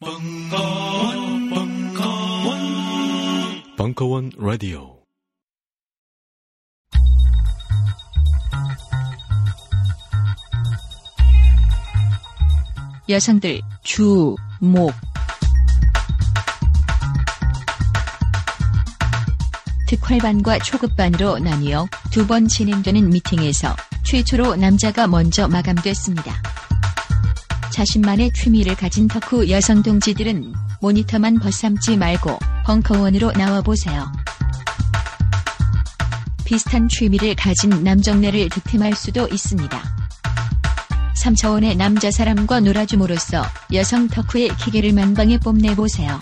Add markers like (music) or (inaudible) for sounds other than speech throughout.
벙커원, 벙커원, 벙커원 라디오. 여성들 주, 목. 특활반과 초급반으로 나뉘어 두 번 진행되는 미팅에서 최초로 남자가 먼저 마감됐습니다. 자신만의 취미를 가진 덕후 여성 동지들은 모니터만 벗삼지 말고 벙커원으로 나와보세요. 비슷한 취미를 가진 남정네를 득템할 수도 있습니다. 3차원의 남자 사람과 놀아줌으로써 여성 덕후의 기계를 만방에 뽐내보세요.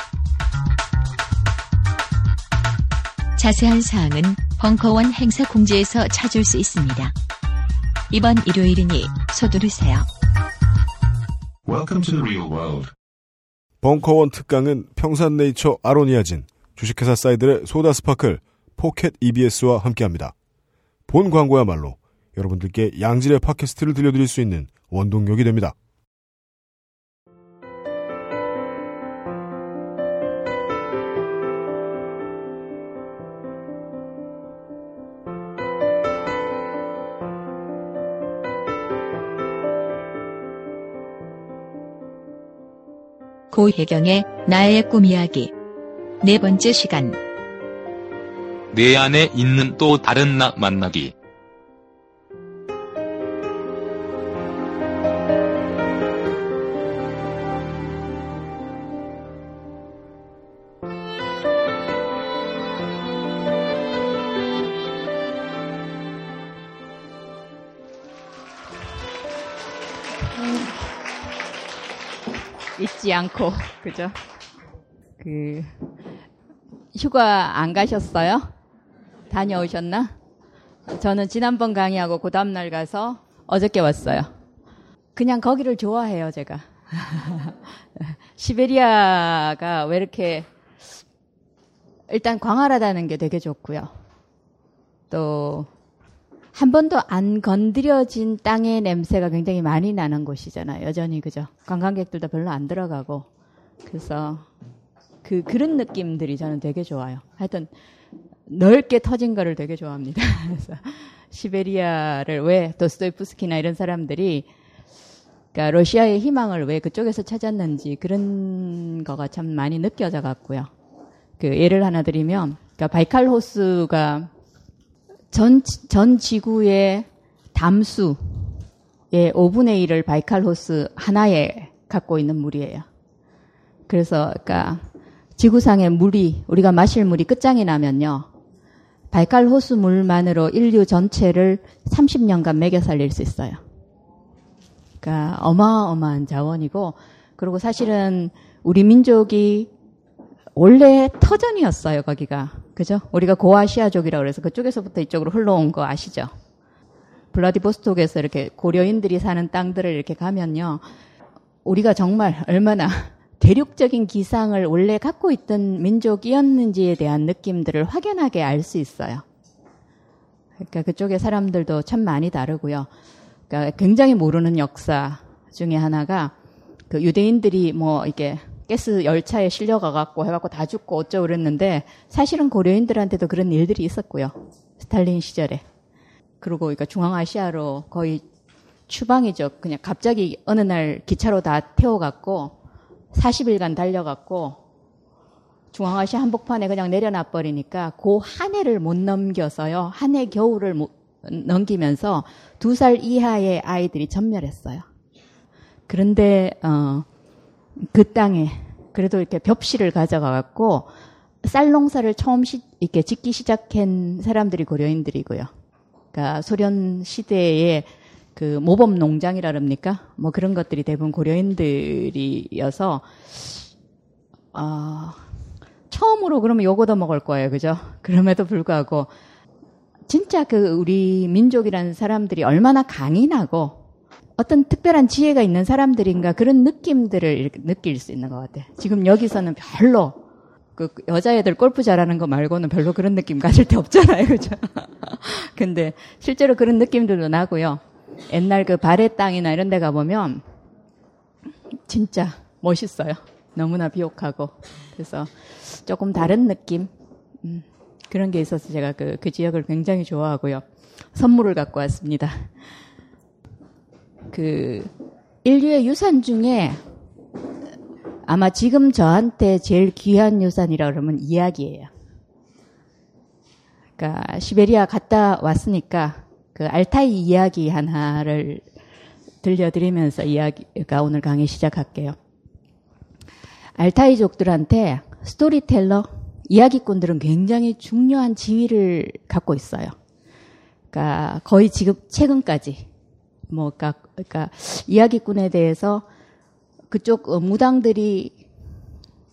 자세한 사항은 벙커원 행사 공지에서 찾을 수 있습니다. 이번 일요일이니 서두르세요. Welcome to the real world. 벙커원 특강은 평산네이처 아로니아진, 주식회사 사이들의 소다 스파클, 포켓 EBS와 함께합니다. 본 광고야말로 여러분들께 양질의 팟캐스트를 들려드릴 수 있는 원동력이 됩니다. 고혜경의 나의 꿈 이야기. 네 번째 시간. 내 안에 있는 또 다른 나 만나기. 잊지 않고 그죠? 그 휴가 안 가셨어요? 다녀오셨나? 저는 지난번 강의하고 그 다음날 가서 어저께 왔어요. 그냥 거기를 좋아해요, 제가. (laughs) 시베리아가 왜 이렇게 일단 광활하다는 게 되게 좋고요. 또 한 번도 안 건드려진 땅의 냄새가 굉장히 많이 나는 곳이잖아요. 여전히 그죠? 관광객들도 별로 안 들어가고 그래서 그 그런 느낌들이 저는 되게 좋아요. 하여튼 넓게 터진 거를 되게 좋아합니다. (laughs) 그래서 시베리아를 왜 도스토옙스키나 이런 사람들이 그러니까 러시아의 희망을 왜 그쪽에서 찾았는지 그런 거가 참 많이 느껴져 갔고요. 그 예를 하나 드리면 그러니까 바이칼 호수가 전, 전 지구의 담수의 5분의 1을 바이칼 호수 하나에 갖고 있는 물이에요. 그래서, 그러니까, 지구상의 물이, 우리가 마실 물이 끝장이 나면요. 바이칼 호수 물만으로 인류 전체를 30년간 먹여 살릴 수 있어요. 그러니까, 어마어마한 자원이고, 그리고 사실은 우리 민족이 원래 터전이었어요, 거기가. 그죠? 우리가 고아시아족이라고 그래서 그쪽에서부터 이쪽으로 흘러온 거 아시죠? 블라디보스톡에서 이렇게 고려인들이 사는 땅들을 이렇게 가면요. 우리가 정말 얼마나 (laughs) 대륙적인 기상을 원래 갖고 있던 민족이었는지에 대한 느낌들을 확연하게 알 수 있어요. 그러니까 그쪽의 사람들도 참 많이 다르고요. 그러니까 굉장히 모르는 역사 중에 하나가 그 유대인들이 뭐 이게 가스 열차에 실려가갖고 해갖고 다 죽고 어쩌고 그랬는데 사실은 고려인들한테도 그런 일들이 있었고요. 스탈린 시절에. 그리고 그러니까 중앙아시아로 거의 추방이죠. 그냥 갑자기 어느 날 기차로 다 태워갖고 40일간 달려갖고 중앙아시아 한복판에 그냥 내려놔 버리니까 그 한 해를 못 넘겨서요. 한 해 겨울을 못 넘기면서 두 살 이하의 아이들이 전멸했어요. 그런데 어, 그 땅에 그래도 이렇게 벽실을 가져가 갖고 쌀 농사를 처음 시, 이렇게 짓기 시작한 사람들이 고려인들이고요. 그러니까 소련 시대에 그 모범 농장이라 그럽니까? 뭐 그런 것들이 대부분 고려인들이어서 어, 처음으로 그러면 요거도 먹을 거예요, 그죠? (laughs) 그럼에도 불구하고 진짜 그 우리 민족이라는 사람들이 얼마나 강인하고 어떤 특별한 지혜가 있는 사람들인가 그런 느낌들을 느낄 수 있는 것 같아요. 지금 여기서는 별로 그 여자애들 골프 잘하는 거 말고는 별로 그런 느낌 가질 데 없잖아요, (laughs) 그죠? 근데 실제로 그런 느낌들도 나고요. 옛날 그 발의 땅이나 이런 데 가보면 진짜 멋있어요. 너무나 비옥하고 그래서 조금 다른 느낌 음, 그런 게 있어서 제가 그, 그 지역을 굉장히 좋아하고요. 선물을 갖고 왔습니다. 그 인류의 유산 중에 아마 지금 저한테 제일 귀한 유산이라 그러면 이야기예요. 그러니까 시베리아 갔다 왔으니까 그 알타이 이야기 하나를 들려드리면서 이야기가 오늘 강의 시작할게요. 알타이족들한테 스토리텔러, 이야기꾼들은 굉장히 중요한 지위를 갖고 있어요. 그러니까 거의 지금 최근까지 뭐 그러니까, 그러니까 이야기꾼에 대해서 그쪽 어, 무당들이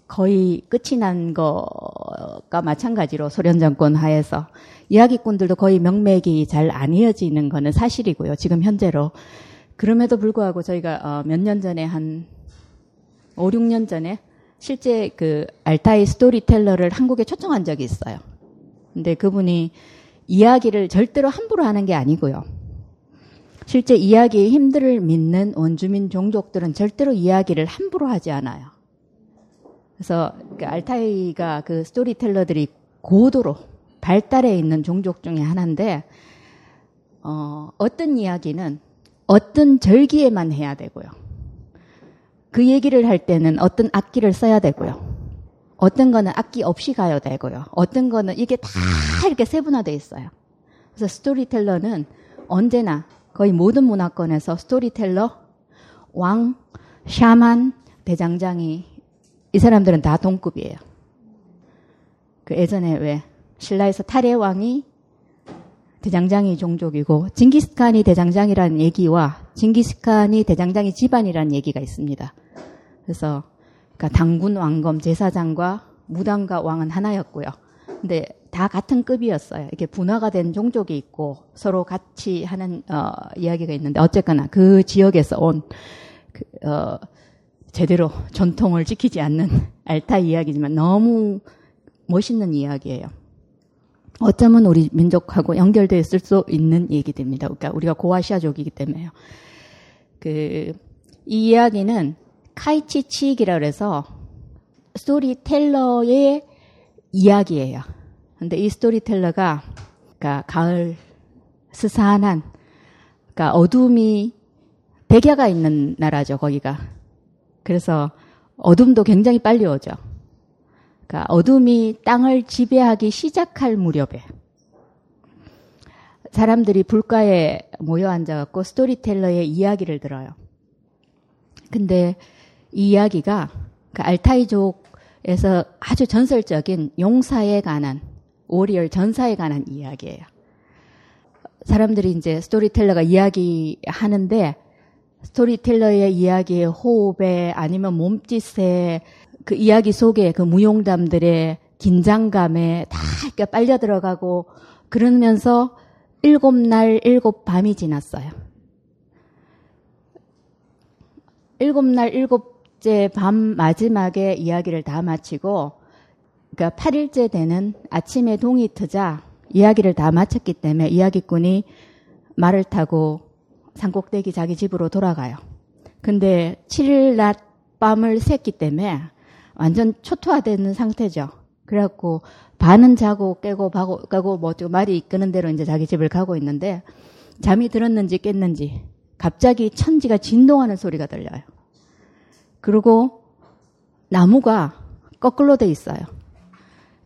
거의 끝이 난 거가 마찬가지로 소련 정권 하에서 이야기꾼들도 거의 명맥이 잘 안 이어지는 거는 사실이고요. 지금 현재로. 그럼에도 불구하고 저희가 어, 몇년 전에 한 5, 6년 전에 실제 그 알타이 스토리텔러를 한국에 초청한 적이 있어요. 근데 그분이 이야기를 절대로 함부로 하는 게 아니고요. 실제 이야기의 힘들을 믿는 원주민 종족들은 절대로 이야기를 함부로 하지 않아요. 그래서 그 알타이가 그 스토리텔러들이 고도로 발달해 있는 종족 중에 하나인데 어, 어떤 이야기는 어떤 절기에만 해야 되고요. 그 얘기를 할 때는 어떤 악기를 써야 되고요. 어떤 거는 악기 없이 가야 되고요. 어떤 거는 이게 다 이렇게 세분화되어 있어요. 그래서 storyteller는 언제나 거의 모든 문화권에서 스토리텔러, 왕, 샤만, 대장장이 이 사람들은 다 동급이에요. 그 예전에 왜 신라에서 탈해왕이 대장장이 종족이고 징기스칸이 대장장이라는 얘기와 징기스칸이 대장장이 집안이라는 얘기가 있습니다. 그래서 그러니까 당군 왕검 제사장과 무당과 왕은 하나였고요. 근데 다 같은 급이었어요. 이렇게 분화가 된 종족이 있고 서로 같이 하는 어, 이야기가 있는데 어쨌거나 그 지역에서 온 그, 어, 제대로 전통을 지키지 않는 (laughs) 알타 이야기지만 너무 멋있는 이야기예요. 어쩌면 우리 민족하고 연결되어 있을 수 있는 얘기들입니다. 그러니까 우리가 고아시아족이기 때문에요. 그, 이 이야기는 카이치 치익이라 그래서 스토리텔러의 이야기예요. 근데 이 스토리텔러가 그러니까 가을 스산한 그러니까 어둠이 백야가 있는 나라죠, 거기가. 그래서 어둠도 굉장히 빨리 오죠. 그러니까 어둠이 땅을 지배하기 시작할 무렵에 사람들이 불가에 모여 앉아갖고 storyteller의 이야기를 들어요. 근데 이 이야기가 그 알타이족에서 아주 전설적인 용사에 관한 warrior 전사에 관한 이야기예요. 사람들이 이제 storyteller가 이야기하는데 storyteller의 이야기의 호흡에 아니면 몸짓에 그 이야기 속에 그 무용담들의 긴장감에 다 이렇게 빨려 들어가고 그러면서 일곱 날 일곱 밤이 지났어요. 일곱 날 일곱째 밤 마지막에 이야기를 다 마치고 그러니까 8일째 되는 아침에 동이 트자 이야기를 다 마쳤기 때문에 이야기꾼이 말을 타고 산꼭대기 자기 집으로 돌아가요. 근데 7일 낮 밤을 샜기 때문에 완전 초토화되는 상태죠. 그래갖고 반은 자고 깨고 바고 깨고 뭐 말이 이끄는 대로 이제 자기 집을 가고 있는데 잠이 들었는지 깼는지 갑자기 천지가 진동하는 소리가 들려요. 그리고 나무가 거꾸로 돼 있어요.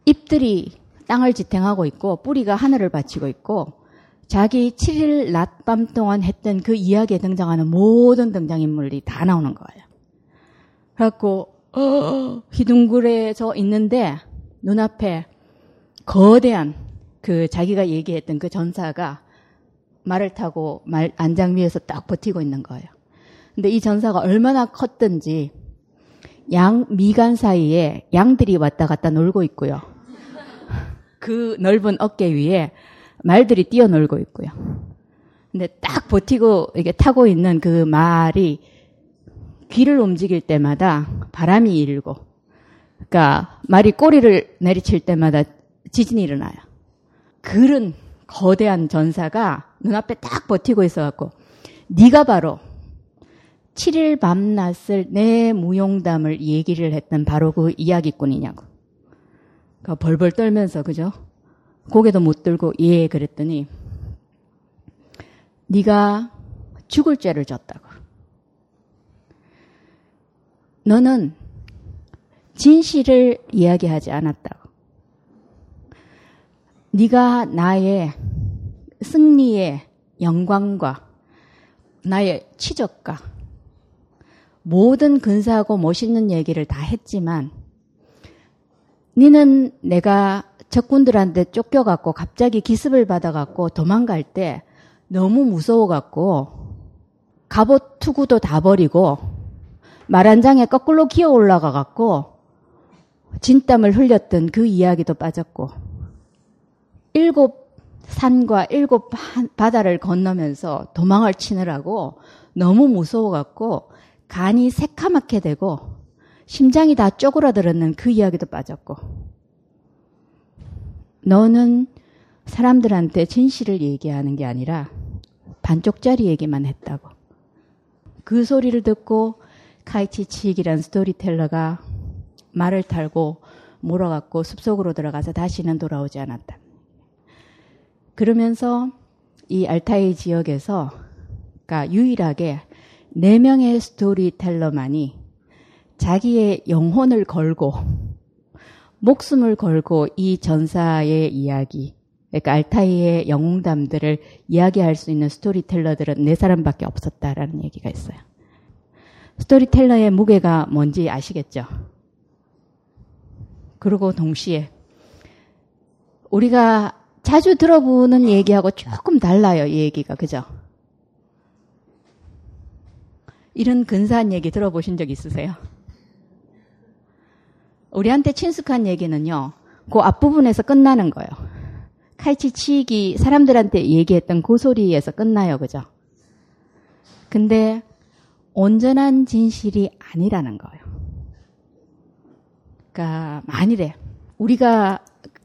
잎들이 땅을 지탱하고 있고 뿌리가 하늘을 받치고 있고 자기 7일 낮밤 동안 했던 그 이야기에 등장하는 모든 등장인물이 다 나오는 거예요. 그래갖고 어, 기둥굴에서 있는데 눈앞에 거대한 그 자기가 얘기했던 그 전사가 말을 타고 말 안장 위에서 딱 버티고 있는 거예요. 근데 이 전사가 얼마나 컸든지 양 미간 사이에 양들이 왔다 갔다 놀고 있고요. 그 넓은 어깨 위에 말들이 뛰어놀고 있고요. 근데 딱 버티고 이게 타고 있는 그 말이 귀를 움직일 때마다 바람이 일고, 그러니까 말이 꼬리를 내리칠 때마다 지진이 일어나요. 그런 거대한 전사가 눈앞에 딱 버티고 있어갖고 네가 바로 7일 밤낮을 내 무용담을 얘기를 했던 바로 그 이야기꾼이냐고. 그러니까 벌벌 떨면서 그죠? 고개도 못 들고 예 그랬더니 네가 죽을 죄를 졌다고. 너는 진실을 이야기하지 않았다고. 네가 나의 승리의 영광과 나의 치적과 모든 근사하고 멋있는 얘기를 다 했지만 니는 내가 적군들한테 쫓겨갖고 갑자기 기습을 받아갖고 도망갈 때 너무 무서워갖고 갑옷 투구도 다 버리고 말 한 장에 거꾸로 기어 올라가갖고 진땀을 흘렸던 그 이야기도 빠졌고 일곱 산과 일곱 바다를 건너면서 도망을 치느라고 너무 무서워갖고 간이 새카맣게 되고 심장이 다 쪼그라들었는 그 이야기도 빠졌고 너는 사람들한테 진실을 얘기하는 게 아니라 반쪽짜리 얘기만 했다고. 그 소리를 듣고 카이치 치익이란 스토리텔러가 말을 탈고 몰아갖고 숲속으로 들어가서 다시는 돌아오지 않았다. 그러면서 이 알타이 지역에서 그러니까 유일하게 네 명의 스토리텔러만이 자기의 영혼을 걸고 목숨을 걸고 이 전사의 이야기, 그러니까 알타이의 영웅담들을 이야기할 수 있는 스토리텔러들은 네 사람밖에 없었다라는 얘기가 있어요. 스토리텔러의 무게가 뭔지 아시겠죠? 그리고 동시에 우리가 자주 들어보는 얘기하고 조금 달라요, 이 얘기가. 그죠? 이런 근사한 얘기 들어보신 적 있으세요? 우리한테 친숙한 얘기는요, 그 앞부분에서 끝나는 거예요. 칼치 치익이 사람들한테 얘기했던 그 소리에서 끝나요, 그죠? 근데 온전한 진실이 아니라는 거예요. 그러니까 만일에 우리가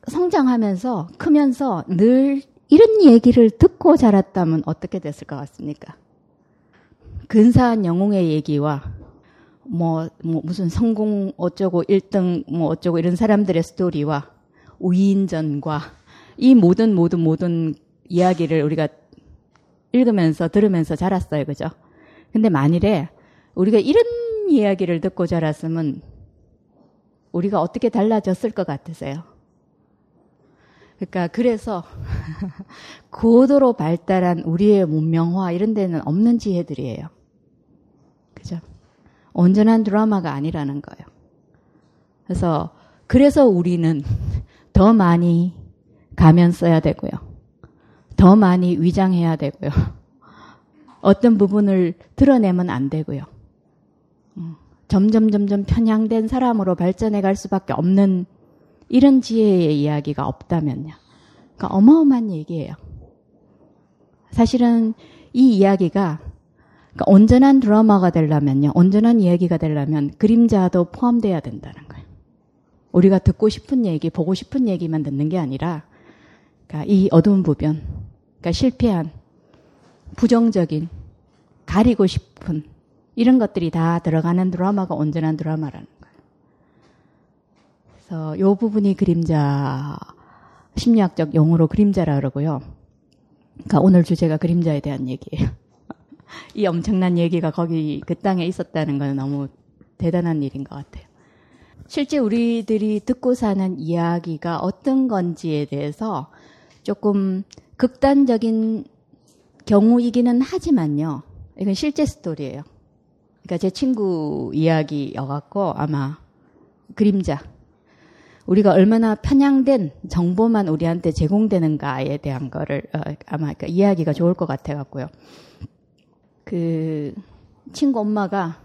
성장하면서 크면서 늘 이런 얘기를 듣고 자랐다면 어떻게 됐을 것 같습니까? 근사한 영웅의 얘기와 뭐, 뭐 무슨 성공 어쩌고 1등 뭐 어쩌고 이런 사람들의 스토리와 우인전과 이 모든 모든 모든 이야기를 우리가 읽으면서 들으면서 자랐어요. 그죠? 근데 만일에 우리가 이런 이야기를 듣고 자랐으면 우리가 어떻게 달라졌을 것 같으세요? 그러니까 그래서 (laughs) 고도로 발달한 우리의 문명화 이런 데는 없는 지혜들이에요. 그죠? 온전한 드라마가 아니라는 거예요. 그래서 그래서 우리는 더 많이 가면 써야 되고요. 더 많이 위장해야 되고요. 어떤 부분을 드러내면 안 되고요. 음, 점점 점점 편향된 사람으로 발전해 갈 수밖에 없는 이런 지혜의 이야기가 없다면요. 그러니까 어마어마한 얘기예요. 사실은 이 이야기가 그러니까 온전한 드라마가 되려면요. 온전한 이야기가 되려면 그림자도 포함돼야 된다는 거예요. 우리가 듣고 싶은 얘기, 보고 싶은 얘기만 듣는 게 아니라 그러니까 이 어두운 부분, 그러니까 실패한 부정적인 가리고 싶은 이런 것들이 다 들어가는 드라마가 온전한 드라마라는 거예요. 그래서 이 부분이 그림자 심리학적 용어로 그림자라 그러고요. 그러니까 오늘 주제가 그림자에 대한 얘기예요. 이 엄청난 얘기가 거기 그 땅에 있었다는 건 너무 대단한 일인 것 같아요. 실제 우리들이 듣고 사는 이야기가 어떤 건지에 대해서 조금 극단적인 경우이기는 하지만요. 이건 실제 스토리예요. 그러니까 제 친구 이야기여갖고 아마 그림자. 우리가 얼마나 편향된 정보만 우리한테 제공되는가에 대한 거를 어, 아마 그러니까 이야기가 좋을 것 같아갖고요. 그 친구 엄마가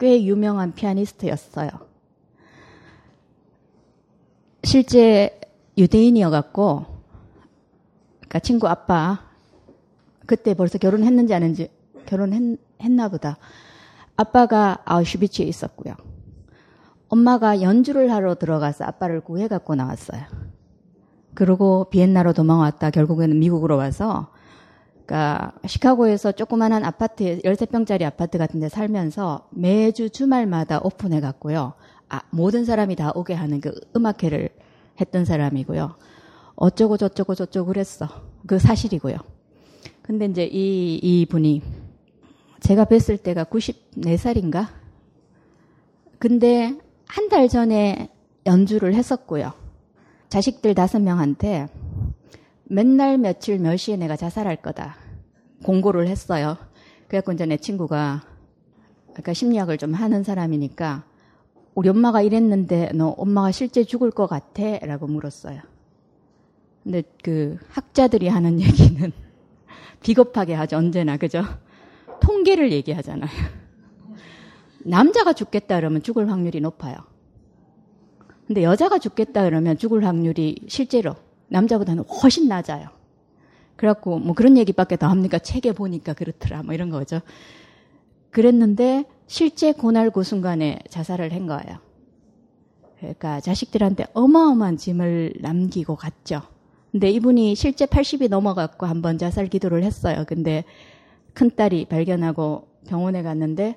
꽤 유명한 피아니스트였어요. 실제 유대인이어갖고, 그러니까 친구 아빠 그때 벌써 결혼했는지 아닌지 결혼했나 보다. 아빠가 아우슈비츠에 있었고요. 엄마가 연주를 하러 들어가서 아빠를 구해갖고 나왔어요. 그리고 비엔나로 도망왔다 결국에는 미국으로 와서 그러니까 시카고에서 조그만한 아파트 13평짜리 아파트 같은 데 살면서 매주 주말마다 오픈해 갔고요. 아, 모든 사람이 다 오게 하는 그 음악회를 했던 사람이고요. 어쩌고 저쩌고 저쩌고 그랬어. 그 사실이고요. 근데 이제 이, 이 분이 제가 뵀을 때가 94살인가? 근데 한 달 전에 연주를 했었고요. 자식들 다섯 명한테 맨날 며칠 몇 시에 내가 자살할 거다. 공고를 했어요. 그래갖고 이제 내 친구가, 그러니까 심리학을 좀 하는 사람이니까, 우리 엄마가 이랬는데 너 엄마가 실제 죽을 것 같아? 라고 물었어요. 근데 그 학자들이 하는 (laughs) 얘기는 비겁하게 하죠, 언제나, 그죠? 통계를 얘기하잖아요. 남자가 죽겠다 그러면 죽을 확률이 높아요. 근데 여자가 죽겠다 그러면 죽을 확률이 실제로 남자보다는 훨씬 낮아요. 그래갖고 뭐 그런 얘기밖에 더 합니까? 책에 보니까 그렇더라. 뭐 이런 거죠. 그랬는데 실제 고날 그 순간에 자살을 한 거예요. 그러니까 자식들한테 어마어마한 짐을 남기고 갔죠. 근데 이분이 실제 80이 넘어갔고 한번 자살 기도를 했어요. 근데 큰딸이 발견하고 병원에 갔는데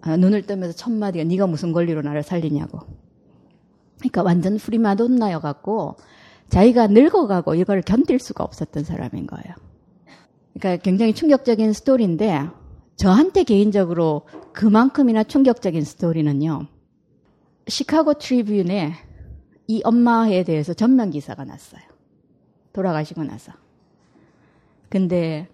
아, 눈을 뜨면서 첫 마디가 네가 무슨 권리로 나를 살리냐고. 그러니까 완전 프리마돈나여 갖고 자기가 늙어가고 이걸 견딜 수가 없었던 사람인 거예요. 그러니까 굉장히 충격적인 스토리인데 저한테 개인적으로 그만큼이나 충격적인 스토리는요. 시카고 트리뷴에 이 엄마에 대해서 전면 기사가 났어요. 돌아가시고 나서. 근데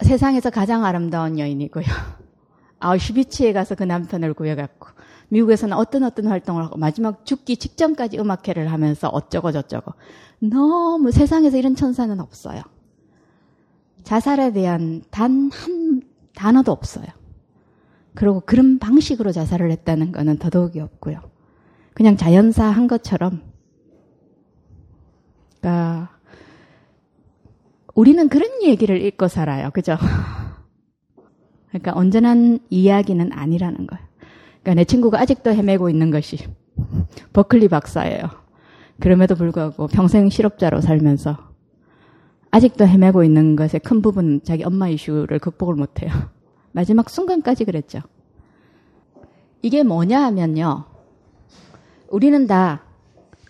세상에서 가장 아름다운 여인이고요. (laughs) 아우슈비츠에 가서 그 남편을 구해갖고 미국에서는 어떤 어떤 활동을 하고 마지막 죽기 직전까지 음악회를 하면서 어쩌고 저쩌고 너무 세상에서 이런 천사는 없어요. 자살에 대한 단 한 단어도 없어요. 그리고 그런 방식으로 자살을 했다는 것은 더더욱이 없고요. 그냥 자연사 한 것처럼 그러니까 우리는 그런 얘기를 읽고 살아요. 그죠? (laughs) 그러니까 온전한 이야기는 아니라는 거예요. 그러니까 내 친구가 아직도 헤매고 있는 것이 버클리 박사예요. 그럼에도 불구하고 평생 실업자로 살면서 아직도 헤매고 있는 것의 큰 부분은 자기 엄마 이슈를 극복을 못해요. (laughs) 마지막 순간까지 그랬죠. 이게 뭐냐 하면요. 우리는 다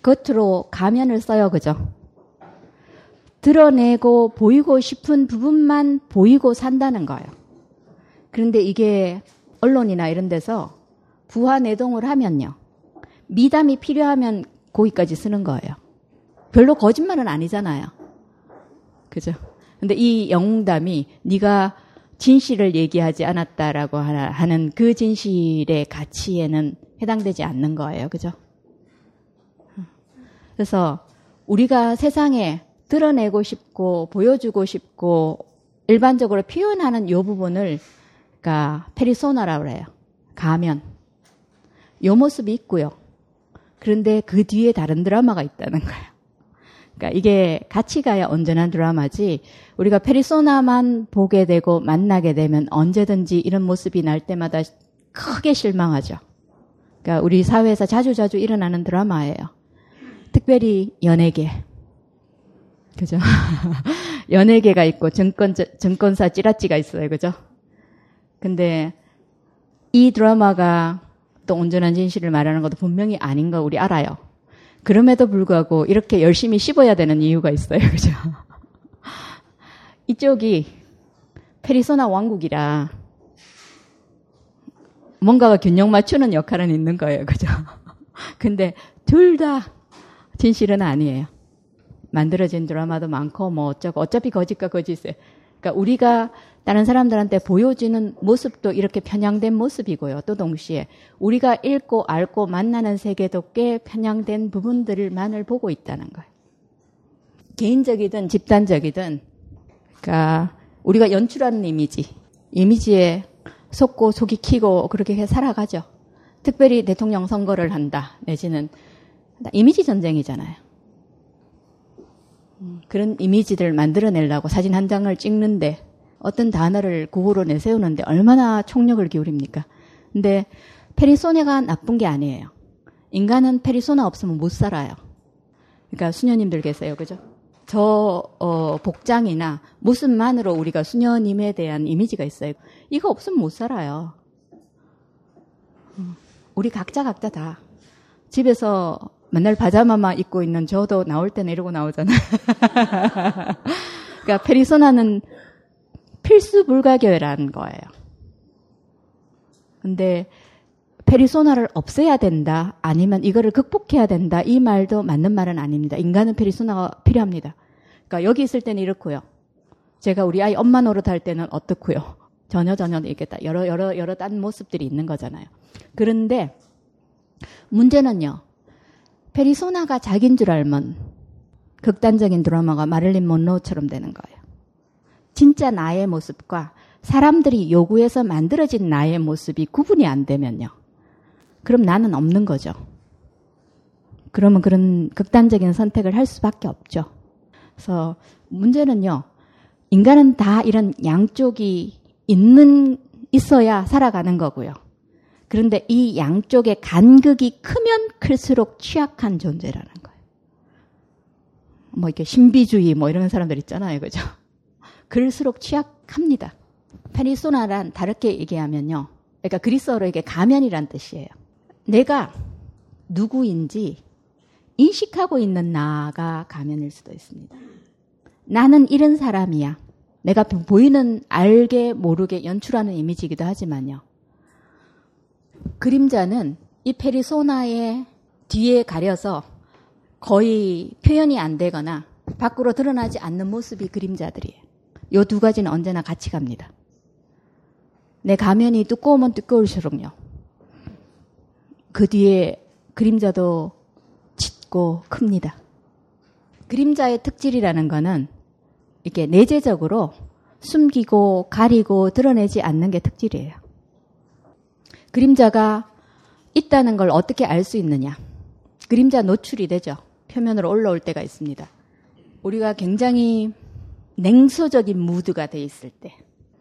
겉으로 가면을 써요. 그죠? 드러내고 보이고 싶은 부분만 보이고 산다는 거예요. 그런데 이게 언론이나 이런 데서 부하 내동을 하면요. 미담이 필요하면 거기까지 쓰는 거예요. 별로 거짓말은 아니잖아요. 그죠? 근데 이 영웅담이 네가 진실을 얘기하지 않았다라고 하는 그 진실의 가치에는 해당되지 않는 거예요. 그죠? 그래서 우리가 세상에 드러내고 싶고 보여주고 싶고 일반적으로 표현하는 이 부분을 그러니까 페리소나라고 그래요. 가면. 요 모습이 있고요. 그런데 그 뒤에 다른 드라마가 있다는 거예요. 그러니까 이게 같이 가야 온전한 드라마지 우리가 페리소나만 보게 되고 만나게 되면 언제든지 이런 모습이 날 때마다 크게 실망하죠. 그러니까 우리 사회에서 자주자주 일어나는 드라마예요. 특별히 연예계. 그죠? (laughs) 연예계가 있고 증권, 증권사 찌라찌가 있어요. 그죠? 근데 이 드라마가 또 온전한 진실을 말하는 것도 분명히 아닌 거 우리 알아요. 그럼에도 불구하고 이렇게 열심히 씹어야 되는 이유가 있어요. (laughs) 그죠? 이쪽이 페리소나 왕국이라 뭔가가 균형 맞추는 역할은 있는 거예요. 그죠? (laughs) 근데 둘 다 진실은 아니에요. 만들어진 드라마도 많고 뭐 어쩌고 어차피 거짓과 거짓에 그러니까 우리가 다른 사람들한테 보여지는 모습도 이렇게 편향된 모습이고요. 또 동시에 우리가 읽고 알고 만나는 세계도 꽤 편향된 부분들만을 보고 있다는 거예요. 개인적이든 집단적이든 그러니까 우리가 연출하는 이미지, 이미지에 속고 속이 키고 그렇게 해 살아가죠. 특별히 대통령 선거를 한다 내지는 이미지 전쟁이잖아요. 그런 이미지들을 만들어내려고 사진 한 장을 찍는데 어떤 단어를 구호로 내세우는데 얼마나 총력을 기울입니까? 근데 페리소네가 나쁜 게 아니에요. 인간은 페리소나 없으면 못 살아요. 그러니까 수녀님들 계세요. 그죠? 저 어, 복장이나 모습만으로 우리가 수녀님에 대한 이미지가 있어요. 이거 없으면 못 살아요. 어, 우리 각자 각자 다 집에서 맨날 바자마만 입고 있는 저도 나올 때는 이러고 나오잖아요. (laughs) 그러니까 페리소나는 필수 불가결한 거예요. 근데 페리소나를 없애야 된다, 아니면 이거를 극복해야 된다, 이 말도 맞는 말은 아닙니다. 인간은 페리소나가 필요합니다. 그러니까 여기 있을 때는 이렇고요. 제가 우리 아이 엄마 노릇할 때는 어떻고요. 전혀 전혀 이렇게 여러 여러 여러 딴 모습들이 있는 거잖아요. 그런데 문제는요. 페리소나가 자기인 줄 알면 극단적인 드라마가 마를린 monroe처럼 되는 거예요. 진짜 나의 모습과 사람들이 요구해서 만들어진 나의 모습이 구분이 안 되면요. 그럼 나는 없는 거죠. 그러면 그런 극단적인 선택을 할 수밖에 없죠. 그래서 문제는요. 인간은 다 이런 양쪽이 있는 있어야 살아가는 거고요. 그런데 이 양쪽의 간극이 크면 클수록 취약한 존재라는 거예요. 뭐 이렇게 신비주의 뭐 이런 사람들 있잖아요. 그죠? 그럴수록 취약합니다. 페리소나란 다르게 얘기하면요. 그러니까 그리스어로 이게 가면이란 뜻이에요. 내가 누구인지 인식하고 있는 나가 가면일 수도 있습니다. 나는 이런 사람이야. 내가 보이는 알게 모르게 연출하는 이미지이기도 하지만요. 그림자는 이 페리소나의 뒤에 가려서 거의 표현이 안 되거나 밖으로 드러나지 않는 모습이 그림자들이에요. 요 두 가지는 언제나 같이 갑니다. 내 가면이 두꺼우면 두꺼울수록요. 그 뒤에 그림자도 짙고 큽니다. 그림자의 특질이라는 거는 이렇게 내재적으로 숨기고 가리고 드러내지 않는 게 특질이에요. 그림자가 있다는 걸 어떻게 알 수 있느냐? 그림자 노출이 되죠. 표면으로 올라올 때가 있습니다. 우리가 굉장히 냉소적인 무드가 돼 있을 때,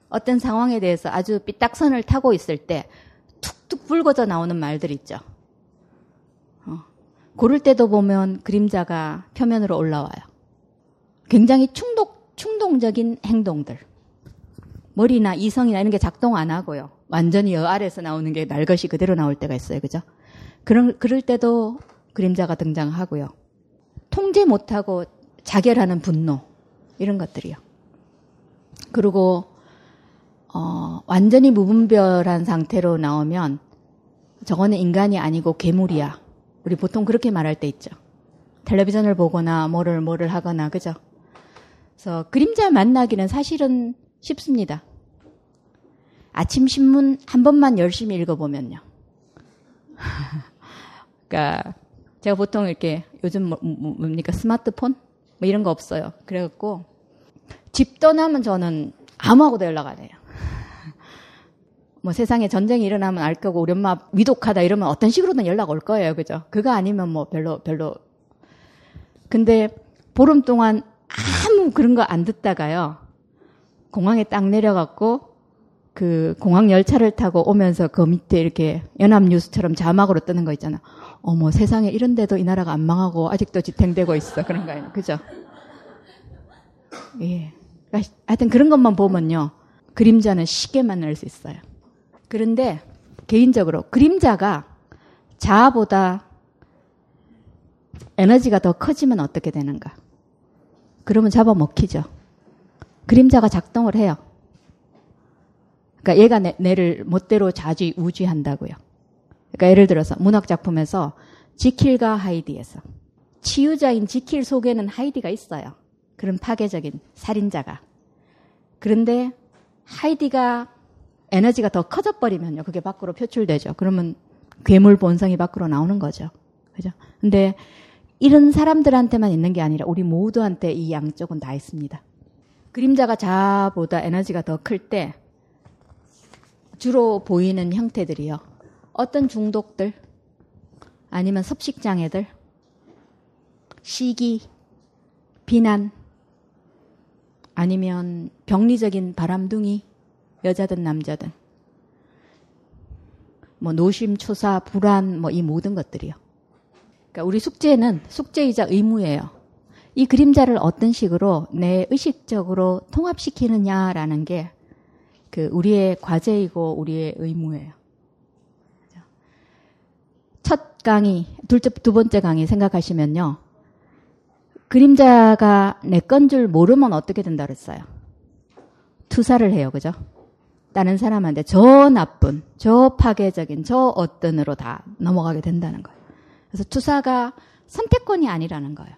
어떤 상황에 대해서 아주 삐딱선을 타고 있을 때 툭툭 불거져 나오는 말들 있죠. 어. 고를 때도 보면 그림자가 표면으로 올라와요. 굉장히 충동, 충동적인 행동들. 머리나 이성이나 이런 게 작동 안 하고요. 완전히 여 아래에서 나오는 게 날 것이 그대로 나올 때가 있어요. 그죠? 그런, 그럴 때도 그림자가 등장하고요. 통제 못하고 자결하는 분노. 이런 것들이요. 그리고, 어, 완전히 무분별한 상태로 나오면 저거는 인간이 아니고 괴물이야. 우리 보통 그렇게 말할 때 있죠. 텔레비전을 보거나 뭐를 뭐를 하거나, 그죠? 그래서 그림자 만나기는 사실은 쉽습니다. 아침 신문 한 번만 열심히 읽어보면요. (laughs) 그러니까 제가 보통 이렇게 요즘 뭐, 뭐, 뭡니까 스마트폰 뭐 이런 거 없어요. 그래갖고 집 떠나면 저는 아무하고도 연락 안 해요. (laughs) 뭐 세상에 전쟁이 일어나면 알 거고 우리 엄마 위독하다 이러면 어떤 식으로든 연락 올 거예요. 그죠? 그거 아니면 뭐 별로 별로 근데 보름 동안 아무 그런 거 안 듣다가요. 공항에 딱 내려갖고 그 공항 열차를 타고 오면서 그 밑에 이렇게 연합뉴스처럼 자막으로 뜨는 거 있잖아. 어머 세상에 이런 데도 이 나라가 안 망하고 아직도 지탱되고 있어 그런 거 아니에요. 그죠? 예. 그러니까 하여튼 그런 것만 보면요. 그림자는 쉽게 만날 수 있어요. 그런데 개인적으로 그림자가 자아보다 에너지가 더 커지면 어떻게 되는가? 그러면 잡아먹히죠. 그림자가 작동을 해요. 그러니까 얘가 내, 를 멋대로 좌지우지한다고요. 그러니까 예를 들어서 문학 작품에서 지킬과 하이디에서 치유자인 지킬 속에는 하이디가 있어요. 그런 파괴적인 살인자가. 그런데 하이디가 에너지가 더 커져 버리면요. 그게 밖으로 표출되죠. 그러면 괴물 본성이 밖으로 나오는 거죠. 그죠? 근데 이런 사람들한테만 있는 게 아니라 우리 모두한테 이 양쪽은 다 있습니다. 그림자가 자보다 에너지가 더 클 때 주로 보이는 형태들이요. 어떤 중독들, 아니면 섭식장애들, 시기, 비난, 아니면 병리적인 바람둥이, 여자든 남자든, 뭐 노심초사, 불안, 뭐 이 모든 것들이요. 그러니까 우리 숙제는 숙제이자 의무예요. 이 그림자를 어떤 식으로 내 의식적으로 통합시키느냐라는 게 그 우리의 과제이고 우리의 의무예요. 첫 강의, 둘째, 두 번째 강의 생각하시면요. 그림자가 내 건 줄 모르면 어떻게 된다 그랬어요? 투사를 해요. 그죠? 다른 사람한테 저 나쁜, 저 파괴적인, 저 어떤으로 다 넘어가게 된다는 거예요. 그래서 투사가 선택권이 아니라는 거예요.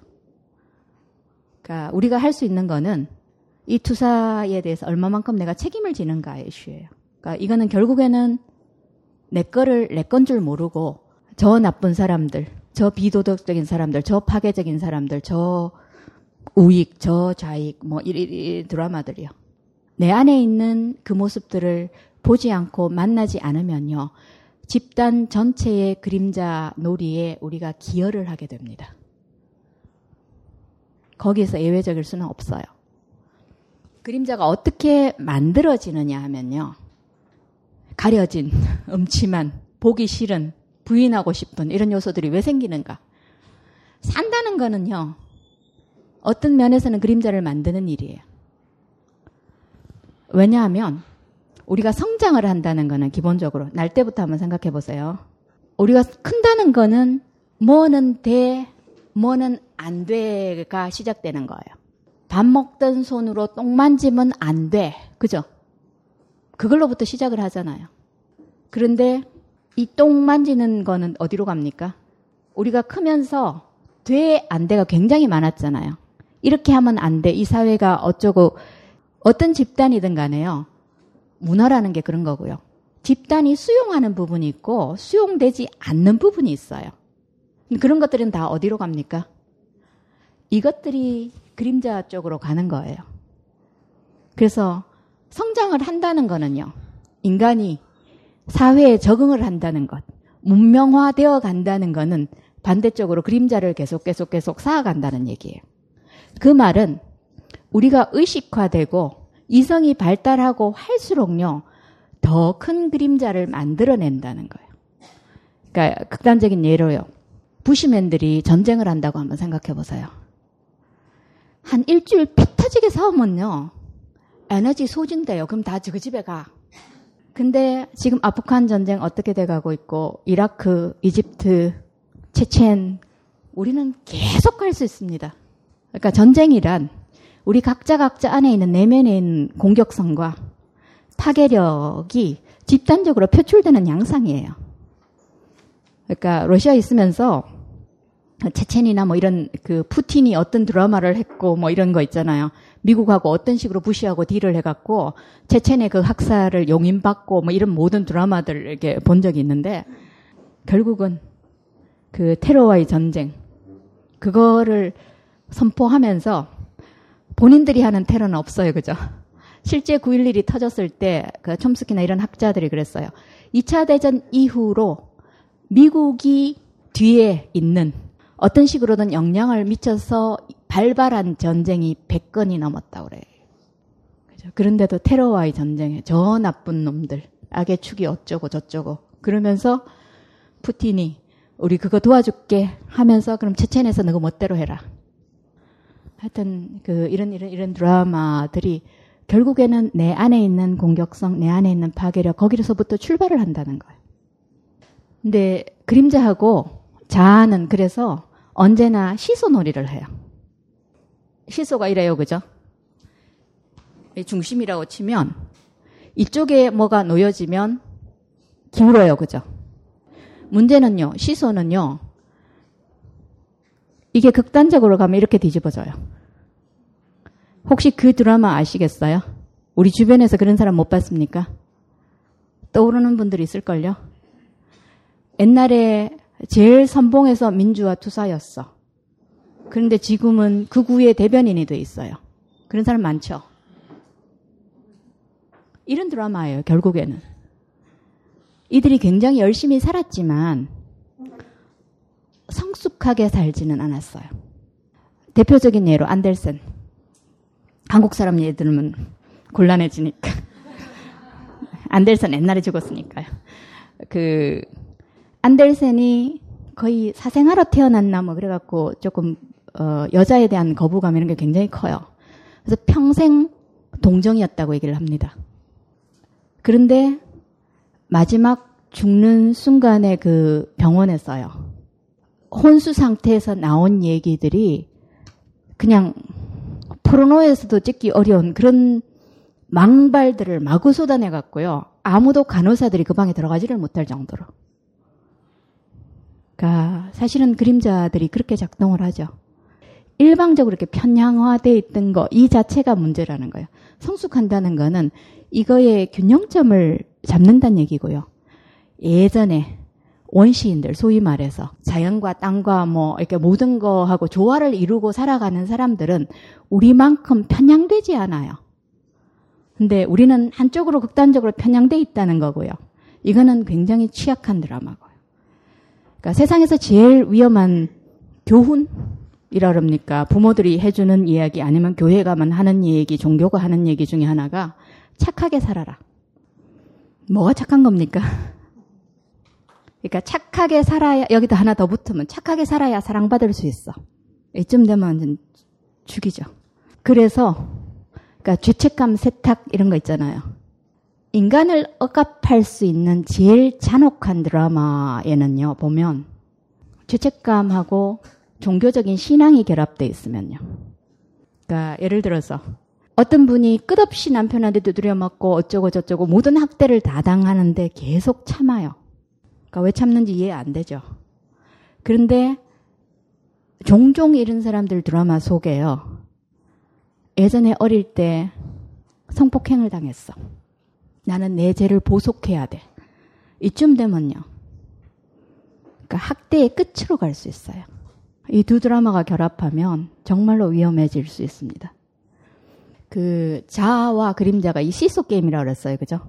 그러니까 우리가 할 수 있는 거는 이 투사에 대해서 얼마만큼 내가 책임을 지는가의 이슈예요. 그러니까 이거는 결국에는 내 거를 내 건 줄 모르고 저 나쁜 사람들, 저 비도덕적인 사람들, 저 파괴적인 사람들, 저 우익, 저 좌익, 뭐, 이, 이, 이 드라마들이요. 내 안에 있는 그 모습들을 보지 않고 만나지 않으면요. 집단 전체의 그림자 놀이에 우리가 기여를 하게 됩니다. 거기에서 예외적일 수는 없어요. 그림자가 어떻게 만들어지느냐 하면요. 가려진, (laughs) 음침한, 보기 싫은, 부인하고 싶은 이런 요소들이 왜 생기는가? 산다는 거는요. 어떤 면에서는 그림자를 만드는 일이에요. 왜냐하면 우리가 성장을 한다는 거는 기본적으로 날 때부터 한번 생각해 보세요. 우리가 큰다는 거는 뭐는 돼, 뭐는 안 돼가 시작되는 거예요. 밥 먹던 손으로 똥 만지면 안 돼. 그죠? 그걸로부터 시작을 하잖아요. 그런데 이 똥 만지는 거는 어디로 갑니까? 우리가 크면서 돼, 안 돼가 굉장히 많았잖아요. 이렇게 하면 안 돼. 이 사회가 어쩌고 어떤 집단이든 간에요. 문화라는 게 그런 거고요. 집단이 수용하는 부분이 있고 수용되지 않는 부분이 있어요. 그런 것들은 다 어디로 갑니까? 이것들이 그림자 쪽으로 가는 거예요. 그래서 성장을 한다는 거는요. 인간이 사회에 적응을 한다는 것, 문명화되어 간다는 거는 반대쪽으로 그림자를 계속 계속 계속 쌓아간다는 얘기예요. 그 말은 우리가 의식화되고 이성이 발달하고 할수록요, 더 큰 그림자를 만들어낸다는 거예요. 그러니까 극단적인 예로요. 부시맨들이 전쟁을 한다고 한번 생각해 보세요. 한 일주일 피 터지게 싸우면요. 에너지 소진돼요. 그럼 다 그 집에 가. 근데 지금 아프간 전쟁 어떻게 돼가고 있고 이라크, 이집트, 체첸 우리는 계속 갈 수 있습니다. 그러니까 전쟁이란 우리 각자 각자 안에 있는 내면에 있는 공격성과 파괴력이 집단적으로 표출되는 양상이에요. 그러니까 러시아 있으면서 체첸이나 뭐 이런 그 푸틴이 어떤 드라마를 했고 뭐 이런 거 있잖아요. 미국하고 어떤 식으로 부시하고 딜을 해갖고 체첸의 그 학살을 용인받고 뭐 이런 모든 드라마들 이렇게 본 적이 있는데 결국은 그 테러와의 전쟁 그거를 선포하면서 본인들이 하는 테러는 없어요. 그죠? (laughs) 실제 9.11이 터졌을 때, 그 촘스키나 이런 학자들이 그랬어요. 2차 대전 이후로 미국이 뒤에 있는 어떤 식으로든 영향을 미쳐서 발발한 전쟁이 100건이 넘었다 그래요. 그런데도 테러와의 전쟁에 저 나쁜 놈들, 악의 축이 어쩌고 저쩌고 그러면서 푸틴이 우리 그거 도와줄게 하면서 그럼 체첸에서 너가 멋대로 해라. 하여튼 그 이런 이런 이런 드라마들이 결국에는 내 안에 있는 공격성, 내 안에 있는 파괴력 거기서부터 출발을 한다는 거예요. 근데 그림자하고 자아는 그래서 언제나 시소놀이를 해요. 시소가 이래요, 그죠? 중심이라고 치면 이쪽에 뭐가 놓여지면 기울어요, 그죠? 문제는요, 시소는요, 이게 극단적으로 가면 이렇게 뒤집어져요. 혹시 그 드라마 아시겠어요? 우리 주변에서 그런 사람 못 봤습니까? 떠오르는 분들이 있을걸요? 옛날에 제일 선봉에서 민주화 투사였어. 그런데 지금은 극우의 대변인이 돼 있어요. 그런 사람 많죠? 이런 드라마예요, 결국에는. 이들이 굉장히 열심히 살았지만 성숙하게 살지는 않았어요. 대표적인 예로 안델센. 한국 사람 예 들으면 곤란해지니까. (laughs) 안델센 옛날에 죽었으니까요. 그 안델센이 거의 사생아로 태어났나 뭐 그래갖고 조금 어, 여자에 대한 거부감 이런 게 굉장히 커요. 그래서 평생 동정이었다고 얘기를 합니다. 그런데 마지막 죽는 순간에 그 병원에서요. 혼수 상태에서 나온 얘기들이 그냥 포르노에서도 찍기 어려운 그런 망발들을 마구 쏟아내 갔고요. 아무도 간호사들이 그 방에 들어가지를 못할 정도로. 그러니까 사실은 그림자들이 그렇게 작동을 하죠. 일방적으로 이렇게 편향화돼 있던 거 이 자체가 문제라는 거예요. 성숙한다는 거는 이거의 균형점을 잡는다는 얘기고요. 예전에 원시인들 소위 말해서 자연과 땅과 뭐 이렇게 모든 거하고 조화를 이루고 살아가는 사람들은 우리만큼 편향되지 않아요. 근데 우리는 한쪽으로 극단적으로 편향돼 있다는 거고요. 이거는 굉장히 취약한 드라마고요. 그러니까 세상에서 제일 위험한 교훈 이라 그럽니까? 부모들이 해주는 이야기 아니면 교회가만 하는 얘기, 종교가 하는 얘기 중에 하나가 착하게 살아라. 뭐가 착한 겁니까? (laughs) 그러니까 착하게 살아야 여기다 하나 더 붙으면 착하게 살아야 사랑받을 수 있어. 이쯤 되면 죽이죠. 그래서 그러니까 죄책감 세탁 이런 거 있잖아요. 인간을 억압할 수 있는 제일 잔혹한 드라마에는요 보면 죄책감하고 종교적인 신앙이 결합돼 있으면요. 그러니까 예를 들어서 어떤 분이 끝없이 남편한테 두드려 맞고 어쩌고 저쩌고 모든 학대를 다 당하는데 계속 참아요. 그러니까 왜 참는지 이해 안 되죠. 그런데 종종 이런 사람들 드라마 속에요. 예전에 어릴 때 성폭행을 당했어. 나는 내 죄를 보속해야 돼. 이쯤 되면요. 그러니까 학대의 끝으로 갈 수 있어요. 이 두 드라마가 결합하면 정말로 위험해질 수 있습니다. 그 자아와 그림자가 이 시소 게임이라고 그랬어요. 그죠?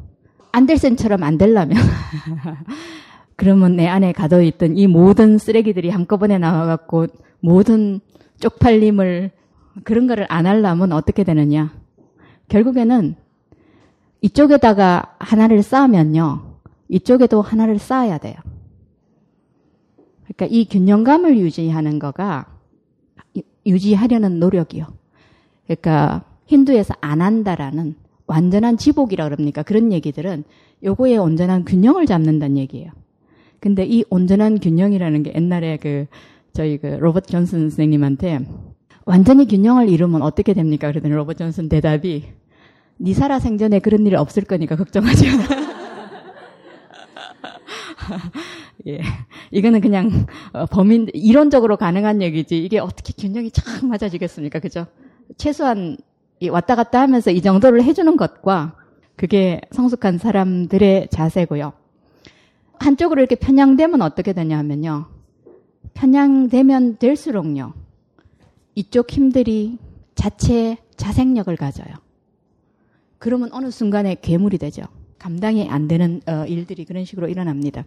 안델센처럼 안 되려면 (laughs) 그러면 내 안에 가둬 있던 이 모든 쓰레기들이 한꺼번에 나와 갖고 모든 쪽팔림을 그런 거를 안 하려면 어떻게 되느냐. 결국에는 이쪽에다가 하나를 쌓으면요. 이쪽에도 하나를 쌓아야 돼요. 그러니까 이 균형감을 유지하는 거가 유지하려는 노력이요. 그러니까 힌두에서 안 한다라는 완전한 지복이라 그럽니까? 그런 얘기들은 요거에 온전한 균형을 잡는다는 얘기예요. 근데 이 온전한 균형이라는 게 옛날에 그 저희 그 로버트 존슨 선생님한테 완전히 균형을 이루면 어떻게 됩니까? 그러더니 로버트 존슨 대답이 니 살아 생전에 그런 일 없을 거니까 걱정하지 마. (laughs) 예. (laughs) 이거는 그냥 어, 범인 이론적으로 가능한 얘기지 이게 어떻게 균형이 착 맞아지겠습니까? 그죠? 최소한 왔다 갔다 하면서 이 정도를 해주는 것과 그게 성숙한 사람들의 자세고요. 한쪽으로 이렇게 편향되면 어떻게 되냐 하면요. 편향되면 될수록요. 이쪽 힘들이 자체 자생력을 가져요. 그러면 어느 순간에 괴물이 되죠. 감당이 안 되는 어, 일들이 그런 식으로 일어납니다.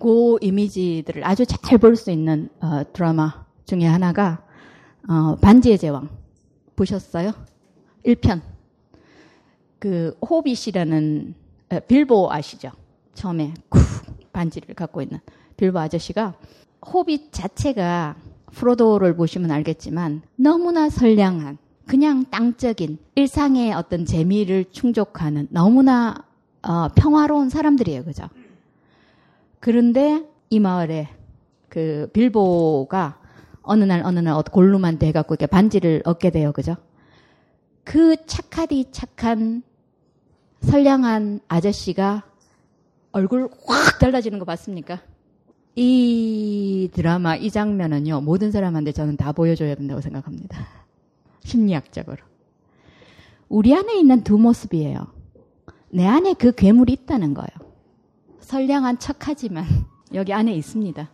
그 이미지들을 아주 잘 볼 수 있는 어, 드라마 중에 하나가 어, 반지의 제왕 보셨어요? 1편. 그 호빗이라는 어, 빌보 아시죠? 처음에 쿡 반지를 갖고 있는 빌보 아저씨가 호빗 자체가 프로도를 보시면 알겠지만 너무나 선량한 그냥 땅적인 일상의 어떤 재미를 충족하는 너무나 어, 평화로운 사람들이에요, 그죠? 그런데 이 마을에 그 빌보가 어느 날 어느 날 골룸한 돼갖고 이렇게 반지를 얻게 돼요, 그죠? 그 착하디 착한 선량한 아저씨가 얼굴 확 달라지는 거 봤습니까? 이 드라마, 이 장면은요, 모든 사람한테 저는 다 보여줘야 된다고 생각합니다. (laughs) 심리학적으로. 우리 안에 있는 두 모습이에요. 내 안에 그 괴물이 있다는 거예요. 선량한 척하지만 (laughs) 여기 안에 있습니다.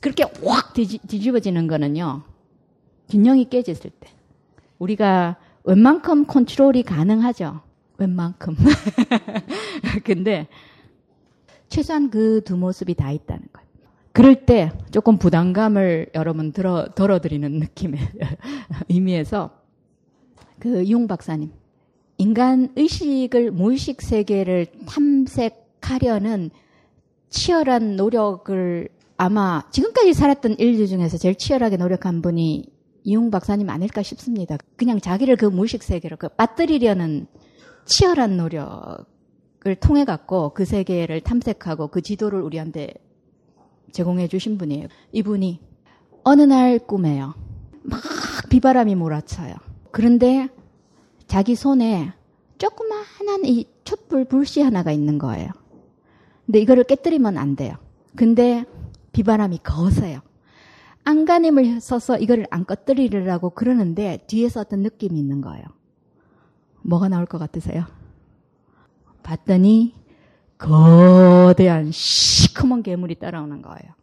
그렇게 확 뒤집어지는 거는요, 균형이 깨졌을 때. 우리가 웬만큼 컨트롤이 가능하죠. 웬만큼. (laughs) 근데 최소한 그 두 모습이 다 있다는 거예요. 그럴 때 조금 부담감을 여러분 들어, 덜어드리는 느낌의 (laughs) 의미에서 그 이용 박사님. 인간 의식을, 무의식 세계를 탐색 하려는 치열한 노력을 아마 지금까지 살았던 인류 중에서 제일 치열하게 노력한 분이 이용 박사님 아닐까 싶습니다. 그냥 자기를 그 무의식 세계로 그 빠뜨리려는 치열한 노력을 통해 갖고 그 세계를 탐색하고 그 지도를 우리한테 제공해 주신 분이에요. 이분이 어느 날 꿈에요. 막 비바람이 몰아쳐요. 그런데 자기 손에 조그마한 이 촛불 불씨 하나가 있는 거예요. 근데 이거를 깨뜨리면 안 돼요. 근데 비바람이 거세요. 안간힘을 써서 이거를 안 꺼뜨리려고 그러는데 뒤에서 어떤 느낌이 있는 거예요. 뭐가 나올 것 같으세요? 봤더니 거대한 시커먼 괴물이 따라오는 거예요.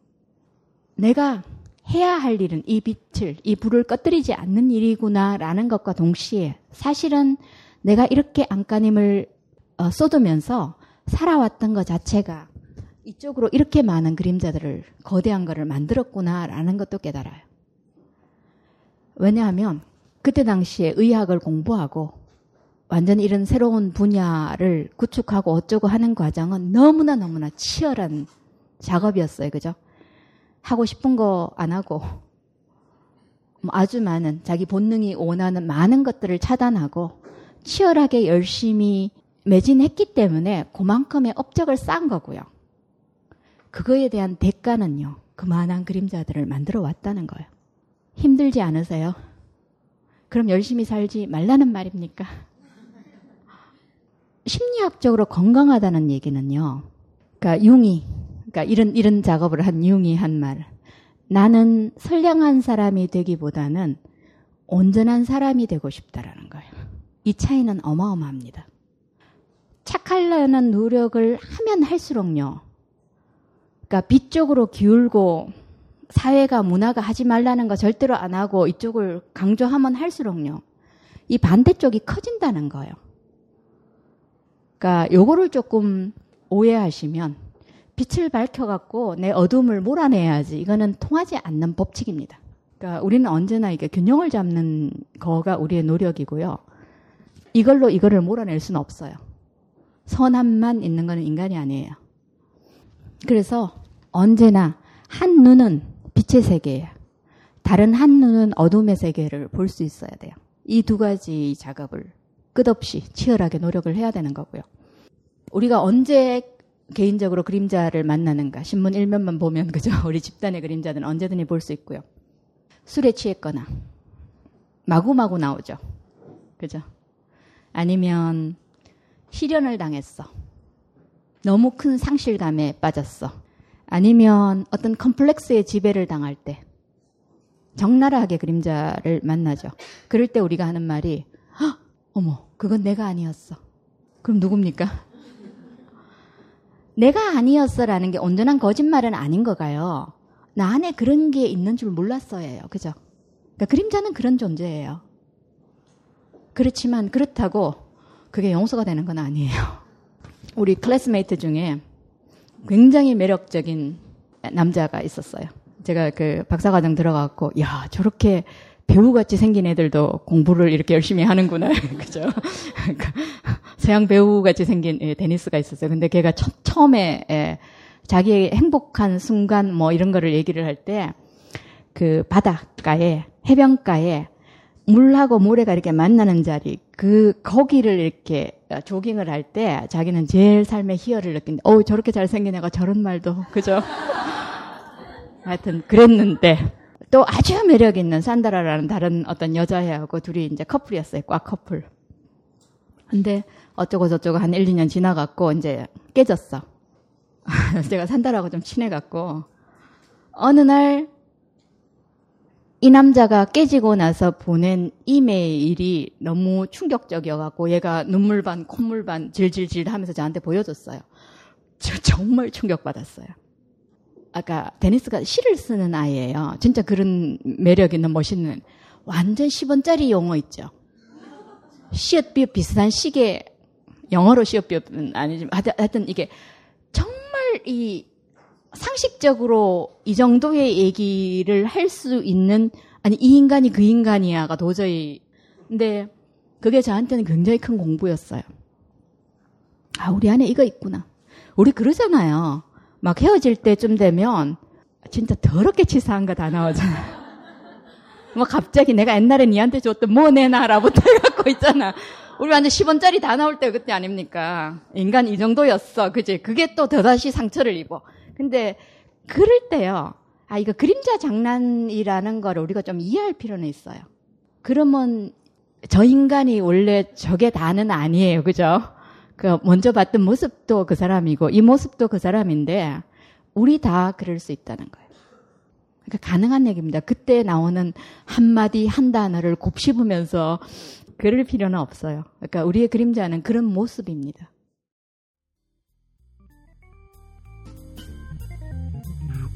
내가 해야 할 일은 이 빛을, 이 불을 꺼뜨리지 않는 일이구나라는 것과 동시에 사실은 내가 이렇게 안간힘을 어, 쏟으면서 살아왔던 것 자체가 이쪽으로 이렇게 많은 그림자들을 거대한 거를 만들었구나라는 것도 깨달아요. 왜냐하면 그때 당시에 의학을 공부하고 완전 이런 새로운 분야를 구축하고 어쩌고 하는 과정은 너무나 너무나 치열한 작업이었어요. 그죠? 하고 싶은 거 안 하고 뭐 아주 많은 자기 본능이 원하는 많은 것들을 차단하고 치열하게 열심히 매진했기 때문에 그만큼의 업적을 쌓은 거고요. 그거에 대한 대가는요. 그만한 그림자들을 만들어 왔다는 거예요. 힘들지 않으세요? 그럼 열심히 살지 말라는 말입니까? 심리학적으로 건강하다는 얘기는요. 그러니까 융이, 그러니까 이런 이런 작업을 한 융이 한 말. 나는 선량한 사람이 되기보다는 온전한 사람이 되고 싶다라는 거예요. 이 차이는 어마어마합니다. 착하려는 노력을 하면 할수록요. 그러니까 빛 쪽으로 기울고 사회가 문화가 하지 말라는 거 절대로 안 하고 이쪽을 강조하면 할수록요. 이 반대쪽이 커진다는 거예요. 그러니까 요거를 조금 오해하시면 빛을 밝혀갖고 내 어둠을 몰아내야지 이거는 통하지 않는 법칙입니다. 그러니까 우리는 언제나 이게 균형을 잡는 거가 우리의 노력이고요. 이걸로 이거를 몰아낼 수는 없어요. 선함만 있는 거는 인간이 아니에요. 그래서 언제나 한 눈은 빛의 세계예요. 다른 한 눈은 어둠의 세계를 볼 수 있어야 돼요. 이 두 가지 작업을 끝없이 치열하게 노력을 해야 되는 거고요. 우리가 언제 개인적으로 그림자를 만나는가 신문 일면만 보면 (laughs) 그죠 우리 집단의 그림자는 언제든지 볼 수 있고요. 술에 취했거나 마구마구 나오죠. 그죠? 아니면 실현을 당했어. 너무 큰 상실감에 빠졌어. 아니면 어떤 컴플렉스의 지배를 당할 때 적나라하게 그림자를 만나죠. 그럴 때 우리가 하는 말이 어머 그건 내가 아니었어. 그럼 누굽니까? (laughs) 내가 아니었어라는 게 온전한 거짓말은 아닌 거가요. 나 안에 그런 게 있는 줄 몰랐어예요. 그죠? 그러니까 그림자는 그런 존재예요. 그렇지만 그렇다고 그게 용서가 되는 건 아니에요. 우리 classmate 중에 굉장히 매력적인 남자가 있었어요. 제가 그 박사과정 들어가고, 야, 저렇게 배우같이 생긴 애들도 공부를 이렇게 열심히 하는구나. (laughs) 그죠? (laughs) 서양 배우같이 생긴 예, 데니스가 있었어요. 근데 걔가 처, 처음에 예, 자기의 행복한 순간 뭐 이런 거를 얘기를 할 때 그 바닷가에 해변가에 물하고 모래가 이렇게 만나는 자리 그 거기를 이렇게 조깅을 할 때 자기는 제일 삶의 희열을 느낀다. 어 저렇게 잘생긴 애가 저런 말도 그죠? (laughs) 하여튼 그랬는데 또 아주 매력 있는 산다라라는 다른 어떤 여자애하고 둘이 이제 커플이었어요. 꽉 커플. 근데 어쩌고 저쩌고 한 1, 2년 지나갔고 이제 깨졌어. (laughs) 제가 산다라고 좀 친해갖고 어느 날 이 남자가 깨지고 나서 보낸 이메일이 너무 충격적이어갖고 얘가 눈물 반 콧물 반 질질질 하면서 저한테 보여줬어요. 저 정말 충격받았어요. 아까 데니스가 시를 쓰는 아이예요. 진짜 그런 매력 있는 멋있는 완전 10원짜리 용어 있죠. 시옷비읍 비슷한 시계 영어로 시옷비읍은 아니지만 하여튼 이게 정말 이 상식적으로 이 정도의 얘기를 할 수 있는 아니 이 인간이 그 인간이야가 도저히 근데 그게 저한테는 굉장히 큰 공부였어요. 아 우리 안에 이거 있구나. 우리 그러잖아요. 막 헤어질 때쯤 되면 진짜 더럽게 치사한 거 다 나오잖아요. (laughs) 뭐 갑자기 내가 옛날에 니한테 줬던 뭐 내놔라부터 해갖고 있잖아. 우리 완전 10원짜리 다 나올 때 그때 아닙니까? 인간 이 정도였어. 그지? 그게 또 더다시 상처를 입어. 근데 그럴 때요. 아, 이거 그림자 장난이라는 거를 우리가 좀 이해할 필요는 있어요. 그러면 저 인간이 원래 저게 다는 아니에요. 그죠? 그 먼저 봤던 모습도 그 사람이고 이 모습도 그 사람인데 우리 다 그럴 수 있다는 거예요. 그러니까 가능한 얘기입니다. 그때 나오는 한마디 한 단어를 곱씹으면서 그럴 필요는 없어요. 그러니까 우리의 그림자는 그런 모습입니다.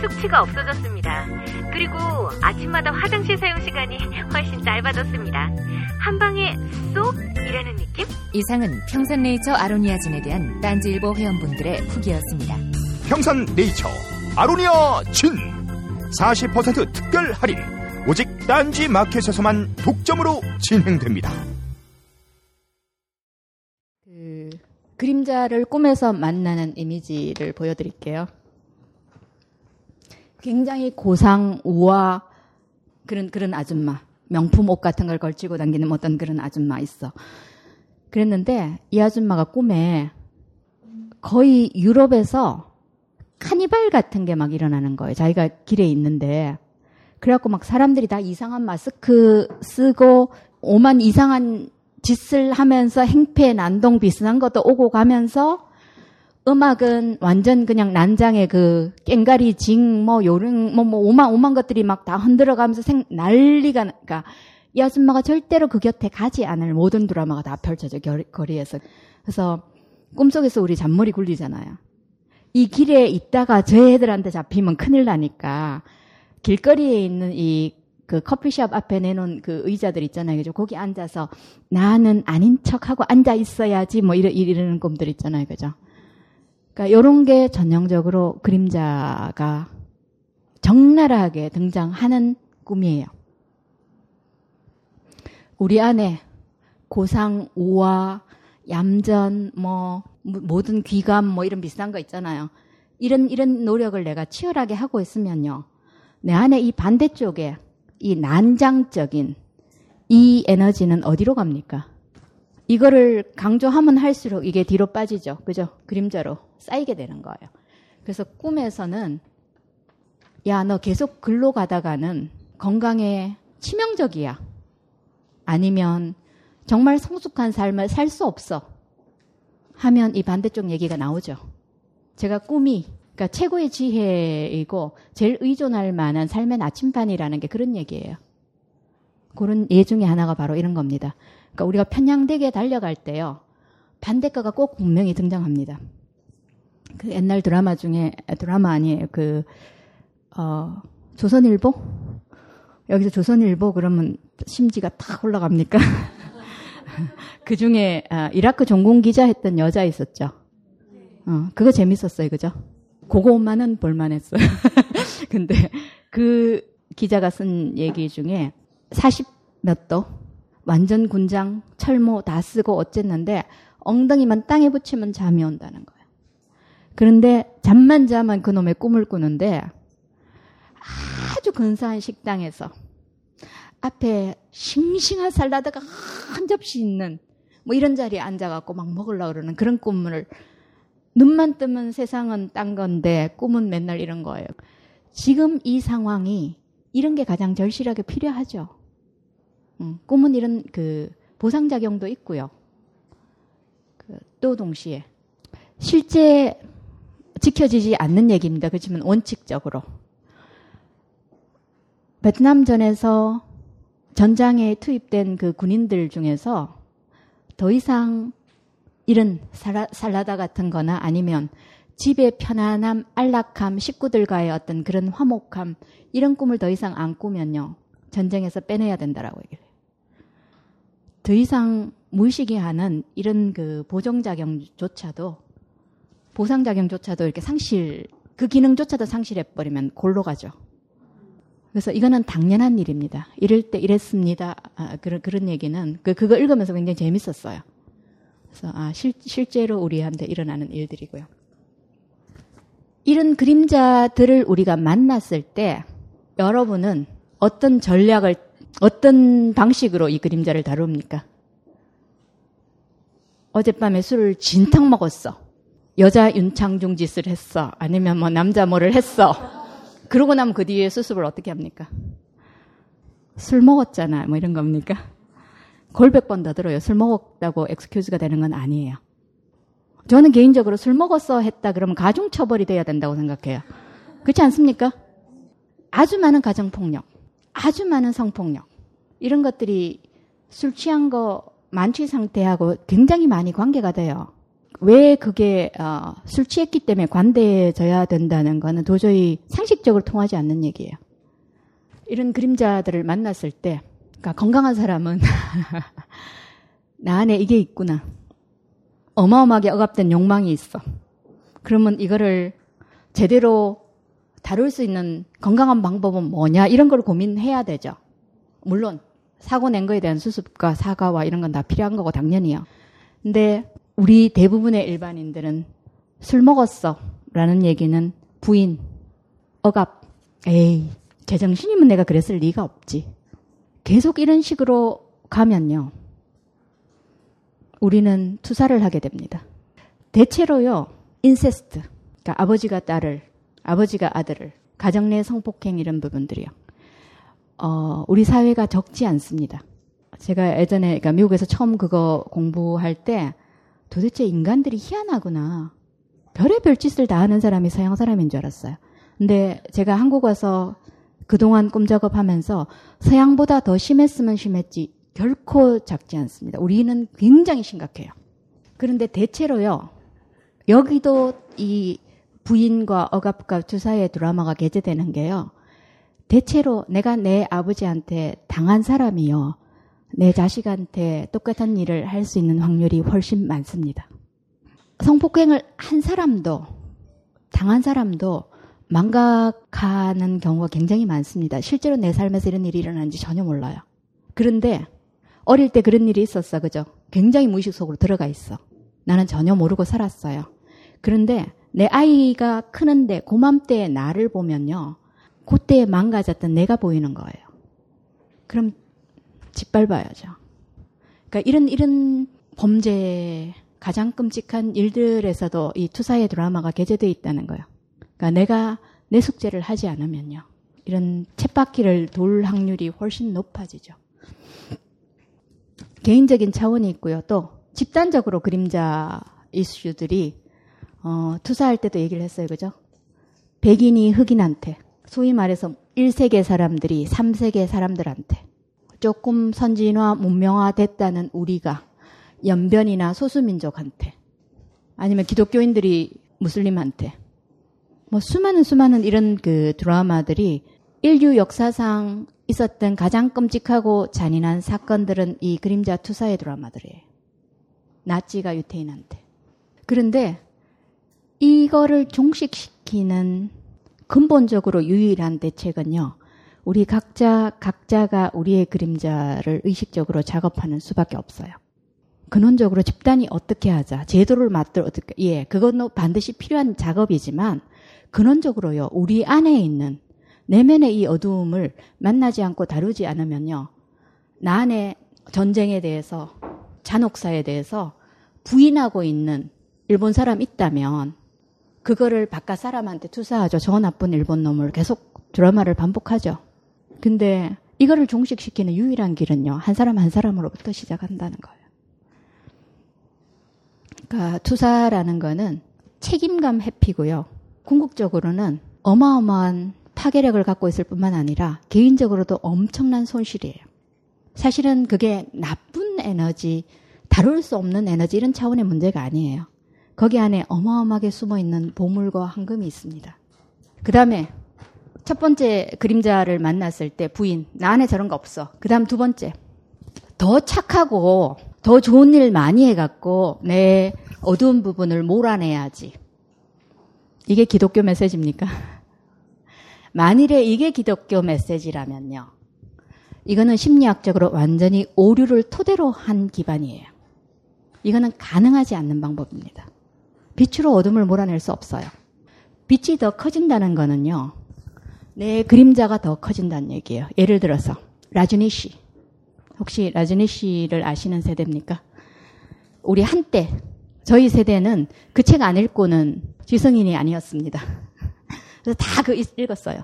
숙취가 없어졌습니다. 그리고 아침마다 화장실 사용 시간이 (laughs) 훨씬 짧아졌습니다. 한 방에 쏙 이라는 느낌? 이상은 평산네이처 아로니아진에 대한 딴지일보 회원분들의 후기였습니다. 평산네이처 아로니아 진 40% 특별 할인 오직 딴지 마켓에서만 독점으로 진행됩니다. 그 그림자를 꿈에서 만나는 이미지를 보여드릴게요. 굉장히 고상 우아 그런 그런 아줌마 명품 옷 같은 걸 걸치고 다니는 어떤 그런 아줌마 있어. 그랬는데 이 아줌마가 꿈에 거의 유럽에서 카니발 같은 게 막 일어나는 거예요. 자기가 길에 있는데 그래갖고 막 사람들이 다 이상한 마스크 쓰고 오만 이상한 짓을 하면서 행패 난동 비슷한 것도 오고 가면서 음악은 완전 그냥 난장의 그 깽가리 징뭐 요령 뭐, 뭐 오만 오만 것들이 막 다 흔들어가면서 생 난리가 그러니까 이 아줌마가 절대로 그 곁에 가지 않을 모든 드라마가 다 펼쳐져 거리에서 그래서 꿈속에서 우리 잔머리 굴리잖아요. 이 길에 있다가 저 애들한테 잡히면 큰일 나니까 길거리에 있는 이 그 커피숍 앞에 내놓은 그 의자들 있잖아요. 그죠? 거기 앉아서 나는 아닌 척하고 앉아 있어야지 뭐 이러, 이러는 꿈들 있잖아요. 그죠? 그러니까 이런 게 전형적으로 그림자가 적나라하게 등장하는 꿈이에요. 우리 안에 고상, 우화, 얌전, 뭐 모든 귀감 뭐 이런 비슷한 거 있잖아요. 이런 이런 노력을 내가 치열하게 하고 있으면요. 내 안에 이 반대쪽에 이 난장적인 이 에너지는 어디로 갑니까? 이거를 강조하면 할수록 이게 뒤로 빠지죠. 그죠? 그림자로 쌓이게 되는 거예요. 그래서 꿈에서는 야, 너 계속 글로 가다가는 건강에 치명적이야. 아니면 정말 성숙한 삶을 살 수 없어. 하면 이 반대쪽 얘기가 나오죠. 제가 꿈이 그러니까 최고의 지혜이고 제일 의존할 만한 삶의 나침반이라는 게 그런 얘기예요. 그런 예 중에 하나가 바로 이런 겁니다. 그러니까 우리가 편향되게 달려갈 때요. 반대가가 꼭 분명히 등장합니다. 그 옛날 드라마 중에 드라마 아니에요. 그 어, 조선일보 여기서 조선일보 그러면 심지가 탁 올라갑니까? (laughs) 그 중에 아, 이라크 전공 기자 했던 여자 있었죠. 어, 그거 재밌었어요, 그죠? 그거만은 볼만했어요. (laughs) 근데 그 기자가 쓴 얘기 중에 40 몇 도, 완전 군장, 철모 다 쓰고 어쨌는데 엉덩이만 땅에 붙이면 잠이 온다는 거예요. 그런데 잠만 자면 그놈의 꿈을 꾸는데 아주 근사한 식당에서 앞에 싱싱한 살라드가 한 접시 있는 뭐 이런 자리에 앉아갖고 막 먹으려고 그러는 그런 꿈을 눈만 뜨면 세상은 딴 건데 꿈은 맨날 이런 거예요. 지금 이 상황이 이런 게 가장 절실하게 필요하죠. 음, 꿈은 이런 그 보상작용도 있고요. 그, 또 동시에 실제 지켜지지 않는 얘기입니다. 그렇지만 원칙적으로 베트남전에서 전장에 투입된 그 군인들 중에서 더 이상 이런 살라, 살라다 같은 거나 아니면 집의 편안함, 안락함, 식구들과의 어떤 그런 화목함, 이런 꿈을 더 이상 안 꾸면요. 전쟁에서 빼내야 된다라고 얘기를 해요. 더 이상 무의식이 하는 이런 그 보정작용조차도 보상작용조차도 이렇게 상실, 그 기능조차도 상실해버리면 골로 가죠. 그래서 이거는 당연한 일입니다. 이럴 때 이랬습니다. 아, 그런, 그런 얘기는, 그, 그거 읽으면서 굉장히 재밌었어요. 그래서, 아, 실, 실제로 우리한테 일어나는 일들이고요. 이런 그림자들을 우리가 만났을 때, 여러분은 어떤 전략을, 어떤 방식으로 이 그림자를 다룹니까? 어젯밤에 술을 진탕 먹었어. 여자 윤창중 짓을 했어. 아니면 뭐 남자 뭐를 했어. 그러고 나면 그 뒤에 수습을 어떻게 합니까? 술 먹었잖아. 뭐 이런 겁니까? 골백 번 더 들어요. 술 먹었다고 엑스큐즈가 되는 건 아니에요. 저는 개인적으로 술 먹었어 했다 그러면 가중 처벌이 돼야 된다고 생각해요. 그렇지 않습니까? 아주 많은 가정폭력, 아주 많은 성폭력, 이런 것들이 술 취한 거 만취 상태하고 굉장히 많이 관계가 돼요. 왜 그게 어, 술 취했기 때문에 관대해져야 된다는 거는 도저히 상식적으로 통하지 않는 얘기예요. 이런 그림자들을 만났을 때, 그러니까 건강한 사람은 (laughs) 나 안에 이게 있구나. 어마어마하게 억압된 욕망이 있어. 그러면 이거를 제대로 다룰 수 있는 건강한 방법은 뭐냐 이런 걸 고민해야 되죠. 물론 사고 낸 거에 대한 수습과 사과와 이런 건 다 필요한 거고 당연히요. 근데 우리 대부분의 일반인들은 술 먹었어 라는 얘기는 부인, 억압, 에이, 제정신이면 내가 그랬을 리가 없지. 계속 이런 식으로 가면요. 우리는 투사를 하게 됩니다. 대체로요, 인세스트. 그러니까 아버지가 딸을, 아버지가 아들을, 가정 내 성폭행 이런 부분들이요. 어, 우리 사회가 적지 않습니다. 제가 예전에, 그러니까 미국에서 처음 그거 공부할 때 도대체 인간들이 희한하구나. 별의별 짓을 다 하는 사람이 서양 사람인 줄 알았어요. 근데 제가 한국 와서 그동안 꿈 작업 하면서 서양보다 더 심했으면 심했지 결코 작지 않습니다. 우리는 굉장히 심각해요. 그런데 대체로요, 여기도 이 부인과 억압과 주사의 드라마가 게재되는 게요, 대체로 내가 내 아버지한테 당한 사람이요, 내 자식한테 똑같은 일을 할 수 있는 확률이 훨씬 많습니다. 성폭행을 한 사람도, 당한 사람도 망각하는 경우가 굉장히 많습니다. 실제로 내 삶에서 이런 일이 일어나는지 전혀 몰라요. 그런데 어릴 때 그런 일이 있었어, 그죠? 굉장히 무의식 속으로 들어가 있어. 나는 전혀 모르고 살았어요. 그런데 내 아이가 크는데 고맘때의 나를 보면요. 그때에 망가졌던 내가 보이는 거예요. 그럼 짓밟아야죠. 그러니까 이런 이런 범죄 가장 끔찍한 일들에서도 이 투사의 드라마가 게재되어 있다는 거예요. 그러니까 내가 내 숙제를 하지 않으면요. 이런 쳇바퀴를 돌 확률이 훨씬 높아지죠. 개인적인 차원이 있고요. 또 집단적으로 그림자 이슈들이 어, 투사할 때도 얘기를 했어요. 그죠? 백인이 흑인한테 소위 말해서 1세계 사람들이 3세계 사람들한테 조금 선진화, 문명화 됐다는 우리가 연변이나 소수민족한테 아니면 기독교인들이 무슬림한테 뭐 수많은 수많은 이런 그 드라마들이 인류 역사상 있었던 가장 끔찍하고 잔인한 사건들은 이 그림자 투사의 드라마들이에요. 나치가 유태인한테. 그런데 이거를 종식시키는 근본적으로 유일한 대책은요. 우리 각자 각자가 우리의 그림자를 의식적으로 작업하는 수밖에 없어요. 근원적으로 집단이 어떻게 하자, 제도를 만들 어떻게 예, 그건 반드시 필요한 작업이지만 근원적으로요. 우리 안에 있는 내면의 이 어두움을 만나지 않고 다루지 않으면요. 나 안에 전쟁에 대해서 잔혹사에 대해서 부인하고 있는 일본 사람 있다면 그거를 바깥 사람한테 투사하죠. 저 나쁜 일본 놈을 계속 드라마를 반복하죠. 근데 이거를 종식시키는 유일한 길은요. 한 사람 한 사람으로부터 시작한다는 거예요. 그러니까 투사라는 거는 책임감 회피고요. 궁극적으로는 어마어마한 파괴력을 갖고 있을 뿐만 아니라 개인적으로도 엄청난 손실이에요. 사실은 그게 나쁜 에너지, 다룰 수 없는 에너지 이런 차원의 문제가 아니에요. 거기 안에 어마어마하게 숨어 있는 보물과 황금이 있습니다. 그 다음에 첫 번째 그림자를 만났을 때 부인, 나 안에 저런 거 없어. 그 다음 두 번째, 더 착하고 더 좋은 일 많이 해갖고 내 어두운 부분을 몰아내야지. 이게 기독교 메시지입니까? (laughs) 만일에 이게 기독교 메시지라면요. 이거는 심리학적으로 완전히 오류를 토대로 한 기반이에요. 이거는 가능하지 않는 방법입니다. 빛으로 어둠을 몰아낼 수 없어요. 빛이 더 커진다는 거는요. 내 그림자가 더 커진다는 얘기예요. 예를 들어서 라즈니 씨. 혹시 라즈니 씨를 아시는 세대입니까? 우리 한때 저희 세대는 그 책 안 읽고는 지성인이 아니었습니다. (laughs) 그래서 다 그 읽었어요.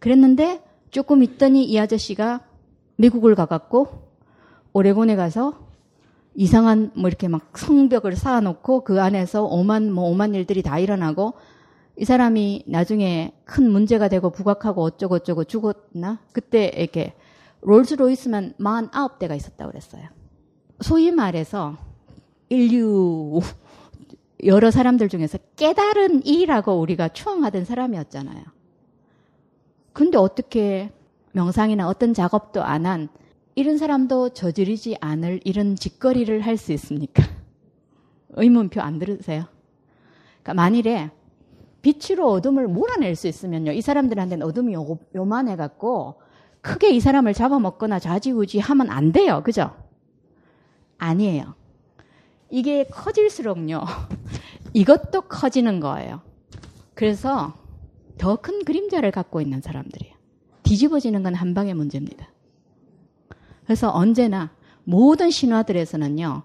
그랬는데 조금 있더니 이 아저씨가 미국을 가갖고 오레곤에 가서 이상한 뭐 이렇게 막 성벽을 쌓아놓고 그 안에서 오만 뭐 오만 일들이 다 일어나고 이 사람이 나중에 큰 문제가 되고 부각하고 어쩌고 어쩌고 죽었나? 그때 이렇게 롤스로이스만 49대가 있었다고 그랬어요. 소위 말해서 인류 여러 사람들 중에서 깨달은 이라고 우리가 추앙하던 사람이었잖아요. 근데 어떻게 명상이나 어떤 작업도 안 한 이런 사람도 저지르지 않을 이런 짓거리를 할 수 있습니까? 의문표 안 들으세요? 그러니까 만일에 빛으로 어둠을 몰아낼 수 있으면요. 이 사람들한테는 어둠이 요, 요만해갖고 크게 이 사람을 잡아먹거나 좌지우지 하면 안 돼요. 그죠? 아니에요. 이게 커질수록요. (laughs) 이것도 커지는 거예요. 그래서 더 큰 그림자를 갖고 있는 사람들이에요. 뒤집어지는 건 한 방의 문제입니다. 그래서 언제나 모든 신화들에서는요.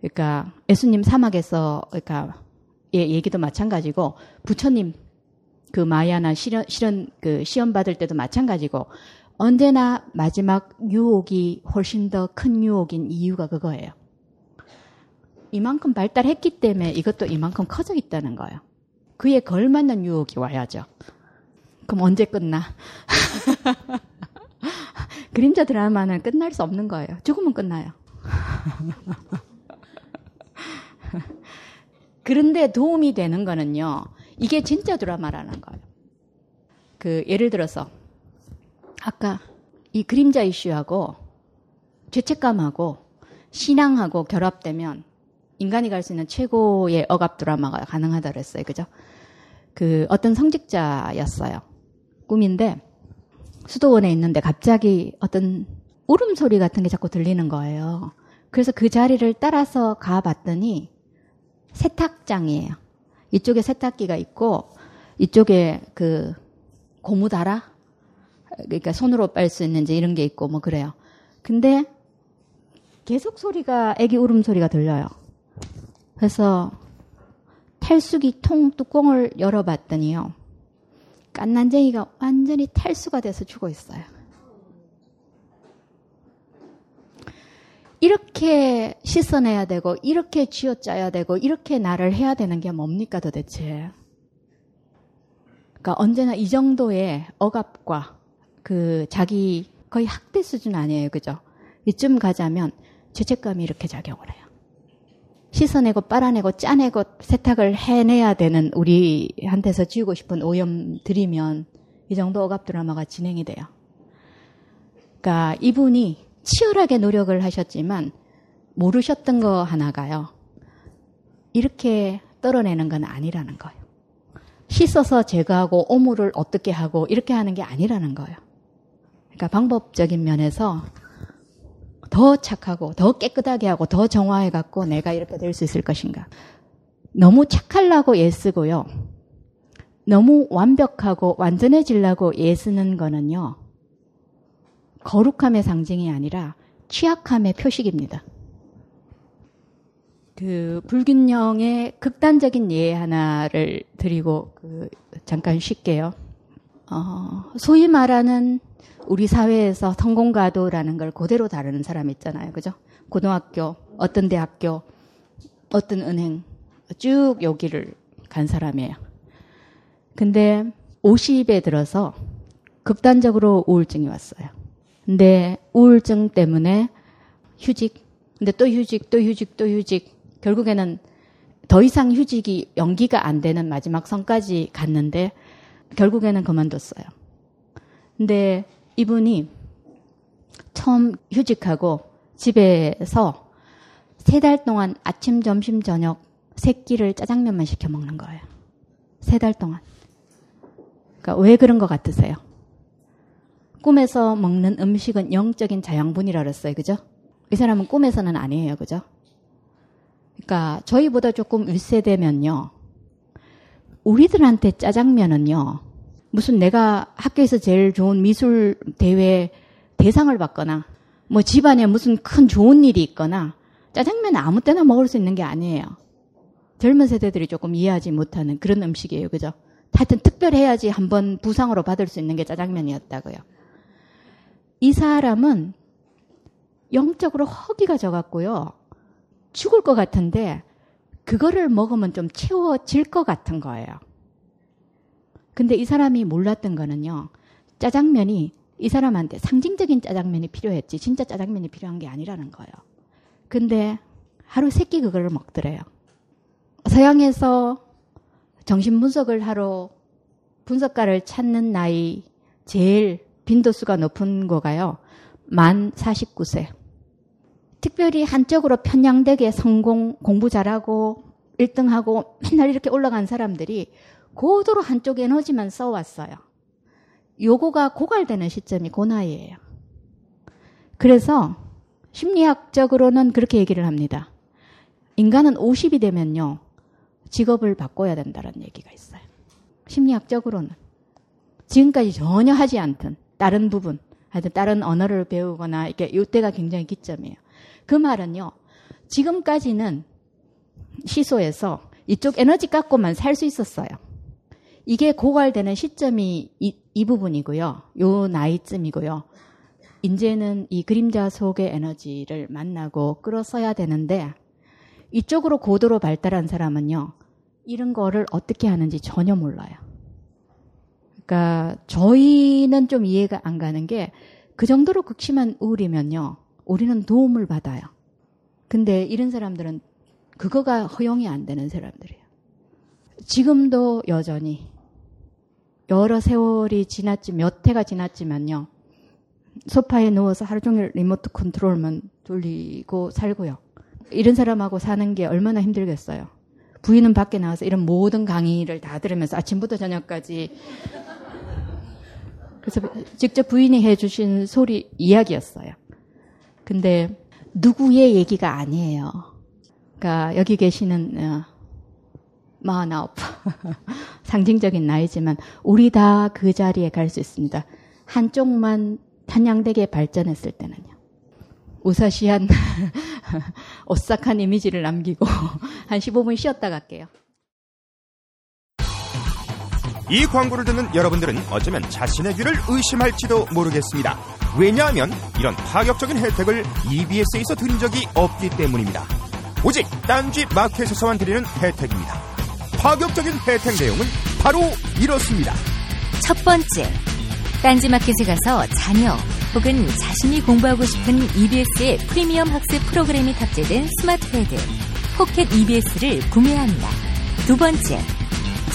그러니까 예수님 사막에서 그러니까 예, 얘기도 마찬가지고 부처님 그 마야나 실현, 실현 그 시험 받을 때도 마찬가지고 언제나 마지막 유혹이 훨씬 더 큰 유혹인 이유가 그거예요. 이만큼 발달했기 때문에 이것도 이만큼 커져 있다는 거예요. 그에 걸맞는 유혹이 와야죠. 그럼 언제 끝나? (laughs) 그림자 드라마는 끝날 수 없는 거예요. 죽으면 끝나요. (laughs) 그런데 도움이 되는 거는요. 이게 진짜 드라마라는 거예요. 그 예를 들어서 아까 이 그림자 이슈하고 죄책감하고 신앙하고 결합되면 인간이 갈 수 있는 최고의 억압 드라마가 가능하다 그랬어요. 그죠? 그 어떤 성직자였어요. 꿈인데 수도원에 있는데 갑자기 어떤 울음소리 같은 게 자꾸 들리는 거예요. 그래서 그 자리를 따라서 가봤더니 세탁장이에요. 이쪽에 세탁기가 있고 이쪽에 그 고무다라 그러니까 손으로 빨 수 있는지 이런 게 있고 뭐 그래요. 근데 계속 소리가 애기 울음소리가 들려요. 그래서 탈수기 통 뚜껑을 열어봤더니요. 깐난쟁이가 완전히 탈수가 돼서 죽어 있어요. 이렇게 씻어내야 되고, 이렇게 쥐어짜야 되고, 이렇게 나를 해야 되는 게 뭡니까 도대체? 그러니까 언제나 이 정도의 억압과 그 자기 거의 학대 수준 아니에요. 그죠? 이쯤 가자면 죄책감이 이렇게 작용을 해요. 씻어내고 빨아내고 짜내고 세탁을 해내야 되는 우리한테서 지우고 싶은 오염들이면 이 정도 억압 드라마가 진행이 돼요. 그러니까 이분이 치열하게 노력을 하셨지만 모르셨던 거 하나가요. 이렇게 떨어내는 건 아니라는 거예요. 씻어서 제거하고 오물을 어떻게 하고 이렇게 하는 게 아니라는 거예요. 그러니까 방법적인 면에서 더 착하고 더 깨끗하게 하고 더 정화해 갖고 내가 이렇게 될 수 있을 것인가. 너무 착하려고 애쓰고요. 너무 완벽하고 완전해지려고 애쓰는 거는요. 거룩함의 상징이 아니라 취약함의 표식입니다. 그 불균형의 극단적인 예 하나를 드리고 그 잠깐 쉴게요. 어, 소위 말하는 우리 사회에서 성공가도라는 걸 그대로 다루는 사람 있잖아요. 그죠? 고등학교, 어떤 대학교, 어떤 은행 쭉 여기를 간 사람이에요. 근데 50에 들어서 극단적으로 우울증이 왔어요. 근데 우울증 때문에 휴직, 근데 또 휴직, 또 휴직, 또 휴직. 결국에는 더 이상 휴직이 연기가 안 되는 마지막 선까지 갔는데 결국에는 그만뒀어요. 근데 이분이 처음 휴직하고 집에서 세 달 동안 아침, 점심, 저녁 세 끼를 짜장면만 시켜 먹는 거예요. 세 달 동안. 그러니까 왜 그런 것 같으세요? 꿈에서 먹는 음식은 영적인 자양분이라 그랬어요. 그죠? 이 사람은 꿈에서는 아니에요. 그죠? 그러니까 저희보다 조금 윗세대면요. 우리들한테 짜장면은요. 무슨 내가 학교에서 제일 좋은 미술 대회 대상을 받거나 뭐 집안에 무슨 큰 좋은 일이 있거나 짜장면 아무 때나 먹을 수 있는 게 아니에요. 젊은 세대들이 조금 이해하지 못하는 그런 음식이에요. 그죠? 하여튼 특별해야지 한번 부상으로 받을 수 있는 게 짜장면이었다고요. 이 사람은 영적으로 허기가 져갖고요. 죽을 것 같은데 그거를 먹으면 좀 채워질 것 같은 거예요. 근데 이 사람이 몰랐던 거는요. 짜장면이 이 사람한테 상징적인 짜장면이 필요했지 진짜 짜장면이 필요한 게 아니라는 거예요. 근데 하루 세 끼 그거를 먹더래요. 서양에서 정신 분석을 하러 분석가를 찾는 나이 제일 빈도수가 높은 거가요. 만 49세. 특별히 한쪽으로 편향되게 성공, 공부 잘하고 1등하고 맨날 이렇게 올라간 사람들이 고도로 한쪽 에너지만 써왔어요. 요거가 고갈되는 시점이 그 나이예요. 그래서 심리학적으로는 그렇게 얘기를 합니다. 인간은 50이 되면요. 직업을 바꿔야 된다는 얘기가 있어요. 심리학적으로는. 지금까지 전혀 하지 않던 다른 부분, 하여튼 다른 언어를 배우거나 이게 이때가 굉장히 기점이에요. 그 말은요. 지금까지는 시소에서 이쪽 에너지 갖고만 살 수 있었어요. 이게 고갈되는 시점이 이, 이 부분이고요. 요 나이쯤이고요. 이제는 이 그림자 속의 에너지를 만나고 끌어써야 되는데 이쪽으로 고도로 발달한 사람은요. 이런 거를 어떻게 하는지 전혀 몰라요. 그러니까 저희는 좀 이해가 안 가는 게 그 정도로 극심한 우울이면요. 우리는 도움을 받아요. 근데 이런 사람들은 그거가 허용이 안 되는 사람들이에요. 지금도 여전히 여러 세월이 지났지 몇 해가 지났지만요. 소파에 누워서 하루 종일 리모트 컨트롤만 돌리고 살고요. 이런 사람하고 사는 게 얼마나 힘들겠어요. 부인은 밖에 나와서 이런 모든 강의를 다 들으면서 아침부터 저녁까지 그래서 직접 부인이 해주신 소리 이야기였어요. 근데 누구의 얘기가 아니에요. 그러니까 여기 계시는 어, 마흔아홉 (laughs) 상징적인 나이지만 우리 다 그 자리에 갈 수 있습니다. 한쪽만 탄양되게 발전했을 때는요. 우사시한 (laughs) 오싹한 이미지를 남기고 (laughs) 한 15분 쉬었다 갈게요. 이 광고를 듣는 여러분들은 어쩌면 자신의 귀를 의심할지도 모르겠습니다. 왜냐하면 이런 파격적인 혜택을 EBS에서 드린 적이 없기 때문입니다. 오직 딴지 마켓에서만 드리는 혜택입니다. 파격적인 혜택 내용은 바로 이렇습니다. 첫 번째, 딴지 마켓에 가서 자녀 혹은 자신이 공부하고 싶은 EBS의 프리미엄 학습 프로그램이 탑재된 스마트 패드 포켓 EBS를 구매합니다. 두 번째,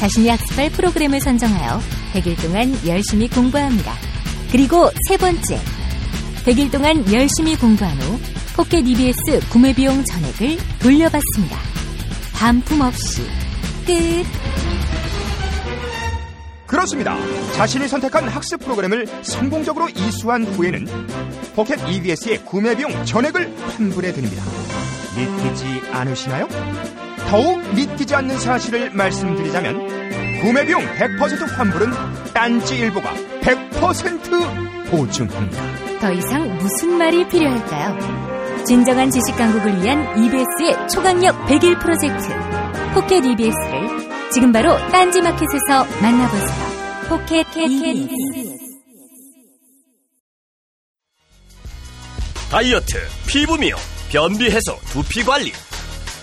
자신이 학습할 프로그램을 선정하여 100일 동안 열심히 공부합니다. 그리고 세 번째, 100일 동안 열심히 공부한 후 포켓 EBS 구매 비용 전액을 돌려받습니다. 반품 없이 끝. 그렇습니다. 자신이 선택한 학습 프로그램을 성공적으로 이수한 후에는 포켓 EBS의 구매 비용 전액을 환불해 드립니다. 믿기지 않으시나요? 더욱 믿기지 않는 사실을 말씀드리자면 구매 비용 100% 환불은 딴지 일보가 100% 보증합니다. 더 이상 무슨 말이 필요할까요? 진정한 지식 강국을 위한 EBS의 초강력 100일 프로젝트 포켓 EBS를 지금 바로 딴지 마켓에서 만나보세요. 포켓 EBS. 다이어트, 피부 미용, 변비 해소, 두피 관리.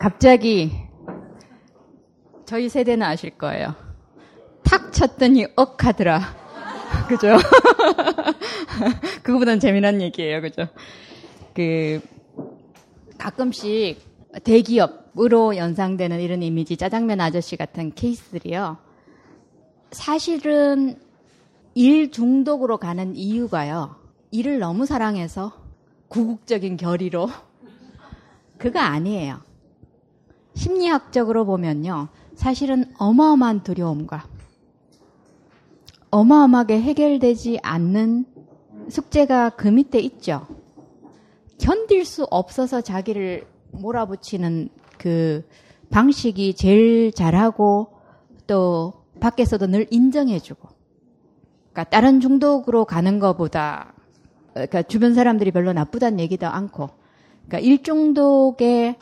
갑자기 저희 세대는 아실 거예요. 탁 쳤더니 억 하더라. (laughs) 그죠? (laughs) 그거보단 재미난 얘기예요. 그죠? 그, 가끔씩 대기업으로 연상되는 이런 이미지, 짜장면 아저씨 같은 케이스들이요. 사실은 일 중독으로 가는 이유가요. 일을 너무 사랑해서 구국적인 결의로 (laughs) 그거 아니에요. 심리학적으로 보면요. 사실은 어마어마한 두려움과 어마어마하게 해결되지 않는 숙제가 그 밑에 있죠. 견딜 수 없어서 자기를 몰아붙이는 그 방식이 제일 잘하고 또 밖에서도 늘 인정해주고. 그러니까 다른 중독으로 가는 것보다 그러니까 주변 사람들이 별로 나쁘다는 얘기도 않고. 그러니까 일중독의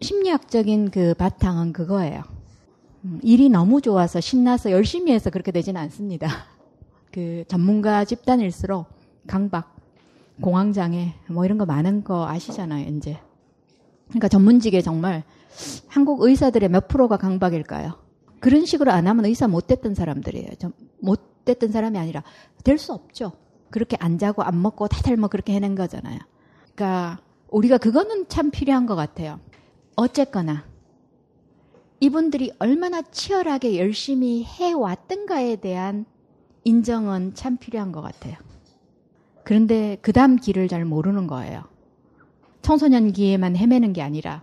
심리학적인 그 바탕은 그거예요. 음, 일이 너무 좋아서 신나서 열심히 해서 그렇게 되지는 않습니다. (laughs) 그 전문가 집단일수록 강박, 공황장애 뭐 이런 거 많은 거 아시잖아요, 이제. 그러니까 전문직에 정말 한국 의사들의 몇 프로가 강박일까요? 그런 식으로 안 하면 의사 못 됐던 사람들이에요. 못 됐던 사람이 아니라 될 수 없죠. 그렇게 안 자고 안 먹고 다들 뭐 그렇게 해낸 거잖아요. 그러니까 우리가 그거는 참 필요한 것 같아요. 어쨌거나 이분들이 얼마나 치열하게 열심히 해왔던가에 대한 인정은 참 필요한 것 같아요. 그런데 그 다음 길을 잘 모르는 거예요. 청소년기에만 헤매는 게 아니라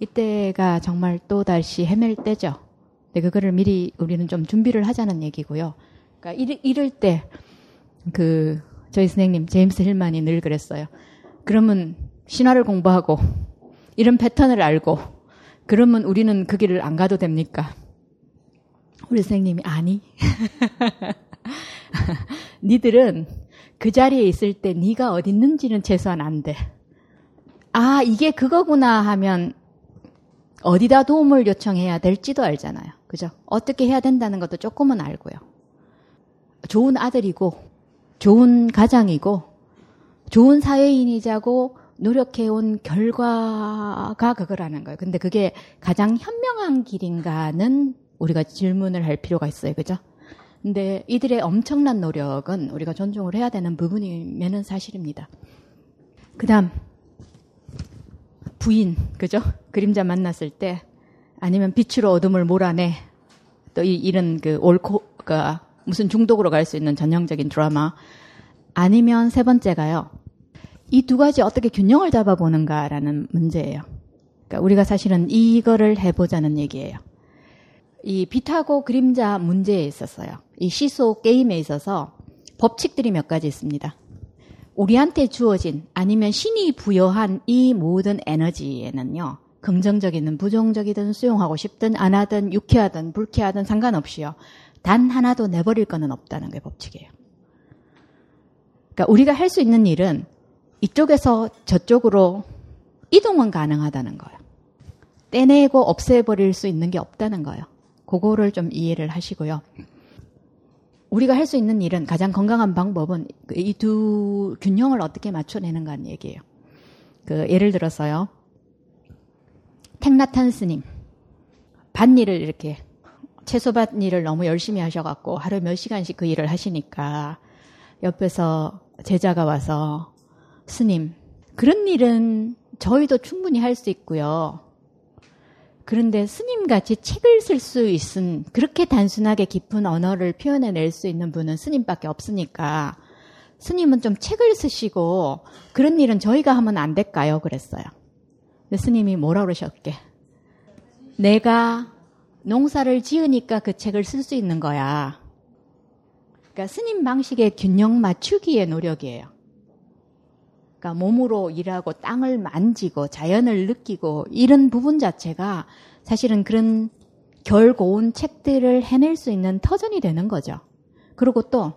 이때가 정말 또 다시 헤맬 때죠. 네, 그거를 미리 우리는 좀 준비를 하자는 얘기고요. 그러니까 이럴, 이럴 때 그 저희 선생님 제임스 힐만이 늘 그랬어요. 그러면 신화를 공부하고 이런 패턴을 알고 그러면 우리는 그 길을 안 가도 됩니까? 우리 선생님이 아니. (laughs) 니들은 그 자리에 있을 때 네가 어디 있는지는 최소한 안 돼. 아, 이게 그거구나 하면 어디다 도움을 요청해야 될지도 알잖아요. 그죠? 어떻게 해야 된다는 것도 조금은 알고요. 좋은 아들이고, 좋은 가장이고, 좋은 사회인이자고 노력해온 결과가 그거라는 거예요. 근데 그게 가장 현명한 길인가는 우리가 질문을 할 필요가 있어요. 그죠? 근데 이들의 엄청난 노력은 우리가 존중을 해야 되는 부분이면은 사실입니다. 그 다음, 부인, 그죠? 그림자 만났을 때, 아니면 빛으로 어둠을 몰아내, 또 이, 이런 그 옳고가 무슨 중독으로 갈 수 있는 전형적인 드라마, 아니면 세 번째가요. 이 두 가지 어떻게 균형을 잡아보는가라는 문제예요. 그러니까 우리가 사실은 이거를 해보자는 얘기예요. 이 빛하고 그림자 문제에 있었어요. 이 시소 게임에 있어서 법칙들이 몇 가지 있습니다. 우리한테 주어진 아니면 신이 부여한 이 모든 에너지에는요. 긍정적이든 부정적이든 수용하고 싶든 안 하든 유쾌하든 불쾌하든 상관없이요. 단 하나도 내버릴 거는 없다는 게 법칙이에요. 그러니까 우리가 할 수 있는 일은 이쪽에서 저쪽으로 이동은 가능하다는 거예요. 떼내고 없애버릴 수 있는 게 없다는 거예요. 그거를 좀 이해를 하시고요. 우리가 할 수 있는 일은 가장 건강한 방법은 이 두 균형을 어떻게 맞춰내는가 하는 얘기예요. 그 예를 들어서요. 탱나탄 스님 밭일을 이렇게 채소밭 일을 너무 열심히 하셔갖고 하루 몇 시간씩 그 일을 하시니까 옆에서 제자가 와서 스님 그런 일은 저희도 충분히 할 수 있고요. 그런데 스님같이 책을 쓸 수 있은 그렇게 단순하게 깊은 언어를 표현해낼 수 있는 분은 스님밖에 없으니까 스님은 좀 책을 쓰시고 그런 일은 저희가 하면 안 될까요? 그랬어요. 스님이 뭐라 그러셨게? 내가 농사를 지으니까 그 책을 쓸 수 있는 거야. 그러니까 스님 방식의 균형 맞추기의 노력이에요. 그러니까 몸으로 일하고 땅을 만지고 자연을 느끼고 이런 부분 자체가 사실은 그런 결고운 책들을 해낼 수 있는 터전이 되는 거죠. 그리고 또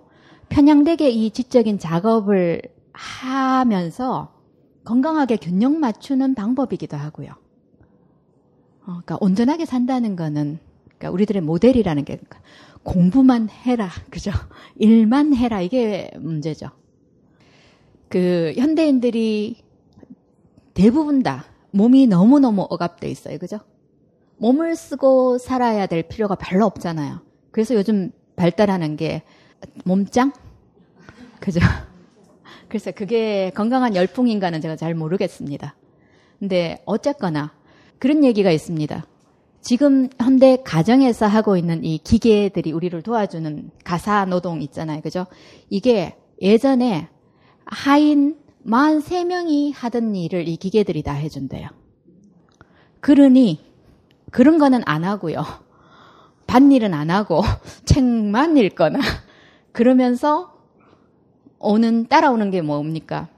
편향되게 이 지적인 작업을 하면서 건강하게 균형 맞추는 방법이기도 하고요. 어, 그러니까 온전하게 산다는 거는 그러니까 우리들의 모델이라는 게 공부만 해라, 그죠? (laughs) 일만 해라 이게 문제죠. 그 현대인들이 대부분 다 몸이 너무너무 억압돼 있어요. 그죠? 몸을 쓰고 살아야 될 필요가 별로 없잖아요. 그래서 요즘 발달하는 게 몸짱? 그죠? (laughs) 그래서 그게 건강한 열풍인가는 제가 잘 모르겠습니다. 근데 어쨌거나 그런 얘기가 있습니다. 지금 현대 가정에서 하고 있는 이 기계들이 우리를 도와주는 가사 노동 있잖아요. 그죠? 이게 예전에 하인 43명이 하던 일을 이 기계들이 다 해준대요. 그러니 그런 거는 안 하고요. 밭일은 안 하고 (laughs) 책만 읽거나 그러면서 오는 따라오는 게 뭡니까?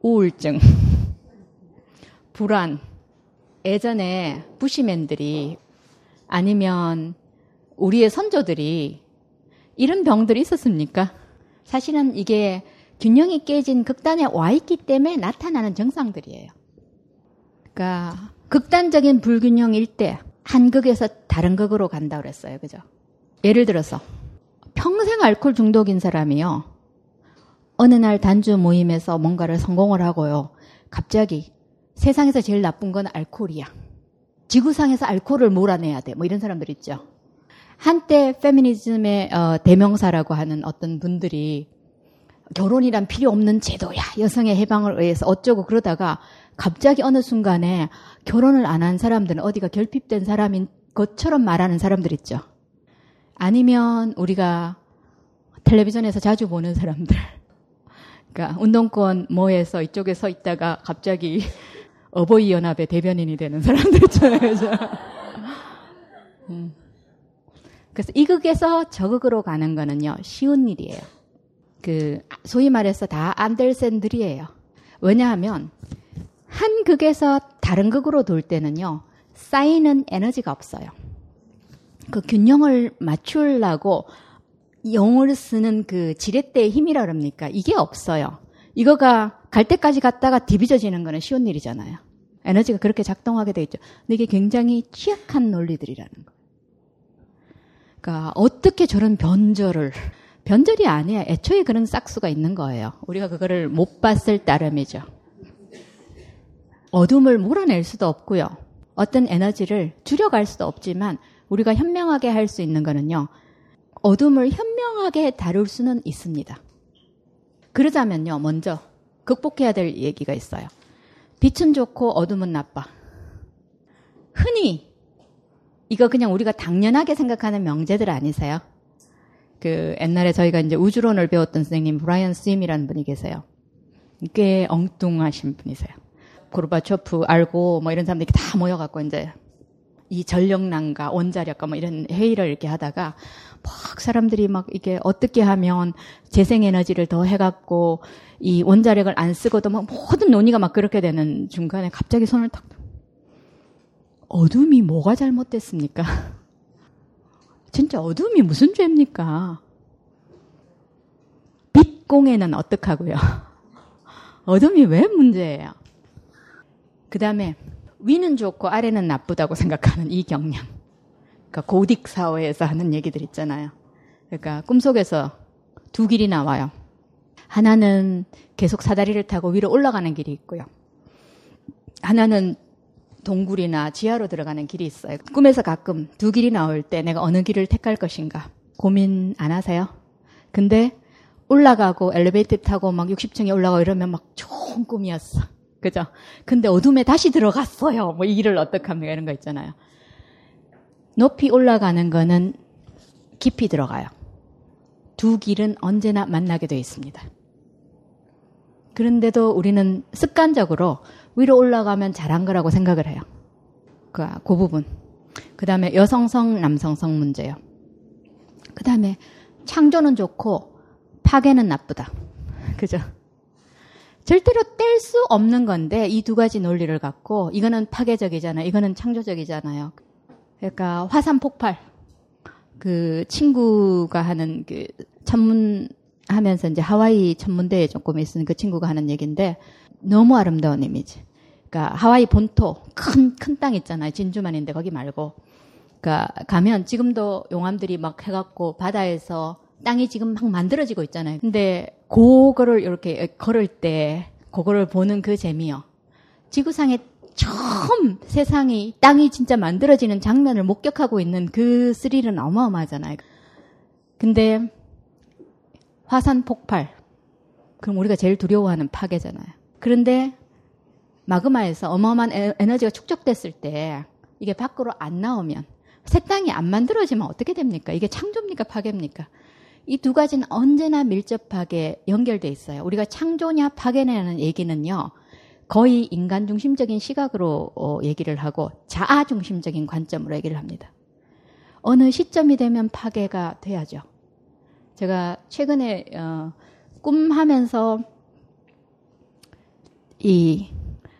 우울증, (laughs) 불안. 예전에 부시맨들이 아니면 우리의 선조들이 이런 병들이 있었습니까? 사실은 이게 균형이 깨진 극단에 와 있기 때문에 나타나는 증상들이에요. 그러니까 극단적인 불균형일 때 한 극에서 다른 극으로 간다 그랬어요. 그죠? 예를 들어서 평생 알코올 중독인 사람이요. 어느 날 단주 모임에서 뭔가를 성공을 하고요. 갑자기 세상에서 제일 나쁜 건 알코올이야. 지구상에서 알코올을 몰아내야 돼. 뭐 이런 사람들 있죠. 한때 페미니즘의 어, 대명사라고 하는 어떤 분들이 결혼이란 필요 없는 제도야. 여성의 해방을 위해서 어쩌고 그러다가 갑자기 어느 순간에 결혼을 안 한 사람들은 어디가 결핍된 사람인 것처럼 말하는 사람들 있죠. 아니면 우리가 텔레비전에서 자주 보는 사람들. 그러니까 운동권 모에서 이쪽에 서 있다가 갑자기 (laughs) 어버이 연합의 대변인이 되는 사람들 있잖아요. (laughs) 음. 그래서 이 극에서 저 극으로 가는 거는요, 쉬운 일이에요. 그, 소위 말해서 다 안델센들이에요. 왜냐하면, 한 극에서 다른 극으로 돌 때는요, 쌓이는 에너지가 없어요. 그 균형을 맞추려고 영을 쓰는 그 지렛대의 힘이라 그럽니까? 이게 없어요. 이거가 갈 때까지 갔다가 디비져지는 거는 쉬운 일이잖아요. 에너지가 그렇게 작동하게 돼 있죠. 근데 이게 굉장히 취약한 논리들이라는 거예요. 그러니까 어떻게 저런 변절을 변절이 아니야. 애초에 그런 싹수가 있는 거예요. 우리가 그거를 못 봤을 따름이죠. 어둠을 몰아낼 수도 없고요. 어떤 에너지를 줄여갈 수도 없지만 우리가 현명하게 할 수 있는 거는요. 어둠을 현명하게 다룰 수는 있습니다. 그러자면요. 먼저 극복해야 될 얘기가 있어요. 빛은 좋고 어둠은 나빠. 흔히 이거 그냥 우리가 당연하게 생각하는 명제들 아니세요? 그 옛날에 저희가 이제 우주론을 배웠던 선생님 브라이언 스임이라는 분이 계세요. 꽤 엉뚱하신 분이세요. 고르바초프 알고 뭐 이런 사람들이 다 모여갖고 이제 이 전력난과 원자력과 뭐 이런 회의를 이렇게 하다가 막 사람들이 막 이게 어떻게 하면 재생에너지를 더 해갖고 이 원자력을 안 쓰고도 막 모든 논의가 막 그렇게 되는 중간에 갑자기 손을 탁 어둠이 뭐가 잘못됐습니까? (laughs) 진짜 어둠이 무슨 죄입니까? 빛공해는 어떡하고요? (laughs) 어둠이 왜 문제예요? 그 다음에 위는 좋고 아래는 나쁘다고 생각하는 이 경향. 그러니까 고딕 사회에서 하는 얘기들 있잖아요. 그러니까 꿈속에서 두 길이 나와요. 하나는 계속 사다리를 타고 위로 올라가는 길이 있고요. 하나는 동굴이나 지하로 들어가는 길이 있어요. 꿈에서 가끔 두 길이 나올 때 내가 어느 길을 택할 것인가 고민 안 하세요? 근데 올라가고 엘리베이터 타고 막 60층에 올라가고 이러면 막 좋은 꿈이었어. 그죠? 근데 어둠에 다시 들어갔어요. 뭐 이 길을 어떡합니까? 이런 거 있잖아요. 높이 올라가는 거는 깊이 들어가요. 두 길은 언제나 만나게 되어 있습니다. 그런데도 우리는 습관적으로 위로 올라가면 잘한 거라고 생각을 해요. 그, 그 부분. 그 다음에 여성성, 남성성 문제요. 그 다음에 창조는 좋고 파괴는 나쁘다. (laughs) 그죠? 절대로 뗄 수 없는 건데 이 두 가지 논리를 갖고 이거는 파괴적이잖아요. 이거는 창조적이잖아요. 그러니까 화산 폭발. 그 친구가 하는 그 천문 하면서 이제 하와이 천문대에 조금 있은 그 친구가 하는 얘기인데 너무 아름다운 이미지. 그러니까 하와이 본토 큰 큰 땅 있잖아요. 진주만인데 거기 말고. 그러니까 가면 지금도 용암들이 막 해갖고 바다에서 땅이 지금 막 만들어지고 있잖아요. 근데 그거를 이렇게 걸을 때 그거를 보는 그 재미요. 지구상에 처음 세상이 땅이 진짜 만들어지는 장면을 목격하고 있는 그 스릴은 어마어마하잖아요. 근데 화산 폭발. 그럼 우리가 제일 두려워하는 파괴잖아요. 그런데 마그마에서 어마어마한 에- 에너지가 축적됐을 때 이게 밖으로 안 나오면 새 땅이 안 만들어지면 어떻게 됩니까? 이게 창조입니까? 파괴입니까? 이 두 가지는 언제나 밀접하게 연결돼 있어요. 우리가 창조냐 파괴냐는 얘기는요. 거의 인간 중심적인 시각으로 어, 얘기를 하고 자아 중심적인 관점으로 얘기를 합니다. 어느 시점이 되면 파괴가 돼야죠. 제가 최근에 어, 꿈하면서 이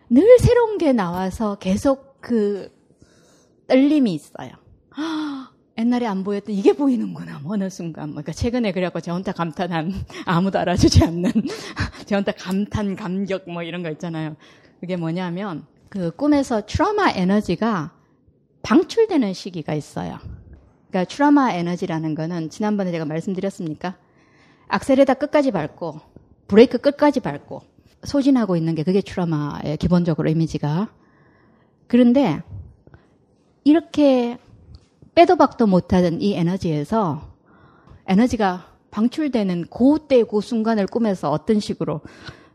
늘 새로운 게 나와서 계속 그 떨림이 있어요. (gasps) 옛날에 안 보였던 이게 보이는구나. 뭐 어느 순간. 뭐 그러니까 최근에 그래갖고 저 혼자 감탄한 (laughs) 아무도 알아주지 않는 (laughs) 저 혼자 감탄 감격 뭐 이런 거 있잖아요. 그게 뭐냐면 그 꿈에서 트라우마 에너지가 방출되는 시기가 있어요. 그러니까 트라우마 에너지라는 거는 지난번에 제가 말씀드렸습니까? 악셀에다 끝까지 밟고 브레이크 끝까지 밟고 소진하고 있는 게 그게 트라우마의 기본적으로 이미지가. 그런데 이렇게 빼도 박도 못하던 이 에너지에서 에너지가 방출되는 그때 그 순간을 꿈에서 어떤 식으로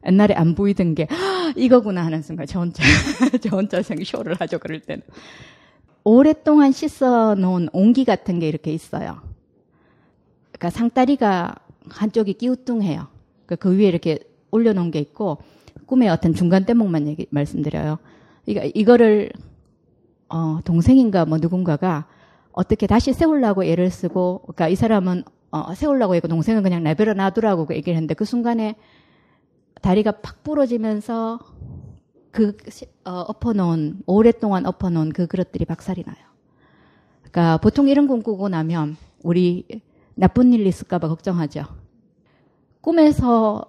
옛날에 안 보이던 게 "헉, 이거구나 하는 순간 저 혼자 (laughs) 저 혼자 생쇼를 하죠 그럴 때는 오랫동안 씻어 놓은 옹기 같은 게 이렇게 있어요. 그러니까 상다리가 한쪽이 끼우뚱해요. 그러니까 그 위에 이렇게 올려놓은 게 있고 꿈의 어떤 중간 대목만 얘기 말씀드려요. 그러니까 이거를 어, 동생인가 뭐 누군가가 어떻게 다시 세우려고 애를 쓰고, 그러니까 이 사람은 어, 세우려고 했고 동생은 그냥 내버려 놔두라고 그 얘기를 했는데 그 순간에 다리가 팍 부러지면서 그 시- 어, 엎어놓은 오랫동안 엎어놓은 그 그릇들이 박살이 나요. 그러니까 보통 이런 꿈 꾸고 나면 우리 나쁜 일 있을까봐 걱정하죠. 꿈에서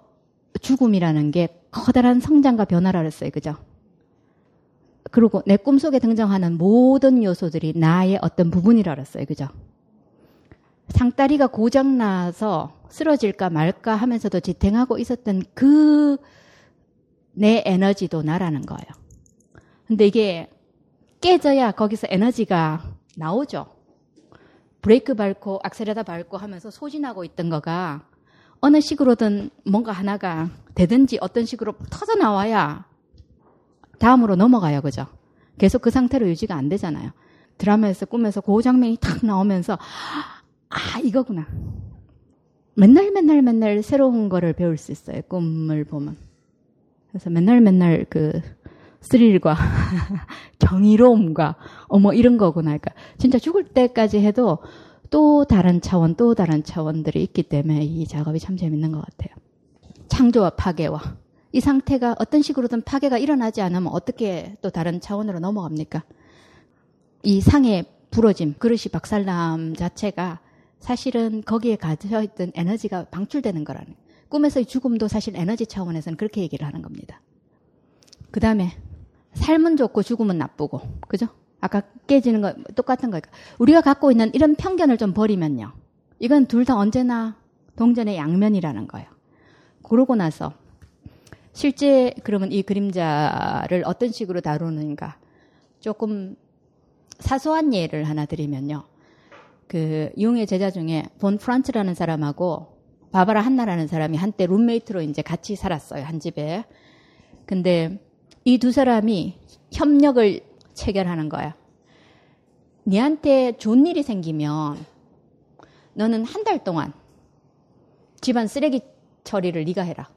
죽음이라는 게 커다란 성장과 변화라 그랬어요, 그죠? 그리고 내 꿈속에 등장하는 모든 요소들이 나의 어떤 부분이라 그랬어요. 그죠? 상다리가 고장나서 쓰러질까 말까 하면서도 지탱하고 있었던 그 내 에너지도 나라는 거예요. 근데 이게 깨져야 거기서 에너지가 나오죠. 브레이크 밟고 악셀에다 밟고 하면서 소진하고 있던 거가 어느 식으로든 뭔가 하나가 되든지 어떤 식으로 터져 나와야 다음으로 넘어가요, 그죠? 계속 그 상태로 유지가 안 되잖아요. 드라마에서 꿈에서 그 장면이 탁 나오면서 아 이거구나. 맨날 맨날 맨날 새로운 거를 배울 수 있어요. 꿈을 보면. 그래서 맨날 맨날 그 스릴과 (laughs) 경이로움과 어머 이런 거구나. 그러니까 진짜 죽을 때까지 해도 또 다른 차원, 또 다른 차원들이 있기 때문에 이 작업이 참 재밌는 것 같아요. 창조와 파괴와 이 상태가 어떤 식으로든 파괴가 일어나지 않으면 어떻게 또 다른 차원으로 넘어갑니까? 이 상의 부러짐, 그릇이 박살남 자체가 사실은 거기에 가져있던 에너지가 방출되는 거라는. 꿈에서의 죽음도 사실 에너지 차원에서는 그렇게 얘기를 하는 겁니다. 그 다음에 삶은 좋고 죽음은 나쁘고, 그죠? 아까 깨지는 거 똑같은 거니까 우리가 갖고 있는 이런 편견을 좀 버리면요. 이건 둘 다 언제나 동전의 양면이라는 거예요. 그러고 나서 실제 그러면 이 그림자를 어떤 식으로 다루는가 조금 사소한 예를 하나 드리면요. 그 융의 제자 중에 본 프란츠라는 사람하고 바바라 한나라는 사람이 한때 룸메이트로 이제 같이 살았어요 한 집에. 근데 이 두 사람이 협력을 체결하는 거야. 니한테 좋은 일이 생기면 너는 한 달 동안 집안 쓰레기 처리를 네가 해라.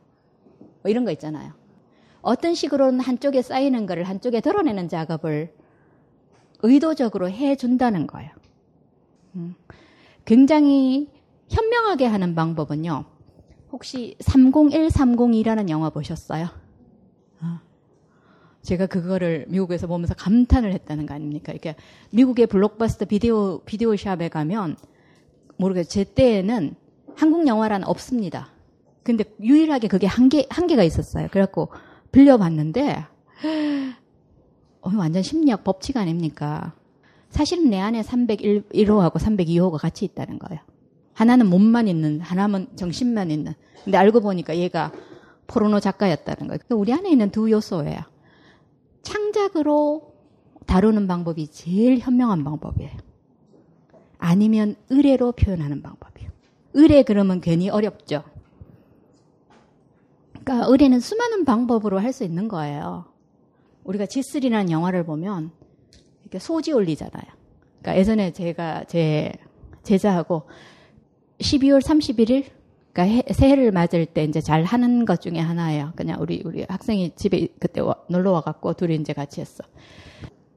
뭐 이런 거 있잖아요. 어떤 식으로는 한쪽에 쌓이는 거를 한쪽에 덜어내는 작업을 의도적으로 해준다는 거예요. 음. 굉장히 현명하게 하는 방법은요. 혹시 30130이라는 영화 보셨어요? 어. 제가 그거를 미국에서 보면서 감탄을 했다는 거 아닙니까? 이렇게 미국의 블록버스터 비디오 비디오 샵에 가면 모르겠어요. 제 때에는 한국 영화란 없습니다. 근데 유일하게 그게 한 개, 한 개가 있었어요. 그래갖고 빌려봤는데, 어, 완전 심리학 법칙 아닙니까? 사실은 내 안에 301호하고 302호가 같이 있다는 거예요. 하나는 몸만 있는, 하나는 정신만 있는. 근데 알고 보니까 얘가 포르노 작가였다는 거예요. 우리 안에 있는 두 요소예요. 창 창작으로 다루는 방법이 제일 현명한 방법이에요. 아니면 의뢰로 표현하는 방법이에요. 의뢰 그러면 괜히 어렵죠. 그러니까 의뢰는 수많은 방법으로 할 수 있는 거예요. 우리가 지슬이라는 영화를 보면 이렇게 소지 올리잖아요. 그러니까 예전에 제가 제 제자하고 12월 31일 그러니까 새해를 맞을 때 이제 잘 하는 것 중에 하나예요. 그냥 우리 우리 학생이 집에 그때 와, 놀러 와 갖고 둘이 이제 같이 했어.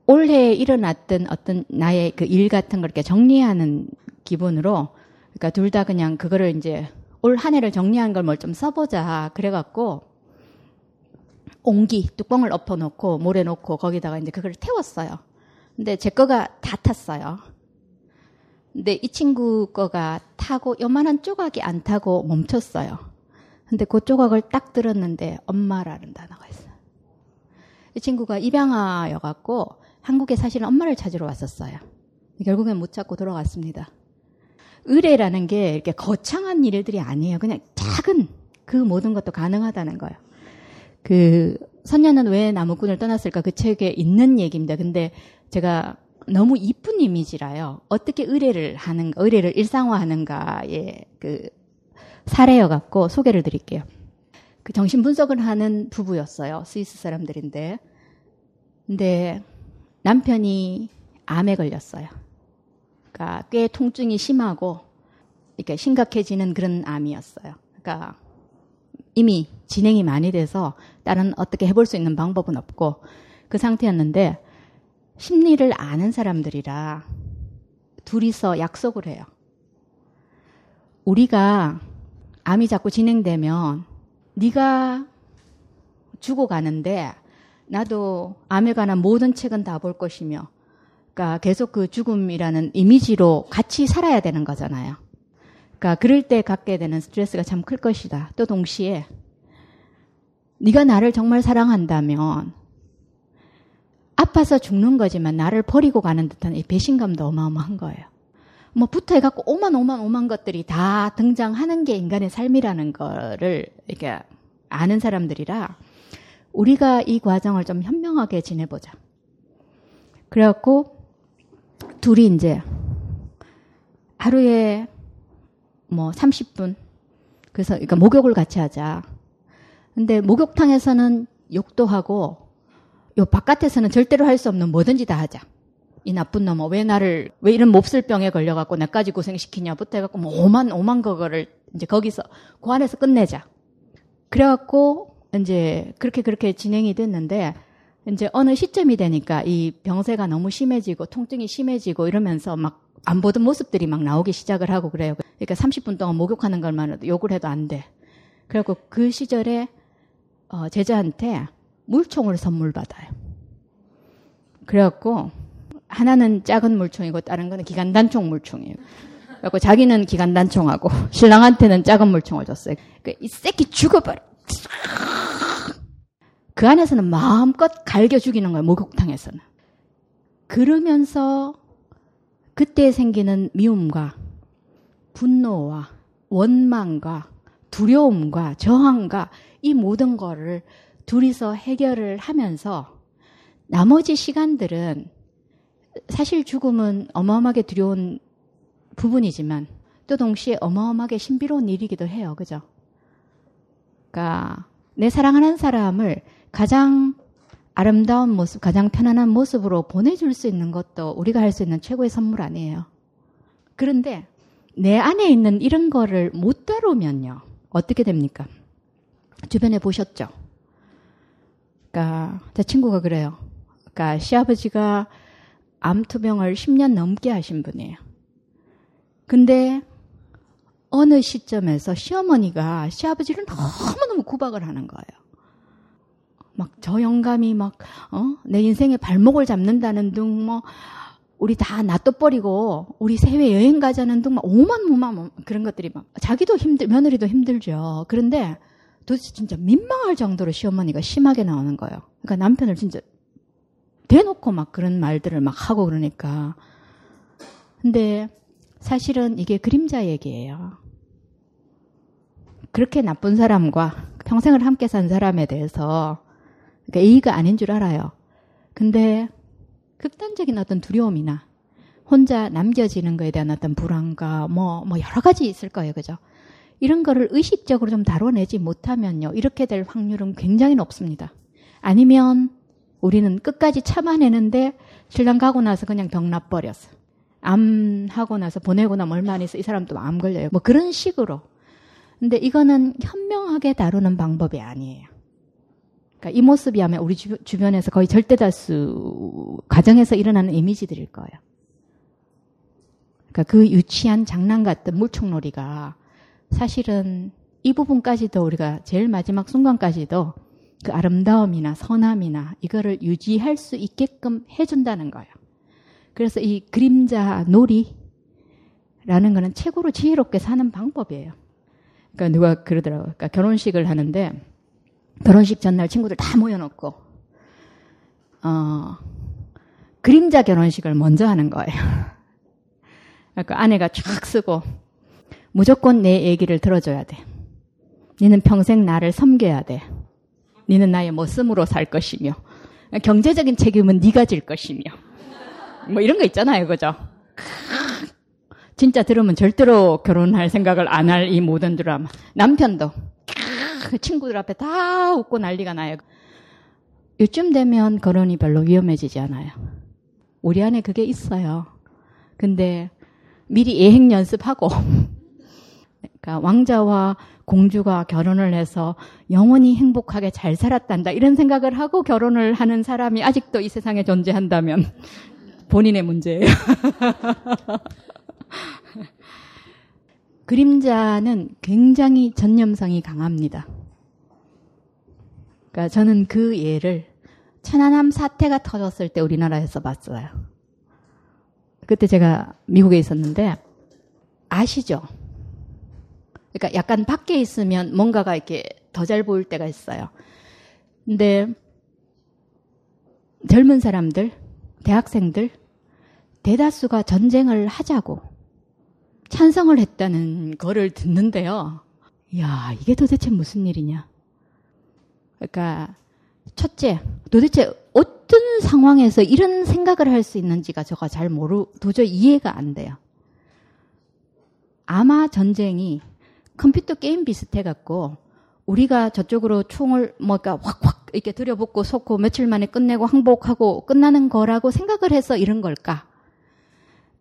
올해 일어났던 어떤 나의 그 일 같은 걸 이렇게 정리하는 기분으로 그러니까 둘 다 그냥 그거를 이제 올 한 해를 정리한 걸 뭘 좀 써보자 그래 갖고 옹기 뚜껑을 엎어놓고 모래 놓고 거기다가 이제 그걸 태웠어요. 근데 제 거가 다 탔어요. 근데 이 친구 거가 타고 요만한 조각이 안 타고 멈췄어요. 근데 그 조각을 딱 들었는데 엄마라는 단어가 있어요. 이 친구가 입양아여 갖고 한국에 사실은 엄마를 찾으러 왔었어요. 결국엔 못 찾고 돌아갔습니다. 의뢰라는 게 이렇게 거창한 일들이 아니에요. 그냥 작은 그 모든 것도 가능하다는 거예요. 그 선녀는 왜 나무꾼을 떠났을까 그 책에 있는 얘기입니다. 근데 제가 너무 이쁜 이미지라요. 어떻게 의뢰를 하는가, 의뢰를 일상화하는가의 그 사례여 갖고 소개를 드릴게요. 그 정신 분석을 하는 부부였어요. 스위스 사람들인데. 근데 남편이 암에 걸렸어요. 그러니까 꽤 통증이 심하고 이렇게 심각해지는 그런 암이었어요. 그러니까 이미 진행이 많이 돼서 다른 어떻게 해볼 수 있는 방법은 없고 그 상태였는데 심리를 아는 사람들이라 둘이서 약속을 해요. 우리가 암이 자꾸 진행되면 네가 죽어가는데 나도 암에 관한 모든 책은 다 볼 것이며 그러니까 계속 그 죽음이라는 이미지로 같이 살아야 되는 거잖아요. 그러니까 그럴 때 갖게 되는 스트레스가 참 클 것이다. 또 동시에 네가 나를 정말 사랑한다면 아파서 죽는 거지만 나를 버리고 가는 듯한 이 배신감도 어마어마한 거예요. 뭐 붙어 해갖고 오만 오만 오만 것들이 다 등장하는 게 인간의 삶이라는 거를 이렇게 아는 사람들이라 우리가 이 과정을 좀 현명하게 지내보자. 그래갖고 둘이 이제 하루에 뭐 30분 그래서 그러니까 목욕을 같이 하자. 근데 목욕탕에서는 욕도 하고 요 바깥에서는 절대로 할 수 없는 뭐든지 다 하자. 이 나쁜 놈아 왜 나를 왜 이런 몹쓸 병에 걸려갖고 나까지 고생시키냐부터 해갖고 뭐 오만 오만 거거를 이제 거기서 그 안에서 끝내자. 그래갖고 이제 그렇게 그렇게 진행이 됐는데 이제 어느 시점이 되니까 이 병세가 너무 심해지고 통증이 심해지고 이러면서 막 안 보던 모습들이 막 나오기 시작을 하고 그래요. 그러니까 30분 동안 목욕하는 것만 욕을 해도 안 돼. 그래갖고 그 시절에 어, 제자한테 물총을 선물 받아요. 그래갖고 하나는 작은 물총이고 다른 거는 기관단총 물총이에요. 그래갖고 자기는 기관단총하고 (laughs) 신랑한테는 작은 물총을 줬어요. 그러니까 이 새끼 죽어버려. 그 안에서는 마음껏 갈겨 죽이는 거예요. 목욕탕에서는. 그러면서 그때 생기는 미움과 분노와 원망과 두려움과 저항과 이 모든 거를 둘이서 해결을 하면서 나머지 시간들은 사실 죽음은 어마어마하게 두려운 부분이지만 또 동시에 어마어마하게 신비로운 일이기도 해요. 그죠? 그러니까 내 사랑하는 사람을 가장 아름다운 모습, 가장 편안한 모습으로 보내줄 수 있는 것도 우리가 할 수 있는 최고의 선물 아니에요. 그런데 내 안에 있는 이런 거를 못 다루면요. 어떻게 됩니까? 주변에 보셨죠? 그러니까 제 친구가 그래요. 그러니까 시아버지가 암투병을 10년 넘게 하신 분이에요. 근데 어느 시점에서 시어머니가 시아버지를 너무너무 구박을 하는 거예요. 막 저 영감이 막, 어? 내 인생의 발목을 잡는다는 등, 뭐, 우리 다 놔둬 버리고, 우리 해외 여행 가자는 등, 막, 오만, 오만, 그런 것들이 막, 자기도 힘들, 며느리도 힘들죠. 그런데 도대체 진짜 민망할 정도로 시어머니가 심하게 나오는 거예요. 그러니까 남편을 진짜 대놓고 막 그런 말들을 막 하고 그러니까. 근데 사실은 이게 그림자 얘기예요. 그렇게 나쁜 사람과 평생을 함께 산 사람에 대해서 그러니까 A가 아닌 줄 알아요. 근데 극단적인 어떤 두려움이나 혼자 남겨지는 거에 대한 어떤 불안과 뭐, 뭐 여러 가지 있을 거예요. 그죠? 이런 거를 의식적으로 좀 다뤄내지 못하면요. 이렇게 될 확률은 굉장히 높습니다. 아니면 우리는 끝까지 참아내는데 신랑 가고 나서 그냥 병 나버렸어. 암 하고 나서 보내고 나면 얼마 안 있어 이 사람 또 암 걸려요. 뭐 그런 식으로. 근데 이거는 현명하게 다루는 방법이 아니에요. 그러니까 이 모습이 아마 우리 주, 주변에서 거의 절대다수 가정에서 일어나는 이미지들일 거예요. 그러니까 그 유치한 장난 같은 물총놀이가 사실은 이 부분까지도 우리가 제일 마지막 순간까지도 그 아름다움이나 선함이나 이거를 유지할 수 있게끔 해준다는 거예요. 그래서 이 그림자 놀이라는 거는 최고로 지혜롭게 사는 방법이에요. 그러니까 누가 그러더라고요. 그러니까 결혼식을 하는데 결혼식 전날 친구들 다 모여놓고 어, 그림자 결혼식을 먼저 하는 거예요. (laughs) 그러니까 아내가 쫙 쓰고 무조건 내 얘기를 들어줘야 돼. 니는 평생 나를 섬겨야 돼. 니는 나의 모습으로 살 것이며 경제적인 책임은 네가 질 것이며 뭐 이런 거 있잖아요, 그죠? 진짜 들으면 절대로 결혼할 생각을 안 할 이 모든 드라마. 남편도 친구들 앞에 다 웃고 난리가 나요. 요즘 되면 결혼이 별로 위험해지지 않아요. 우리 안에 그게 있어요. 근데 미리 예행 연습하고 그러니까 왕자와 공주가 결혼을 해서 영원히 행복하게 잘 살았단다. 이런 생각을 하고 결혼을 하는 사람이 아직도 이 세상에 존재한다면 (laughs) 본인의 문제예요. (laughs) 그림자는 굉장히 전념성이 강합니다. 그러니까 저는 그 예를 천안함 사태가 터졌을 때 우리나라에서 봤어요. 그때 제가 미국에 있었는데 아시죠? 그러니까 약간 밖에 있으면 뭔가가 이렇게 더 잘 보일 때가 있어요. 근데 젊은 사람들, 대학생들, 대다수가 전쟁을 하자고 찬성을 했다는 거를 듣는데요. 야, 이게 도대체 무슨 일이냐? 그러니까 첫째, 도대체 어떤 상황에서 이런 생각을 할 수 있는지가 제가 잘 모르, 도저히 이해가 안 돼요. 아마 전쟁이 컴퓨터 게임 비슷해 갖고 우리가 저쪽으로 총을 뭐가 확확 이렇게 들여붓고 쏟고 며칠 만에 끝내고 항복하고 끝나는 거라고 생각을 해서 이런 걸까?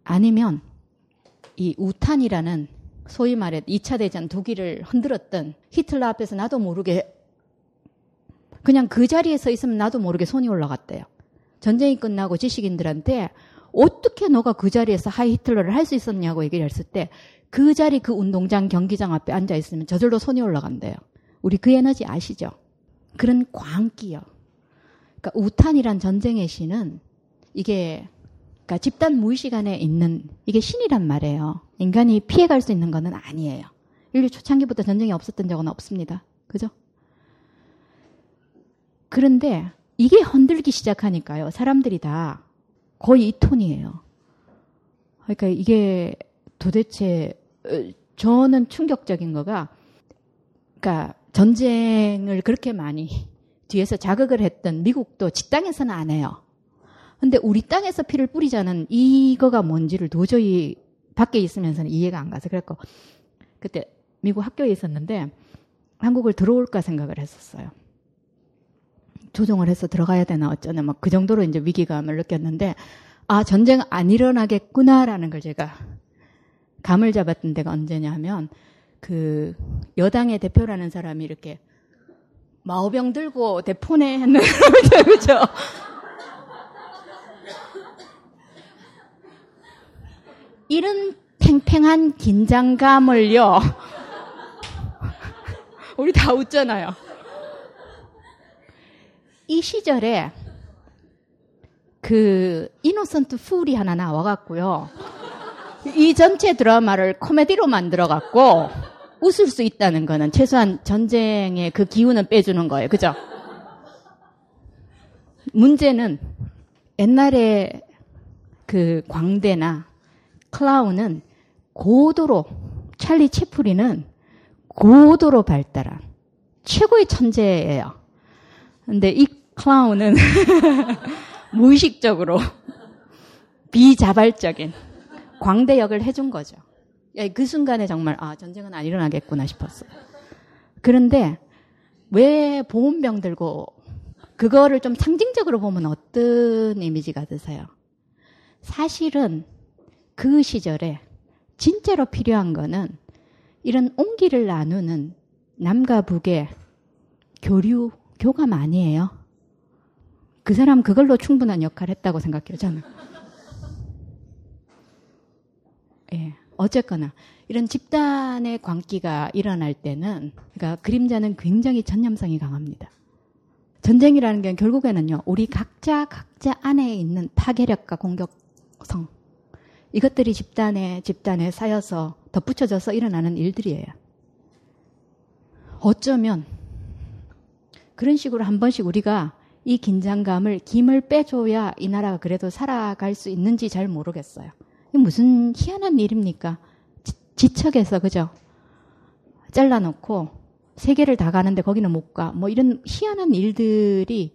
아니면 이 우탄이라는 소위 말해 2차 대전 독일을 흔들었던 히틀러 앞에서 나도 모르게 그냥 그 자리에 서 있으면 나도 모르게 손이 올라갔대요. 전쟁이 끝나고 지식인들한테 어떻게 너가 그 자리에서 Heil Hitler를 할 수 있었냐고 얘기를 했을 때 그 자리 그 운동장 경기장 앞에 앉아 있으면 저절로 손이 올라간대요. 우리 그 에너지 아시죠? 그런 광기요. 그러니까 우탄이란 전쟁의 신은 이게 그러니까 집단 무의식 안에 있는 이게 신이란 말이에요. 인간이 피해갈 수 있는 것은 아니에요. 인류 초창기부터 전쟁이 없었던 적은 없습니다. 그죠? 그런데 이게 흔들기 시작하니까요. 사람들이 다 거의 이 톤이에요. 그러니까 이게 도대체 어, 저는 충격적인 거가 그러니까 전쟁을 그렇게 많이 뒤에서 자극을 했던 미국도 직당에서는 안 해요. 근데 우리 땅에서 피를 뿌리자는 이거가 뭔지를 도저히 밖에 있으면서는 이해가 안 가서 그랬고 그때 미국 학교에 있었는데 한국을 들어올까 생각을 했었어요. 조정을 해서 들어가야 되나 어쩌나 막 그 정도로 이제 위기감을 느꼈는데 아 전쟁 안 일어나겠구나라는 걸 제가 감을 잡았던 데가 언제냐 하면 그 여당의 대표라는 사람이 이렇게 마오병 들고 대포네 했는 (laughs) 그죠? 이런 팽팽한 긴장감을요. (laughs) 우리 다 웃잖아요. 이 시절에 그 이노선트 풀이 하나 나와갖고요. 이 전체 드라마를 코미디로 만들어갖고 웃을 수 있다는 거는 최소한 전쟁의 그 기운은 빼주는 거예요. 그죠? 문제는 옛날에 그 광대나 클라운은 고도로 찰리 채플리는 고도로 발달한 최고의 천재예요. 근데 이 클라운은 (laughs) 무의식적으로 (laughs) 비자발적인 광대역을 해준 거죠. 그 순간에 정말 아 전쟁은 안 일어나겠구나 싶었어요. 그런데 왜 보온병 들고 그거를 좀 상징적으로 보면 어떤 이미지가 드세요? 사실은 그 시절에 진짜로 필요한 거는 이런 온기를 나누는 남과 북의 교류, 교감 아니에요. 그 사람 그걸로 충분한 역할을 했다고 생각해요, 저는. 예. 어쨌거나 이런 집단의 광기가 일어날 때는 그러니까 그림자는 굉장히 전념성이 강합니다. 전쟁이라는 게 결국에는요. 우리 각자 각자 안에 있는 파괴력과 공격성 이것들이 집단에 집단에 쌓여서 덧붙여져서 일어나는 일들이에요. 어쩌면 그런 식으로 한 번씩 우리가 이 긴장감을 김을 빼줘야 이 나라가 그래도 살아갈 수 있는지 잘 모르겠어요. 무슨 희한한 일입니까? 지, 척에서 그죠? 잘라놓고 세계를 다 가는데 거기는 못 가. 뭐 이런 희한한 일들이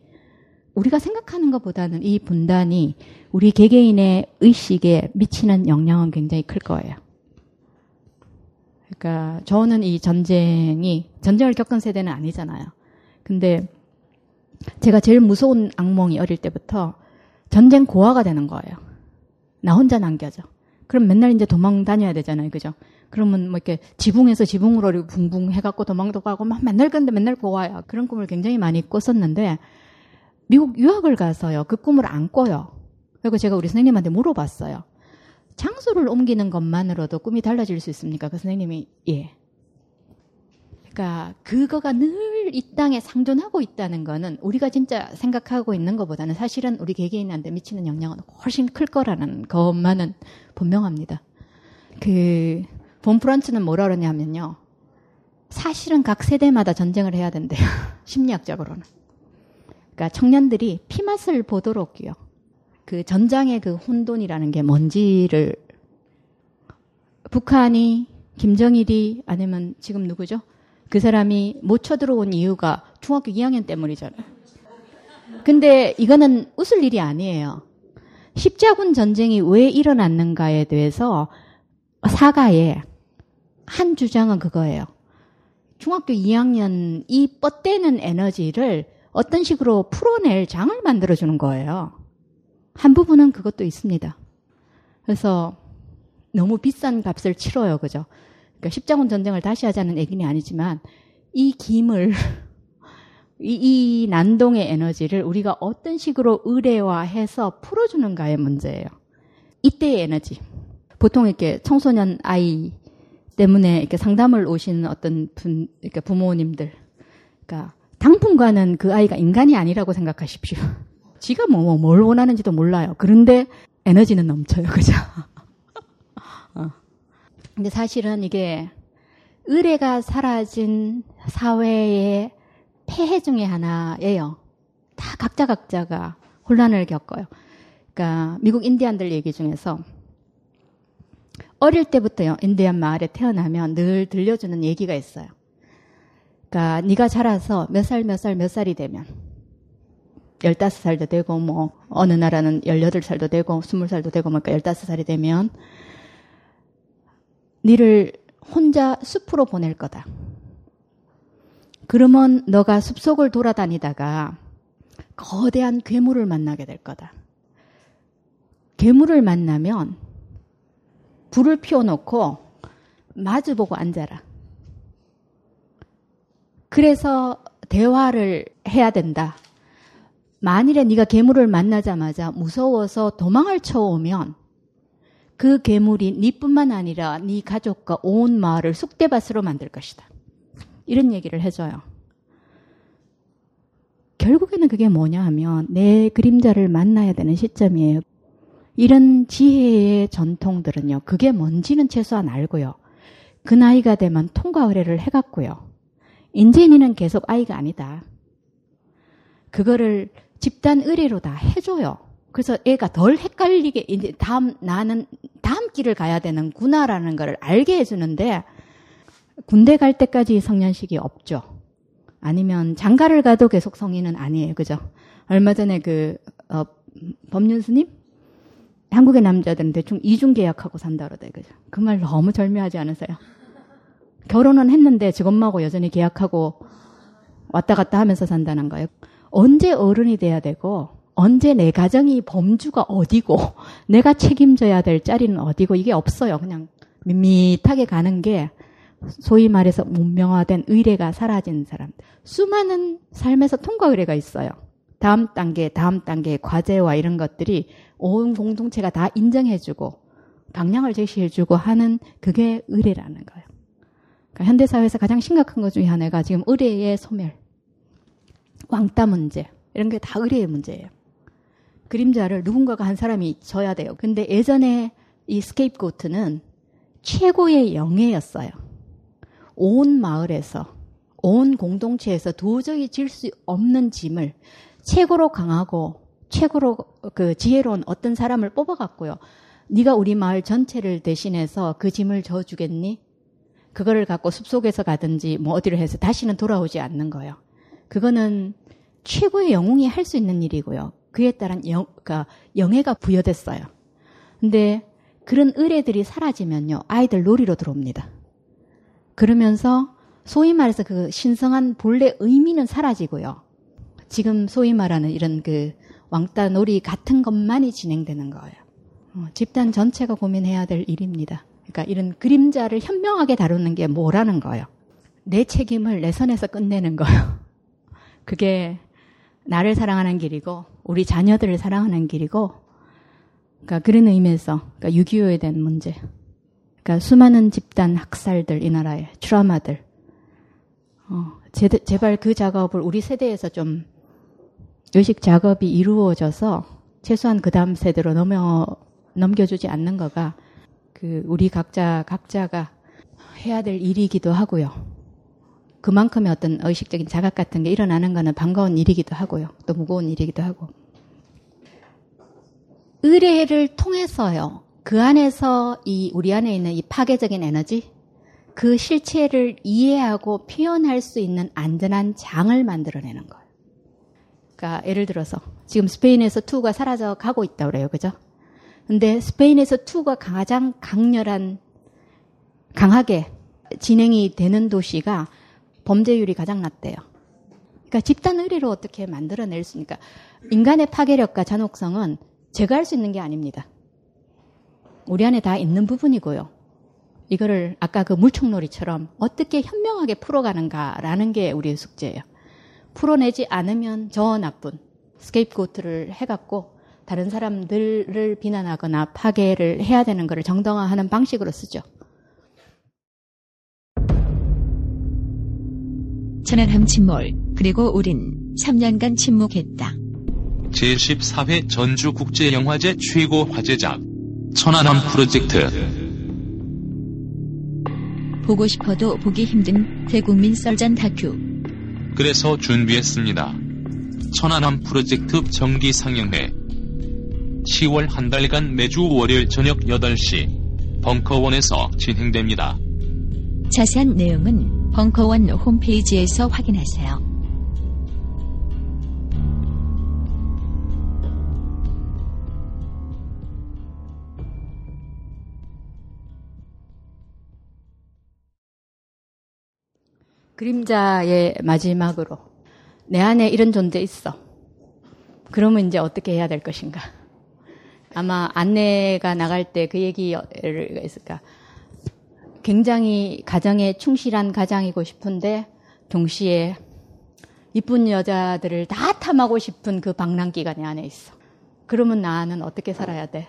우리가 생각하는 것보다는 이 분단이 우리 개개인의 의식에 미치는 영향은 굉장히 클 거예요. 그러니까 저는 이 전쟁이 전쟁을 겪은 세대는 아니잖아요. 근데 제가 제일 무서운 악몽이 어릴 때부터 전쟁 고아가 되는 거예요. 나 혼자 남겨져. 그럼 맨날 이제 도망 다녀야 되잖아요. 그죠? 그러면 뭐 이렇게 지붕에서 지붕으로 붕붕 해갖고 도망도 가고 막 맨날 근데 맨날 고아야. 그런 꿈을 굉장히 많이 꿨었는데 미국 유학을 가서요. 그 꿈을 안 꿔요. 그리고 제가 우리 선생님한테 물어봤어요. 장소를 옮기는 것만으로도 꿈이 달라질 수 있습니까? 그 선생님이 예. 그러니까 그거가 늘 이 땅에 상존하고 있다는 거는 우리가 진짜 생각하고 있는 것보다는 사실은 우리 개개인한테 미치는 영향은 훨씬 클 거라는 것만은 분명합니다. 그 본프런츠는 뭐라 그러냐면요. 사실은 각 세대마다 전쟁을 해야 된대요. (laughs) 심리학적으로는. 그러니까 청년들이 피맛을 보도록요. 그 전장의 그 혼돈이라는 게 뭔지를 북한이 김정일이 아니면 지금 누구죠? 그 사람이 못 쳐들어온 이유가 중학교 2학년 때문이잖아요. 근데 이거는 웃을 일이 아니에요. 십자군 전쟁이 왜 일어났는가에 대해서 사가에 한 주장은 그거예요. 중학교 2학년 이 뻗대는 에너지를 어떤 식으로 풀어낼 장을 만들어주는 거예요. 한 부분은 그것도 있습니다. 그래서 너무 비싼 값을 치러요. 그죠? 그러니까 십자군 전쟁을 다시 하자는 얘기는 아니지만 이 김을 (laughs) 이, 이 난동의 에너지를 우리가 어떤 식으로 의례화해서 풀어주는가의 문제예요. 이때의 에너지. 보통 이렇게 청소년 아이 때문에 이렇게 상담을 오시는 어떤 분, 이렇게 부모님들. 그러니까 당분간은 그 아이가 인간이 아니라고 생각하십시오. (laughs) 지가 뭐, 뭐, 뭘 원하는지도 몰라요. 그런데 에너지는 넘쳐요. 그죠? (laughs) 어. 근데 사실은 이게 의뢰가 사라진 사회의 폐해 중의 하나예요. 다 각자 각자가 혼란을 겪어요. 그러니까 미국 인디안들 얘기 중에서 어릴 때부터요 인디안 마을에 태어나면 늘 들려주는 얘기가 있어요. 그러니까 네가 자라서 몇 살 몇 살 몇 살이 되면 15살도 되고 뭐 어느 나라는 18살도 되고 20살도 되고 뭐 그러니까 15살이 되면 니를 혼자 숲으로 보낼 거다. 그러면 너가 숲속을 돌아다니다가 거대한 괴물을 만나게 될 거다. 괴물을 만나면 불을 피워놓고 마주보고 앉아라. 그래서 대화를 해야 된다. 만일에 네가 괴물을 만나자마자 무서워서 도망을 쳐오면 그 괴물이 네뿐만 아니라 네 가족과 온 마을을 쑥대밭으로 만들 것이다. 이런 얘기를 해줘요. 결국에는 그게 뭐냐 하면 내 그림자를 만나야 되는 시점이에요. 이런 지혜의 전통들은요. 그게 뭔지는 최소한 알고요. 그 나이가 되면 통과 의뢰를 해갔고요. 인제니는 계속 아이가 아니다. 그거를 집단 의뢰로 다 해줘요. 그래서 애가 덜 헷갈리게 이제 다음 나는 다음 길을 가야 되는구나라는 걸 알게 해주는데 군대 갈 때까지 성년식이 없죠. 아니면 장가를 가도 계속 성인은 아니에요. 그죠? 얼마 전에 그, 어, 법륜스님? 한국의 남자들은 대충 이중 계약하고 산다 그러대. 그죠? 그 말 너무 절묘하지 않으세요? 결혼은 했는데 직업하고 여전히 계약하고 왔다 갔다 하면서 산다는 거예요. 언제 어른이 돼야 되고, 언제 내 가정이 범주가 어디고, (laughs) 내가 책임져야 될 자리는 어디고, 이게 없어요. 그냥 밋밋하게 가는 게 소위 말해서 문명화된 의례가 사라진 사람. 수많은 삶에서 통과 의례가 있어요. 다음 단계, 다음 단계의 과제와 이런 것들이 온 공동체가 다 인정해주고 방향을 제시해주고 하는 그게 의례라는 거예요. 그러니까 현대사회에서 가장 심각한 것 중에 하나가 지금 의례의 소멸, 왕따 문제 이런 게 다 의례의 문제예요. 그림자를 누군가가 한 사람이 져야 돼요. 근데 예전에 이 스케이프고트는 최고의 영예였어요. 온 마을에서, 온 공동체에서 도저히 질 수 없는 짐을 최고로 강하고 최고로 그 지혜로운 어떤 사람을 뽑아갔고요. 네가 우리 마을 전체를 대신해서 그 짐을 져주겠니? 그거를 갖고 숲속에서 가든지 뭐 어디를 해서 다시는 돌아오지 않는 거예요. 그거는 최고의 영웅이 할 수 있는 일이고요. 그에 따른 영, 그러니까 영예가 부여됐어요. 근데 그런 의뢰들이 사라지면요. 아이들 놀이로 들어옵니다. 그러면서 소위 말해서 그 신성한 본래 의미는 사라지고요. 지금 소위 말하는 이런 그 왕따 놀이 같은 것만이 진행되는 거예요. 어, 집단 전체가 고민해야 될 일입니다. 그러니까 이런 그림자를 현명하게 다루는 게 뭐라는 거예요. 내 책임을 내 선에서 끝내는 거예요. (laughs) 그게 나를 사랑하는 길이고 우리 자녀들을 사랑하는 길이고 그러니까 그런 의미에서 그러니까 6.25에 대한 문제 그러니까 수많은 집단 학살들 이 나라의 트라우마들 어, 제, 제발 그 작업을 우리 세대에서 좀 의식 작업이 이루어져서 최소한 그 다음 세대로 넘어 넘겨주지 않는 거가 그 우리 각자 각자가 해야 될 일이기도 하고요. 그만큼의 어떤 의식적인 자각 같은 게 일어나는 거는 반가운 일이기도 하고요. 또 무거운 일이기도 하고. 의뢰를 통해서요. 그 안에서 이 우리 안에 있는 이 파괴적인 에너지, 그 실체를 이해하고 표현할 수 있는 안전한 장을 만들어내는 거예요. 그러니까 예를 들어서 지금 스페인에서 투가 사라져 가고 있다 그래요. 그죠? 근데 스페인에서 투가 가장 강렬한 강하게 진행이 되는 도시가 범죄율이 가장 낮대요. 그러니까 집단 의리로 어떻게 만들어낼 수 있습니까? 인간의 파괴력과 잔혹성은 제가 할 수 있는 게 아닙니다. 우리 안에 다 있는 부분이고요. 이거를 아까 그 물총놀이처럼 어떻게 현명하게 풀어가는가라는 게 우리의 숙제예요. 풀어내지 않으면 저 나쁜 scapegoat를 해갖고 다른 사람들을 비난하거나 파괴를 해야 되는 것을 정당화하는 방식으로 쓰죠. 천안함 침몰 그리고 우린 3년간 침묵했다. 제14회 전주국제영화제 최고 화제작 천안함 프로젝트 보고 싶어도 보기 힘든 대국민 썰전 다큐 그래서 준비했습니다. 천안함 프로젝트 정기 상영회 10월 한 달간 매주 월요일 저녁 8시 벙커원에서 진행됩니다. 자세한 내용은 벙커원 홈페이지에서 확인하세요. 그림자의 마지막으로 내 안에 이런 존재 있어. 그러면 이제 어떻게 해야 될 것인가? 아마 안내가 나갈 때 그 얘기가 있을까? 굉장히 가정에 충실한 가장이고 싶은데 동시에 이쁜 여자들을 다 탐하고 싶은 그 방랑기가 내 안에 있어. 그러면 나는 어떻게 살아야 돼?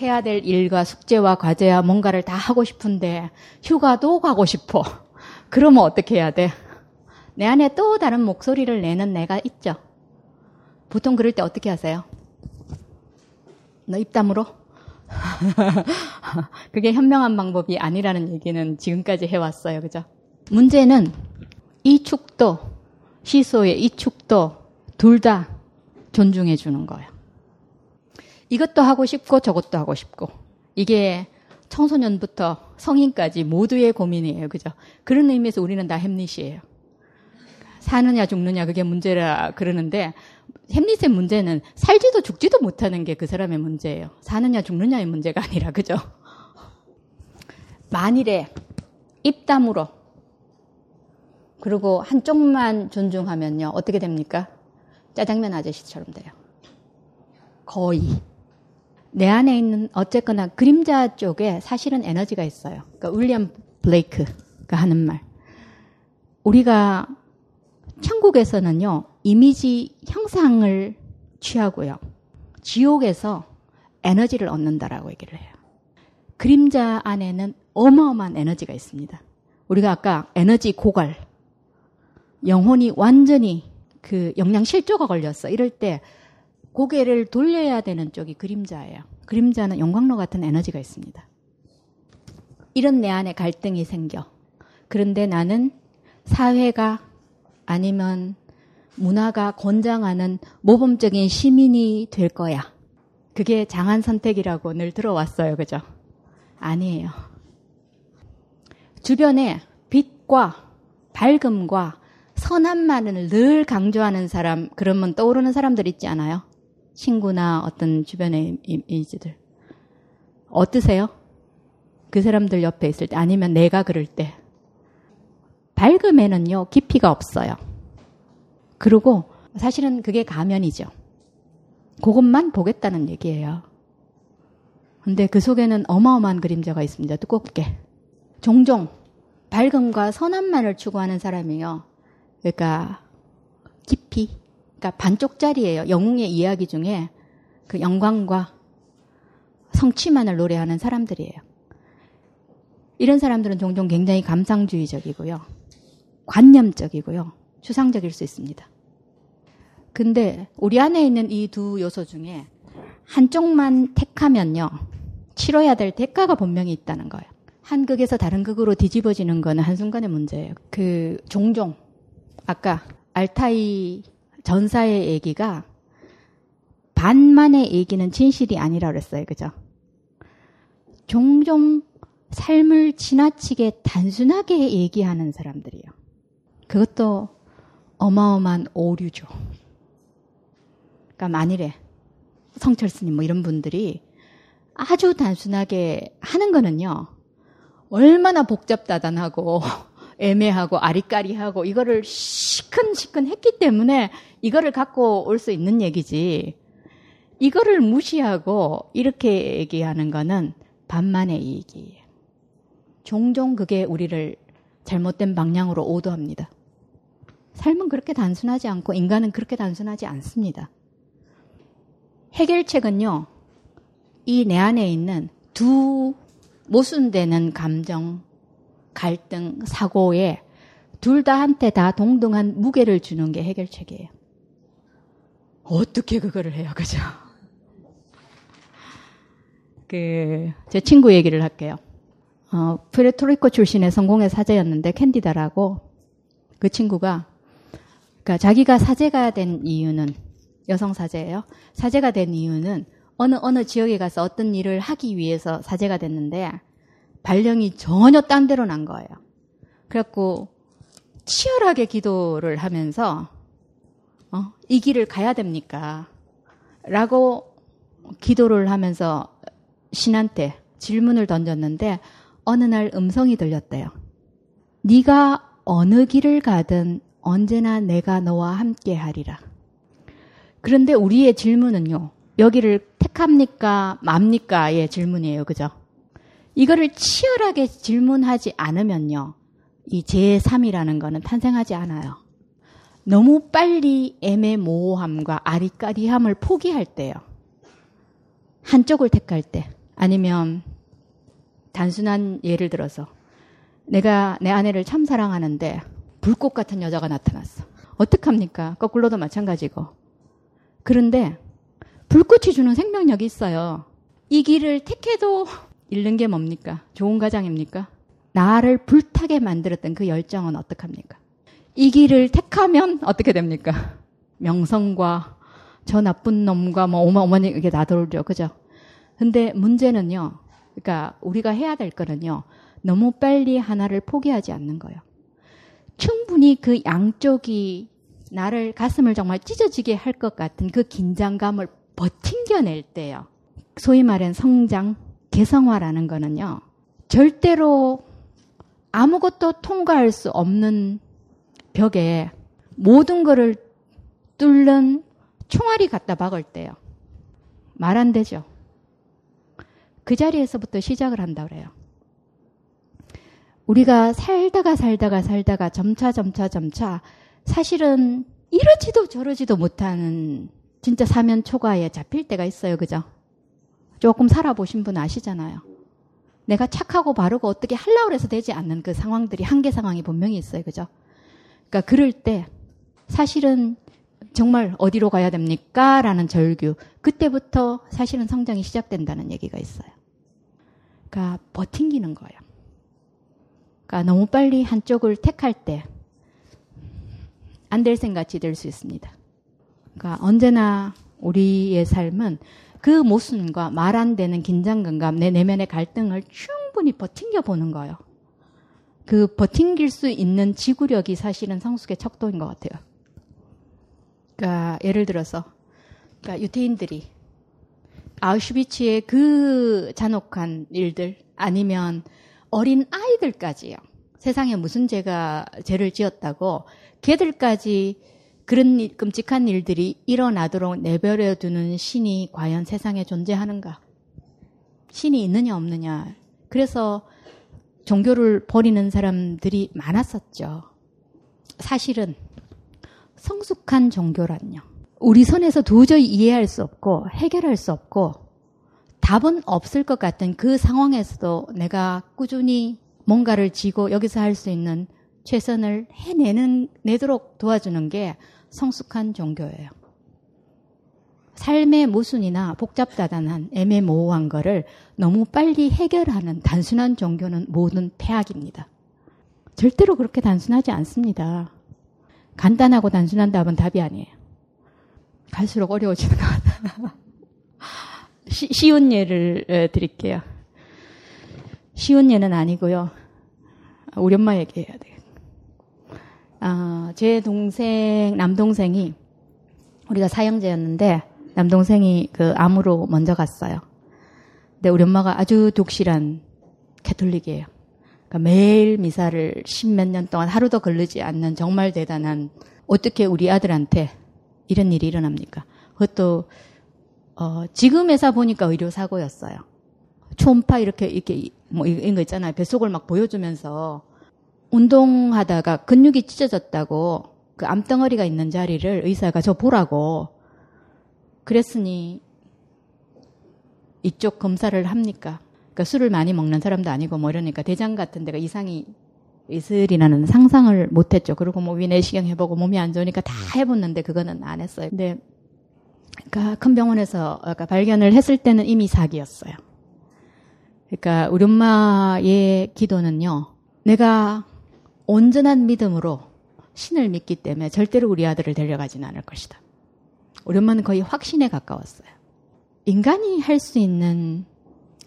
해야 될 일과 숙제와 과제와 뭔가를 다 하고 싶은데 휴가도 가고 싶어. 그러면 어떻게 해야 돼? 내 안에 또 다른 목소리를 내는 내가 있죠. 보통 그럴 때 어떻게 하세요? 너 입담으로? (laughs) 그게 현명한 방법이 아니라는 얘기는 지금까지 해왔어요. 그죠? 문제는 이 축도, 시소의 이 축도 둘 다 존중해 주는 거예요. 이것도 하고 싶고 저것도 하고 싶고. 이게 청소년부터 성인까지 모두의 고민이에요. 그죠? 그런 의미에서 우리는 다 햄릿이에요. 사느냐 죽느냐 그게 문제라 그러는데 햄릿의 문제는 살지도 죽지도 못하는 게 그 사람의 문제예요. 사느냐 죽느냐의 문제가 아니라 그죠? 만일에 입담으로 그리고 한쪽만 존중하면요 어떻게 됩니까? 짜장면 아저씨처럼 돼요. 거의 내 안에 있는 어쨌거나 그림자 쪽에 사실은 에너지가 있어요. 그러니까 윌리엄 블레이크가 하는 말. 우리가 천국에서는요 이미지 형상을 취하고요. 지옥에서 에너지를 얻는다라고 얘기를 해요. 그림자 안에는 어마어마한 에너지가 있습니다. 우리가 아까 에너지 고갈, 영혼이 완전히 그 영양 실조가 걸렸어. 이럴 때 고개를 돌려야 되는 쪽이 그림자예요. 그림자는 영광로 같은 에너지가 있습니다. 이런 내 안에 갈등이 생겨. 그런데 나는 사회가 아니면 문화가 권장하는 모범적인 시민이 될 거야. 그게 장한 선택이라고 늘 들어왔어요. 그죠? 아니에요. 주변에 빛과 밝음과 선함만을 늘 강조하는 사람, 그러면 떠오르는 사람들 있지 않아요? 친구나 어떤 주변의 이미지들. 어떠세요? 그 사람들 옆에 있을 때, 아니면 내가 그럴 때. 밝음에는요, 깊이가 없어요. 그리고 사실은 그게 가면이죠. 그것만 보겠다는 얘기예요. 근데 그 속에는 어마어마한 그림자가 있습니다. 두껍게. 종종 밝음과 선함만을 추구하는 사람이요. 그러니까 깊이, 그러니까 반쪽짜리예요. 영웅의 이야기 중에 그 영광과 성취만을 노래하는 사람들이에요. 이런 사람들은 종종 굉장히 감상주의적이고요. 관념적이고요. 추상적일 수 있습니다. 근데 우리 안에 있는 이 두 요소 중에 한쪽만 택하면요. 치러야 될 대가가 분명히 있다는 거예요. 한 극에서 다른 극으로 뒤집어지는 거는 한순간의 문제예요. 그 종종 아까 알타이 전사의 얘기가 반만의 얘기는 진실이 아니라 그랬어요. 그죠? 종종 삶을 지나치게 단순하게 얘기하는 사람들이에요. 그것도 어마어마한 오류죠. 그러니까 만일에 성철 스님 뭐 이런 분들이 아주 단순하게 하는 거는요. 얼마나 복잡다단하고 (laughs) 애매하고 아리까리하고 이거를 시큰시큰 했기 때문에 이거를 갖고 올 수 있는 얘기지. 이거를 무시하고 이렇게 얘기하는 거는 반만의 이익이에요. 종종 그게 우리를 잘못된 방향으로 오도합니다. 삶은 그렇게 단순하지 않고 인간은 그렇게 단순하지 않습니다. 해결책은요, 이 내 안에 있는 두 모순되는 감정, 갈등, 사고에 둘 다한테 다 동등한 무게를 주는 게 해결책이에요. 어떻게 그거를 해요, 그죠? 그, 제 친구 얘기를 할게요. 어, 프레토리코 출신의 성공의 사제였는데, 캔디다라고 그 친구가, 그니까 자기가 사제가 된 이유는, 여성 사제예요. 사제가 된 이유는 어느 어느 지역에 가서 어떤 일을 하기 위해서 사제가 됐는데 발령이 전혀 딴 데로 난 거예요. 그래갖고 치열하게 기도를 하면서 어, 이 길을 가야 됩니까? 라고 기도를 하면서 신한테 질문을 던졌는데 어느 날 음성이 들렸대요. 네가 어느 길을 가든 언제나 내가 너와 함께 하리라. 그런데 우리의 질문은요. 여기를 택합니까? 맙니까?의 질문이에요. 그죠? 이거를 치열하게 질문하지 않으면요. 이 제3이라는 거는 탄생하지 않아요. 너무 빨리 애매모호함과 아리까리함을 포기할 때요. 한쪽을 택할 때. 아니면 단순한 예를 들어서 내가 내 아내를 참 사랑하는데 불꽃 같은 여자가 나타났어. 어떡합니까? 거꾸로도 마찬가지고. 그런데 불꽃이 주는 생명력이 있어요. 이 길을 택해도 잃는 게 뭡니까? 좋은 가장입니까? 나를 불타게 만들었던 그 열정은 어떡합니까? 이 길을 택하면 어떻게 됩니까? 명성과 저 나쁜 놈과 뭐 어머니 이게 나돌죠. 그죠? 근데 문제는요. 그러니까 우리가 해야 될 거는요. 너무 빨리 하나를 포기하지 않는 거예요. 충분히 그 양쪽이 나를 가슴을 정말 찢어지게 할 것 같은 그 긴장감을 버팅겨낼 때요. 소위 말하는 성장, 개성화라는 거는요. 절대로 아무것도 통과할 수 없는 벽에 모든 것을 뚫는 총알이 갖다 박을 때요. 말 안 되죠. 그 자리에서부터 시작을 한다 그래요. 우리가 살다가 살다가 살다가 점차 점차 점차 사실은 이러지도 저러지도 못하는 진짜 사면 초과에 잡힐 때가 있어요. 그죠? 조금 살아보신 분 아시잖아요. 내가 착하고 바르고 어떻게 하려고 해서 되지 않는 그 상황들이 한계 상황이 분명히 있어요. 그죠? 그러니까 그럴 때 사실은 정말 어디로 가야 됩니까? 라는 절규. 그때부터 사실은 성장이 시작된다는 얘기가 있어요. 그러니까 버팅기는 거예요. 그러니까 너무 빨리 한쪽을 택할 때 안 될 생각이 될 수 있습니다. 그러니까 언제나 우리의 삶은 그 모순과 말 안 되는 긴장감과 내 내면의 갈등을 충분히 버팅겨 보는 거예요. 그 버팅길 수 있는 지구력이 사실은 성숙의 척도인 것 같아요. 그러니까 예를 들어서 그러니까 유태인들이 아우슈비츠의 그 잔혹한 일들 아니면 어린 아이들까지요. 세상에 무슨 죄가 죄를 지었다고 걔들까지 그런 일, 끔찍한 일들이 일어나도록 내버려 두는 신이 과연 세상에 존재하는가? 신이 있느냐 없느냐. 그래서 종교를 버리는 사람들이 많았었죠. 사실은 성숙한 종교란요. 우리 선에서 도저히 이해할 수 없고 해결할 수 없고 답은 없을 것 같은 그 상황에서도 내가 꾸준히 뭔가를 지고 여기서 할 수 있는 최선을 해내는 내도록 도와주는 게 성숙한 종교예요. 삶의 모순이나 복잡다단한 애매모호한 거를 너무 빨리 해결하는 단순한 종교는 모든 폐악입니다. 절대로 그렇게 단순하지 않습니다. 간단하고 단순한 답은 답이 아니에요. 갈수록 어려워지는 것 같아요. (laughs) 쉬운 예를 드릴게요. 쉬운 예는 아니고요. 우리 엄마 얘기해야 돼요. 아, 제 동생, 남동생이 우리가 사형제였는데 남동생이 그 암으로 먼저 갔어요. 근데 우리 엄마가 아주 독실한 캐톨릭이에요. 그러니까 매일 미사를 십몇 년 동안 하루도 걸르지 않는 정말 대단한 어떻게 우리 아들한테 이런 일이 일어납니까? 그것도 어, 지금 회사 보니까 의료 사고였어요. 초음파 이렇게 이렇게 뭐 이런 거 있잖아요. 뱃속을 막 보여주면서 운동하다가 근육이 찢어졌다고 그 암덩어리가 있는 자리를 의사가 저 보라고 그랬으니 이쪽 검사를 합니까? 그러니까 술을 많이 먹는 사람도 아니고 뭐 이러니까 대장 같은 데가 이상이 있으리라는 상상을 못했죠. 그리고 뭐 위내시경 해보고 몸이 안 좋으니까 다 해봤는데 그거는 안 했어요. 근데 그러니까 큰 병원에서 그러니까 발견을 했을 때는 이미 사기였어요. 그러니까 우리 엄마의 기도는요. 내가 온전한 믿음으로 신을 믿기 때문에 절대로 우리 아들을 데려가지는 않을 것이다. 우리 엄마는 거의 확신에 가까웠어요. 인간이 할 수 있는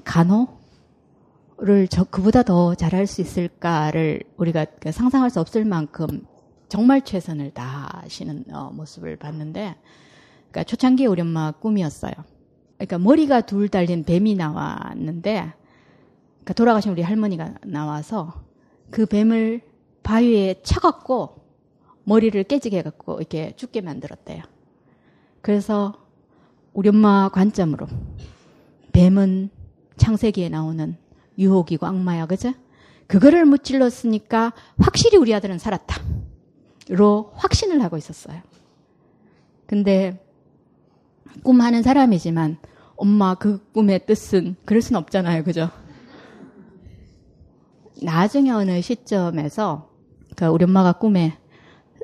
간호를 저 그보다 더 잘할 수 있을까를 우리가 그 상상할 수 없을 만큼 정말 최선을 다하시는 어, 모습을 봤는데, 그러니까 초창기에 우리 엄마 꿈이었어요. 그러니까 머리가 둘 달린 뱀이 나왔는데, 그러니까 돌아가신 우리 할머니가 나와서 그 뱀을 바위에 쳐갖고 머리를 깨지게 해갖고 이렇게 죽게 만들었대요. 그래서 우리 엄마 관점으로 뱀은 창세기에 나오는 유혹이고 악마야, 그죠? 그거를 무찔렀으니까 확실히 우리 아들은 살았다. 로 확신을 하고 있었어요. 근데 꿈하는 사람이지만 엄마 그 꿈의 뜻은 그럴 순 없잖아요. 그죠? 나중에 어느 시점에서 그 우리 엄마가 꿈에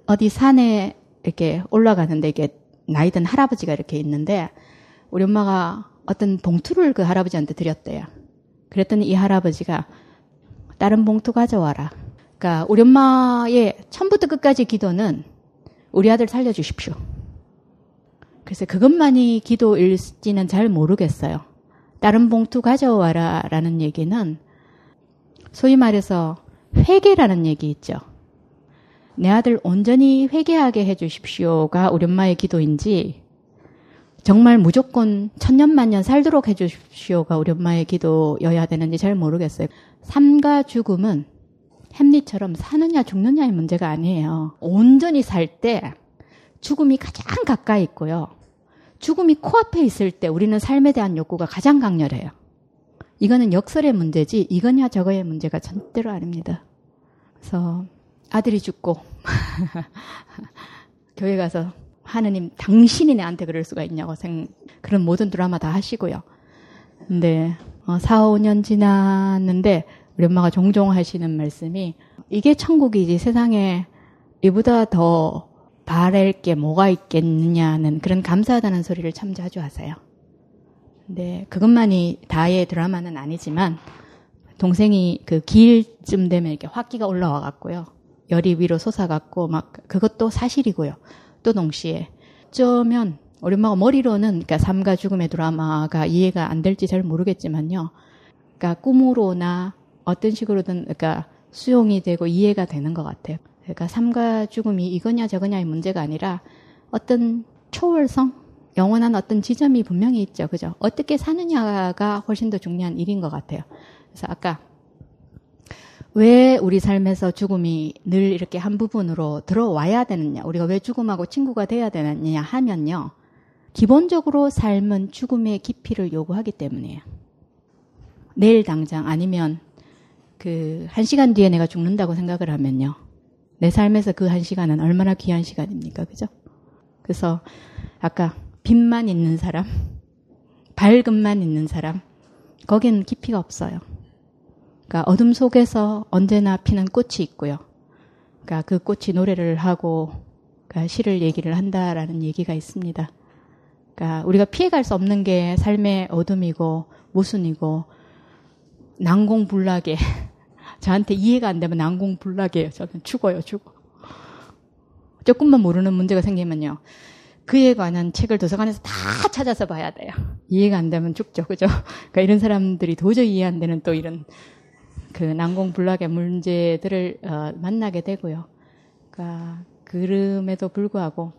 어디 산에 이렇게 올라가는데 이게 나이 든 할아버지가 이렇게 있는데 우리 엄마가 어떤 봉투를 그 할아버지한테 드렸대요. 그랬더니 이 할아버지가 다른 봉투 가져와라. 그러니까 우리 엄마의 처음부터 끝까지 기도는 우리 아들 살려주십시오. 그래서 그것만이 기도일지는 잘 모르겠어요. 다른 봉투 가져와라 라는 얘기는 소위 말해서 회개라는 얘기 있죠. 내 아들 온전히 회개하게 해주십시오가 우리 엄마의 기도인지 정말 무조건 천년만년 살도록 해주십시오가 우리 엄마의 기도여야 되는지 잘 모르겠어요. 삶과 죽음은 햄릿처럼 사느냐 죽느냐의 문제가 아니에요. 온전히 살 때 죽음이 가장 가까이 있고요. 죽음이 코앞에 있을 때 우리는 삶에 대한 욕구가 가장 강렬해요. 이거는 역설의 문제지 이거냐 저거의 문제가 절대로 아닙니다. 그래서 아들이 죽고 (laughs) 교회 가서 하느님 당신이 내한테 그럴 수가 있냐고 생 그런 모든 드라마 다 하시고요. 근데 어, 4, 5년 지났는데 우리 엄마가 종종 하시는 말씀이 이게 천국이지 세상에 이보다 더 바랄 게 뭐가 있겠느냐는 그런 감사하다는 소리를 참 자주 하세요. 근데 그것만이 다의 드라마는 아니지만 동생이 그 기일쯤 되면 이렇게 화기가 올라와 갖고요. 열이 위로 솟아 갖고 막 그것도 사실이고요. 또 동시에 어쩌면 우리 엄마가 머리로는 그러니까 삶과 죽음의 드라마가 이해가 안 될지 잘 모르겠지만요. 그러니까 꿈으로나 어떤 식으로든 그러니까 수용이 되고 이해가 되는 것 같아요. 그러니까 삶과 죽음이 이거냐 저거냐의 문제가 아니라 어떤 초월성, 영원한 어떤 지점이 분명히 있죠. 그죠? 어떻게 사느냐가 훨씬 더 중요한 일인 것 같아요. 그래서 아까 왜 우리 삶에서 죽음이 늘 이렇게 한 부분으로 들어와야 되느냐, 우리가 왜 죽음하고 친구가 돼야 되느냐 하면요. 기본적으로 삶은 죽음의 깊이를 요구하기 때문이에요. 내일 당장 아니면 그 한 시간 뒤에 내가 죽는다고 생각을 하면요. 내 삶에서 그 한 시간은 얼마나 귀한 시간입니까? 그죠? 그래서 아까 빛만 있는 사람, 밝음만 있는 사람, 거기는 깊이가 없어요. 그러니까 어둠 속에서 언제나 피는 꽃이 있고요. 그러니까 그 꽃이 노래를 하고 그러니까 시를 얘기를 한다라는 얘기가 있습니다. 그러니까 우리가 피해갈 수 없는 게 삶의 어둠이고 모순이고 난공불락에 저한테 이해가 안 되면 난공불락이에요. 저는 죽어요, 죽어. 조금만 모르는 문제가 생기면요. 그에 관한 책을 도서관에서 다 찾아서 봐야 돼요. 이해가 안 되면 죽죠, 그죠? 그러니까 이런 사람들이 도저히 이해 안 되는 또 이런 그 난공불락의 문제들을 어, 만나게 되고요. 그러니까 그럼에도 불구하고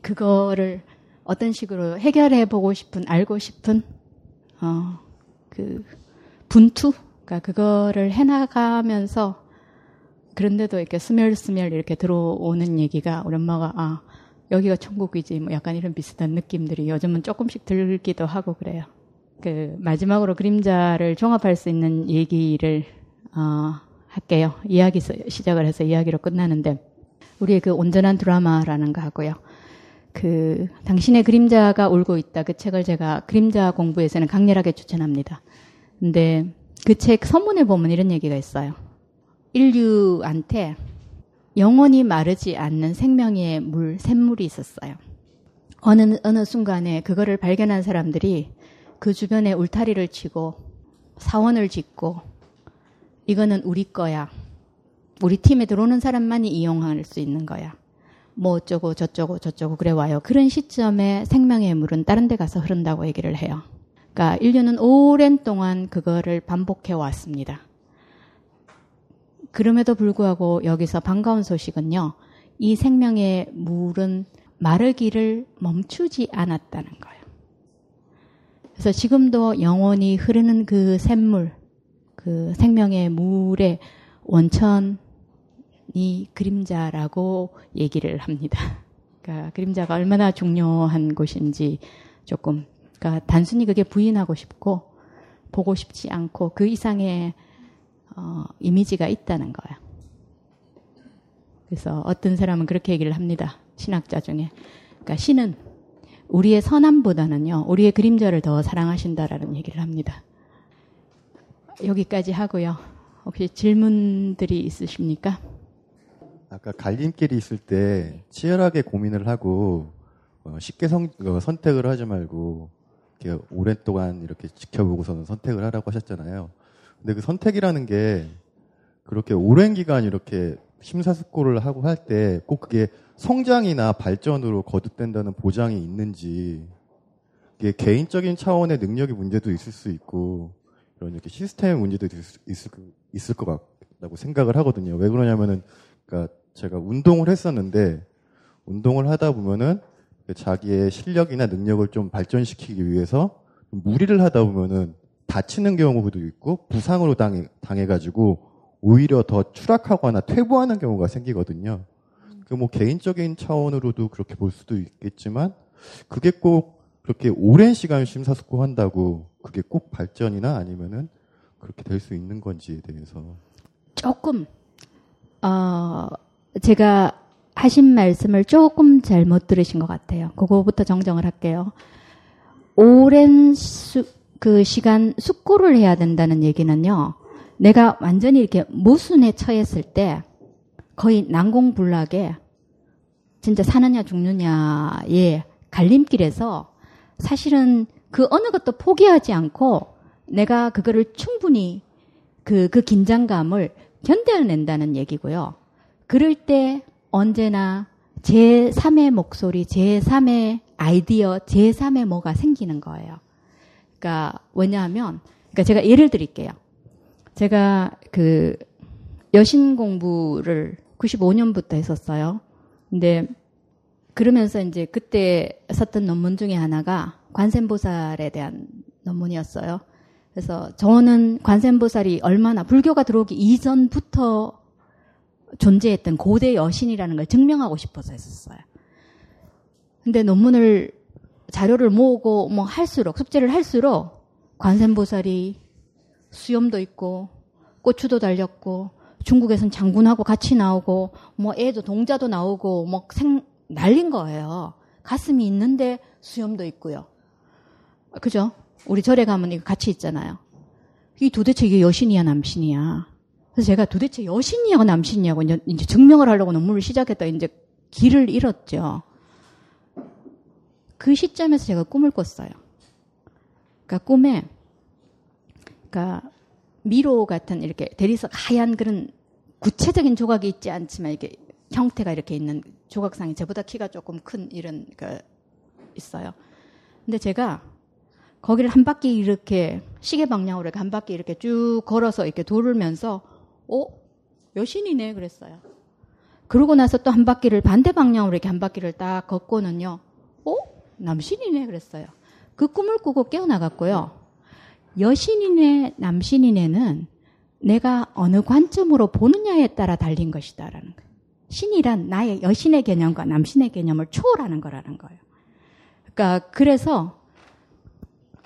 그거를 어떤 식으로 해결해 보고 싶은 알고 싶은 어, 그 분투 그러니까 그거를 해나가면서 그런데도 이렇게 스멸스멸 이렇게 들어오는 얘기가 우리 엄마가 아 여기가 천국이지 뭐 약간 이런 비슷한 느낌들이 요즘은 조금씩 들기도 하고 그래요. 그 마지막으로 그림자를 종합할 수 있는 얘기를 어, 할게요. 이야기 시작을 해서 이야기로 끝나는데 우리의 그 온전한 드라마라는 거 하고요. 그 당신의 그림자가 울고 있다 그 책을 제가 그림자 공부에서는 강렬하게 추천합니다. 근데 그책 선문에 보면 이런 얘기가 있어요. 인류한테 영원히 마르지 않는 생명의 물, 샘물이 있었어요. 어느, 어느 순간에 그거를 발견한 사람들이 그 주변에 울타리를 치고 사원을 짓고 이거는 우리 거야. 우리 팀에 들어오는 사람만이 이용할 수 있는 거야. 뭐 어쩌고 저쩌고 저쩌고 그래 와요. 그런 시점에 생명의 물은 다른 데 가서 흐른다고 얘기를 해요. 그러니까 인류는 오랜 동안 그거를 반복해 왔습니다. 그럼에도 불구하고 여기서 반가운 소식은요. 이 생명의 물은 마르기를 멈추지 않았다는 거예요. 그래서 지금도 영원히 흐르는 그 샘물, 그 생명의 물의 원천이 그림자라고 얘기를 합니다. 그러니까 그림자가 얼마나 중요한 곳인지 조금, 그러니까 단순히 그게 부인하고 싶고 보고 싶지 않고 그 이상의 어, 이미지가 있다는 거야. 그래서 어떤 사람은 그렇게 얘기를 합니다. 신학자 중에. 그러니까 신은 우리의 선함보다는요, 우리의 그림자를 더 사랑하신다라는 얘기를 합니다. 여기까지 하고요. 혹시 질문들이 있으십니까? 아까 갈림길이 있을 때 치열하게 고민을 하고 어, 쉽게 성, 어, 선택을 하지 말고 이렇게 오랫동안 이렇게 지켜보고서는 선택을 하라고 하셨잖아요. 근데 그 선택이라는 게 그렇게 오랜 기간 이렇게 심사숙고를 하고 할 때 꼭 그게 성장이나 발전으로 거듭된다는 보장이 있는지 이게 개인적인 차원의 능력의 문제도 있을 수 있고 이런 이렇게 시스템의 문제도 있을, 있을, 있을 것 같다고 생각을 하거든요. 왜 그러냐면은 그러니까 제가 운동을 했었는데 운동을 하다 보면은 자기의 실력이나 능력을 좀 발전시키기 위해서 무리를 하다 보면은 다치는 경우도 있고 부상으로 당해, 당해가지고 오히려 더 추락하거나 퇴보하는 경우가 생기거든요. 그 뭐 개인적인 차원으로도 그렇게 볼 수도 있겠지만 그게 꼭 그렇게 오랜 시간 심사숙고한다고 그게 꼭 발전이나 아니면은 그렇게 될 수 있는 건지에 대해서 조금 어 제가 하신 말씀을 조금 잘못 들으신 것 같아요. 그거부터 정정을 할게요. 오랜 수, 그 시간 숙고를 해야 된다는 얘기는요. 내가 완전히 이렇게 모순에 처했을 때 거의 난공불락에 진짜 사느냐 죽느냐의 갈림길에서 사실은 그 어느 것도 포기하지 않고 내가 그거를 충분히 그, 그 긴장감을 견뎌낸다는 얘기고요. 그럴 때 언제나 제3의 목소리, 제3의 아이디어, 제3의 뭐가 생기는 거예요. 그러니까 왜냐하면 그러니까 제가 예를 드릴게요. 제가 그 여신 공부를 95년부터 했었어요. 근데 그러면서 이제 그때 썼던 논문 중에 하나가 관세음보살에 대한 논문이었어요. 그래서 저는 관세음보살이 얼마나 불교가 들어오기 이전부터 존재했던 고대 여신이라는 걸 증명하고 싶어서 했었어요. 근데 논문을 자료를 모으고 뭐 할수록 숙제를 할수록 관세음보살이 수염도 있고 고추도 달렸고 중국에선 장군하고 같이 나오고 뭐 애도 동자도 나오고 뭐 생 날린 거예요. 가슴이 있는데 수염도 있고요. 그죠? 우리 절에 가면 이거 같이 있잖아요. 이 도대체 이게 여신이야 남신이야. 그래서 제가 도대체 여신이야 남신이냐고 이제, 증명을 하려고 논문을 시작했다 이제 길을 잃었죠. 그 시점에서 제가 꿈을 꿨어요. 그러니까 꿈에 그러니까 미로 같은 이렇게 대리석 하얀 그런 구체적인 조각이 있지 않지만 이게 형태가 이렇게 있는 조각상이 저보다 키가 조금 큰 이런 그 있어요. 근데 제가 거기를 한 바퀴 이렇게 시계 방향으로 한 바퀴 이렇게 쭉 걸어서 이렇게 돌면서 어 여신이네 그랬어요. 그러고 나서 또 한 바퀴를 반대 방향으로 이렇게 한 바퀴를 딱 걷고는요. 어 남신이네 그랬어요. 그 꿈을 꾸고 깨어나갔고요. 여신이네 남신이네는 내가 어느 관점으로 보느냐에 따라 달린 것이다라는 거예요. 신이란 나의 여신의 개념과 남신의 개념을 초월하는 거라는 거예요. 그러니까 그래서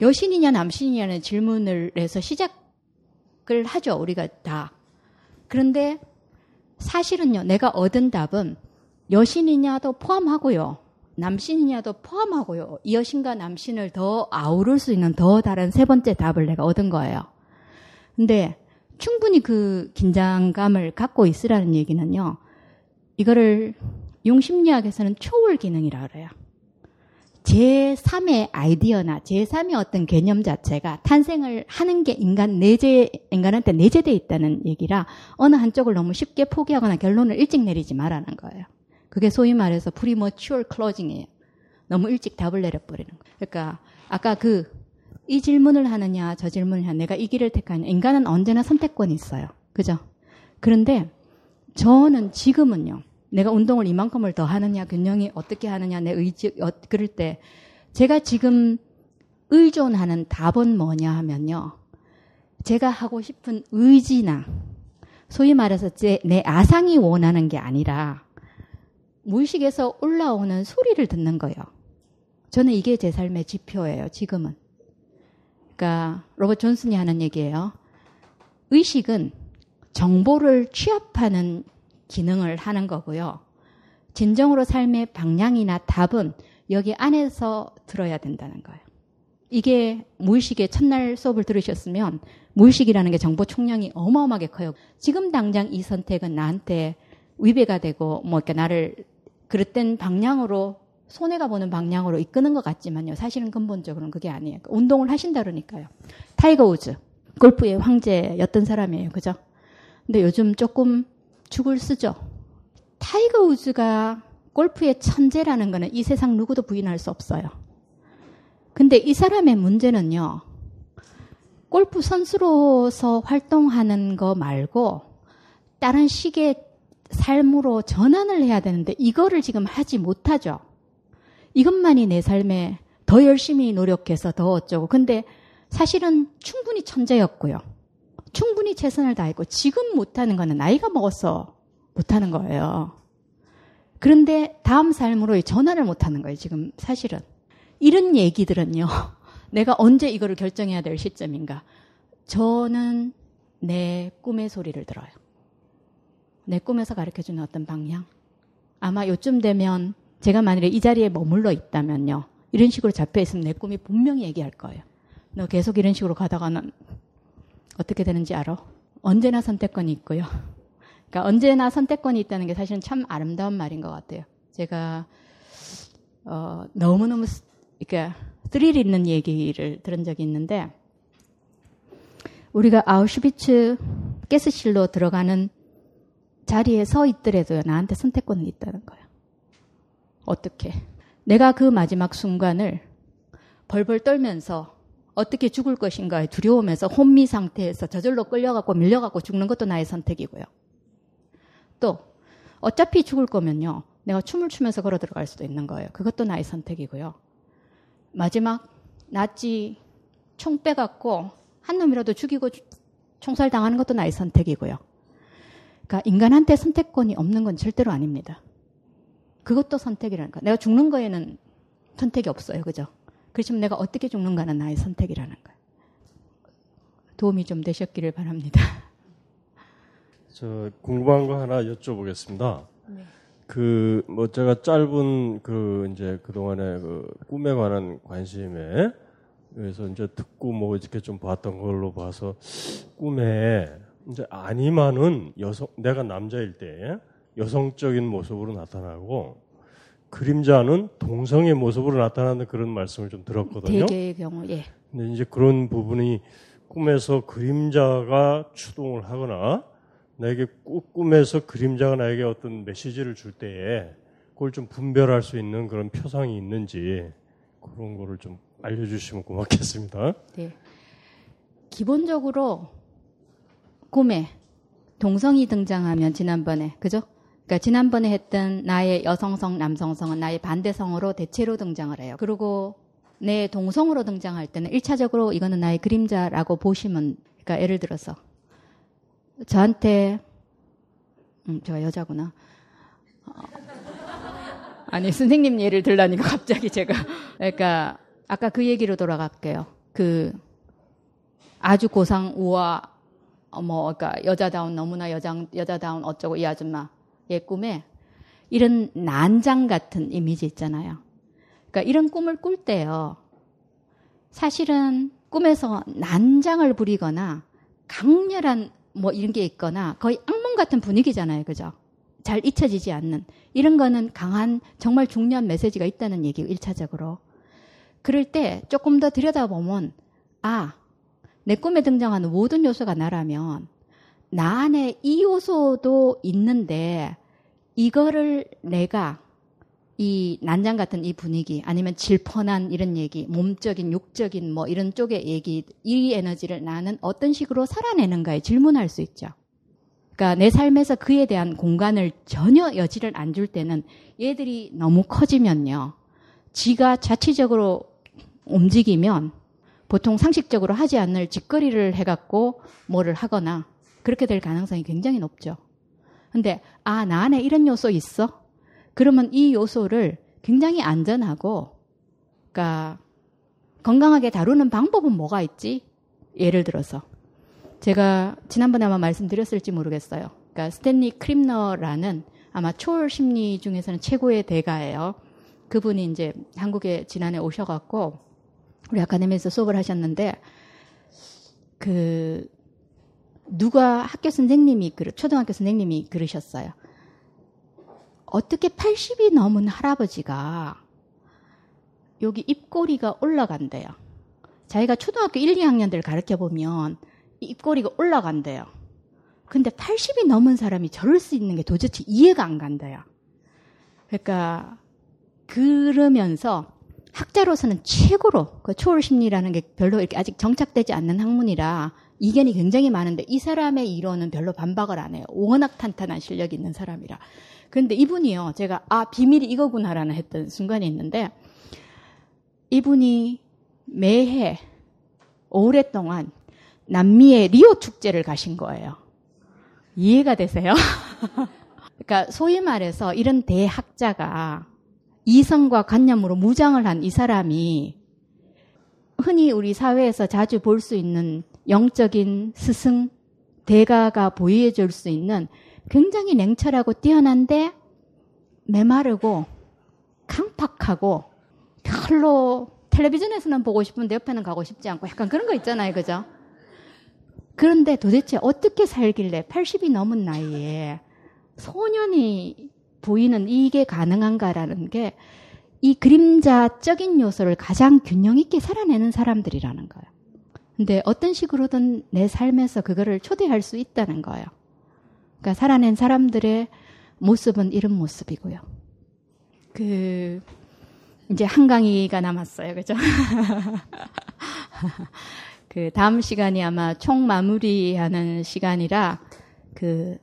여신이냐 남신이냐는 질문을 해서 시작을 하죠. 우리가 다. 그런데 사실은요. 내가 얻은 답은 여신이냐도 포함하고요. 남신이냐도 포함하고요. 여신과 남신을 더 아우를 수 있는 더 다른 세 번째 답을 내가 얻은 거예요. 근데 충분히 그 긴장감을 갖고 있으라는 얘기는요. 이거를 용심리학에서는 초월 기능이라 그래요. 제3의 아이디어나 제3의 어떤 개념 자체가 탄생을 하는 게 인간 내재, 인간한테 내재되어 있다는 얘기라 어느 한쪽을 너무 쉽게 포기하거나 결론을 일찍 내리지 말라는 거예요. 그게 소위 말해서 premature closing이에요. 너무 일찍 답을 내려버리는 거예요. 그러니까 아까 그 이 질문을 하느냐 저 질문을 하느냐 내가 이 길을 택하느냐 인간은 언제나 선택권이 있어요. 그죠? 그런데 저는 지금은요. 내가 운동을 이만큼을 더 하느냐 균형이 어떻게 하느냐 내 의지 어, 그럴 때 제가 지금 의존하는 답은 뭐냐 하면요. 제가 하고 싶은 의지나 소위 말해서 제, 내 아상이 원하는 게 아니라 무의식에서 올라오는 소리를 듣는 거예요. 저는 이게 제 삶의 지표예요, 지금은. 그러니까 로버트 존슨이 하는 얘기예요. 의식은 정보를 취합하는 기능을 하는 거고요. 진정으로 삶의 방향이나 답은 여기 안에서 들어야 된다는 거예요. 이게 무의식의 첫날 수업을 들으셨으면 무의식이라는 게 정보 총량이 어마어마하게 커요. 지금 당장 이 선택은 나한테 위배가 되고 뭐 이렇게 나를 그릇된 방향으로 손해가 보는 방향으로 이끄는 것 같지만요. 사실은 근본적으로는 그게 아니에요. 운동을 하신다 그러니까요. 타이거 우즈 골프의 황제였던 사람이에요. 그죠? 근데 요즘 조금 죽을 쓰죠. 타이거 우즈가 골프의 천재라는 거는 이 세상 누구도 부인할 수 없어요. 근데 이 사람의 문제는요. 골프 선수로서 활동하는 거 말고 다른 시계 삶으로 전환을 해야 되는데 이거를 지금 하지 못하죠. 이것만이 내 삶에 더 열심히 노력해서 더 어쩌고. 근데 사실은 충분히 천재였고요. 충분히 최선을 다했고 지금 못하는 거는 나이가 먹어서 못하는 거예요. 그런데 다음 삶으로 전환을 못하는 거예요. 지금 사실은 이런 얘기들은요. (laughs) 내가 언제 이거를 결정해야 될 시점인가? 저는 내 꿈의 소리를 들어요. 내 꿈에서 가르쳐 주는 어떤 방향. 아마 요쯤 되면 제가 만일에 이 자리에 머물러 있다면요. 이런 식으로 잡혀 있으면 내 꿈이 분명히 얘기할 거예요. 너 계속 이런 식으로 가다가는 어떻게 되는지 알아? 언제나 선택권이 있고요. 그러니까 언제나 선택권이 있다는 게 사실은 참 아름다운 말인 것 같아요. 제가 어, 너무너무 그러니까 스릴 있는 얘기를 들은 적이 있는데 우리가 아우슈비츠 가스실로 들어가는 자리에 서 있더라도 나한테 선택권은 있다는 거예요. 어떻게? 내가 그 마지막 순간을 벌벌 떨면서 어떻게 죽을 것인가에 두려움에서 혼미 상태에서 저절로 끌려갖고 밀려갖고 죽는 것도 나의 선택이고요. 또 어차피 죽을 거면요. 내가 춤을 추면서 걸어 들어갈 수도 있는 거예요. 그것도 나의 선택이고요. 마지막 나치 총 빼갖고 한 놈이라도 죽이고 총살 당하는 것도 나의 선택이고요. 그러니까 인간한테 선택권이 없는 건 절대로 아닙니다. 그것도 선택이라는 거. 내가 죽는 거에는 선택이 없어요. 그죠? 그렇지만 내가 어떻게 죽는가는 나의 선택이라는 거예요. 도움이 좀 되셨기를 바랍니다. (laughs) 저 궁금한 거 하나 여쭤보겠습니다. 네. 그, 뭐, 제가 짧은 그, 이제 그동안의 그 꿈에 관한 관심에 그래서 이제 듣고 뭐 이렇게 좀 봤던 걸로 봐서 꿈에 이제 아니만은 여성 내가 남자일 때 여성적인 모습으로 나타나고 그림자는 동성의 모습으로 나타나는 그런 말씀을 좀 들었거든요. 대개의 경우, 예. 근데 이제 그런 부분이 꿈에서 그림자가 추동을 하거나 나에게 꿈에서 그림자가 나에게 어떤 메시지를 줄 때에 그걸 좀 분별할 수 있는 그런 표상이 있는지 그런 거를 좀 알려주시면 고맙겠습니다. 네. 기본적으로 꿈에 동성이 등장하면 지난번에 그죠? 그러니까 지난번에 했던 나의 여성성, 남성성은 나의 반대성으로 대체로 등장을 해요. 그리고 내 동성으로 등장할 때는 1차적으로 이거는 나의 그림자라고 보시면 그러니까 예를 들어서 저한테 음, 제가 여자구나. 어, 아니 선생님 예를 들라니까 갑자기 제가 그러니까 아까 그 얘기로 돌아갈게요. 그 아주 고상 우아 뭐, 그러니까 여자다운 너무나 여장, 여자다운 어쩌고 이 아줌마 의 꿈에 이런 난장 같은 이미지 있잖아요. 그러니까 이런 꿈을 꿀 때요. 사실은 꿈에서 난장을 부리거나 강렬한 뭐 이런 게 있거나 거의 악몽 같은 분위기잖아요. 그죠? 잘 잊혀지지 않는. 이런 거는 강한 정말 중요한 메시지가 있다는 얘기고 1차적으로. 그럴 때 조금 더 들여다보면 아, 내 꿈에 등장하는 모든 요소가 나라면 나 안에 이 요소도 있는데 이거를 내가 이 난장 같은 이 분위기 아니면 질펀한 이런 얘기, 몸적인 육적인 뭐 이런 쪽의 얘기, 이 에너지를 나는 어떤 식으로 살아내는가에 질문할 수 있죠. 그러니까 내 삶에서 그에 대한 공간을 전혀 여지를 안 줄 때는 얘들이 너무 커지면요. 지가 자체적으로 움직이면 보통 상식적으로 하지 않을 짓거리를 해갖고 뭐를 하거나 그렇게 될 가능성이 굉장히 높죠. 근데, 아, 나 안에 이런 요소 있어? 그러면 이 요소를 굉장히 안전하고, 그러니까, 건강하게 다루는 방법은 뭐가 있지? 예를 들어서. 제가 지난번에 아마 말씀드렸을지 모르겠어요. 그러니까 스탠리 크림너라는 아마 초월 심리 중에서는 최고의 대가예요. 그분이 이제 한국에 지난해 오셔갖고 우리 아카데미에서 수업을 하셨는데 그 누가 학교 선생님이 그러 초등학교 선생님이 그러셨어요. 어떻게 80이 넘은 할아버지가 여기 입꼬리가 올라간대요. 자기가 초등학교 1, 2학년들 가르쳐 보면 입꼬리가 올라간대요. 근데 80이 넘은 사람이 저럴 수 있는 게 도대체 이해가 안 간대요. 그러니까 그러면서 학자로서는 최고로 그 초월 심리라는 게 별로 이렇게 아직 정착되지 않는 학문이라 이견이 굉장히 많은데 이 사람의 이론은 별로 반박을 안 해요. 워낙 탄탄한 실력이 있는 사람이라. 그런데 이분이요, 제가 아 비밀이 이거구나라는 했던 순간이 있는데 이분이 매해 오랫동안 남미의 리오 축제를 가신 거예요. 이해가 되세요? (laughs) 그러니까 소위 말해서 이런 대학자가 이성과 관념으로 무장을 한 이 사람이 흔히 우리 사회에서 자주 볼 수 있는 영적인 스승, 대가가 보여줄 수 있는 굉장히 냉철하고 뛰어난데 메마르고 강팍하고 별로 텔레비전에서는 보고 싶은데 옆에는 가고 싶지 않고 약간 그런 거 있잖아요. 그죠? 그런데 도대체 어떻게 살길래 80이 넘은 나이에 소년이 보이는 이게 가능한가라는 게 이 그림자적인 요소를 가장 균형 있게 살아내는 사람들이라는 거예요. 근데 어떤 식으로든 내 삶에서 그거를 초대할 수 있다는 거예요. 그러니까 살아낸 사람들의 모습은 이런 모습이고요. 그 이제 한강이가 남았어요. 그죠? (laughs) 그 다음 시간이 아마 총 마무리하는 시간이라 그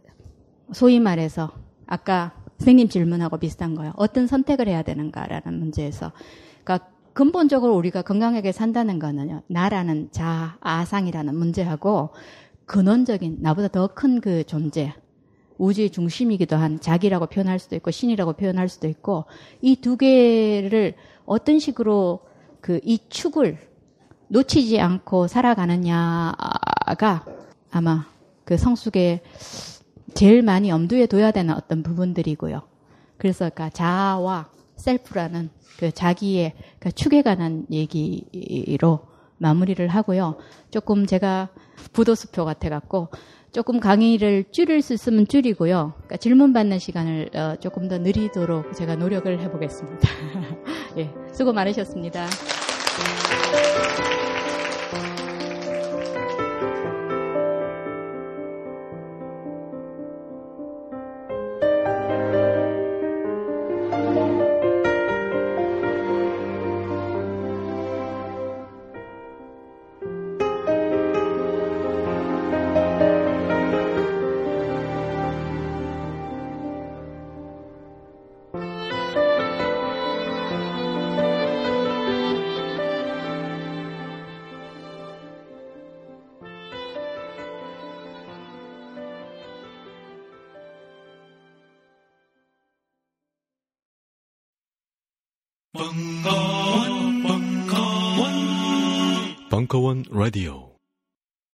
소위 말해서 아까 선생님 질문하고 비슷한 거예요. 어떤 선택을 해야 되는가라는 문제에서 그러니까 근본적으로 우리가 건강하게 산다는 거는요. 나라는 자, 아상이라는 문제하고 근원적인 나보다 더 큰 그 존재, 우주의 중심이기도 한 자기라고 표현할 수도 있고 신이라고 표현할 수도 있고 이 두 개를 어떤 식으로 그 이 축을 놓치지 않고 살아가느냐가 아마 그 성숙의 제일 많이 엄두에 둬야 되는 어떤 부분들이고요. 그래서 그러니까 자아와 셀프라는 그 자기의 그 축에 관한 얘기로 마무리를 하고요. 조금 제가 부도수표 같아 갖고 조금 강의를 줄일 수 있으면 줄이고요. 그러니까 질문 받는 시간을 어, 조금 더 느리도록 제가 노력을 해보겠습니다. (laughs) 예, 수고 많으셨습니다. 벙커원 라디오.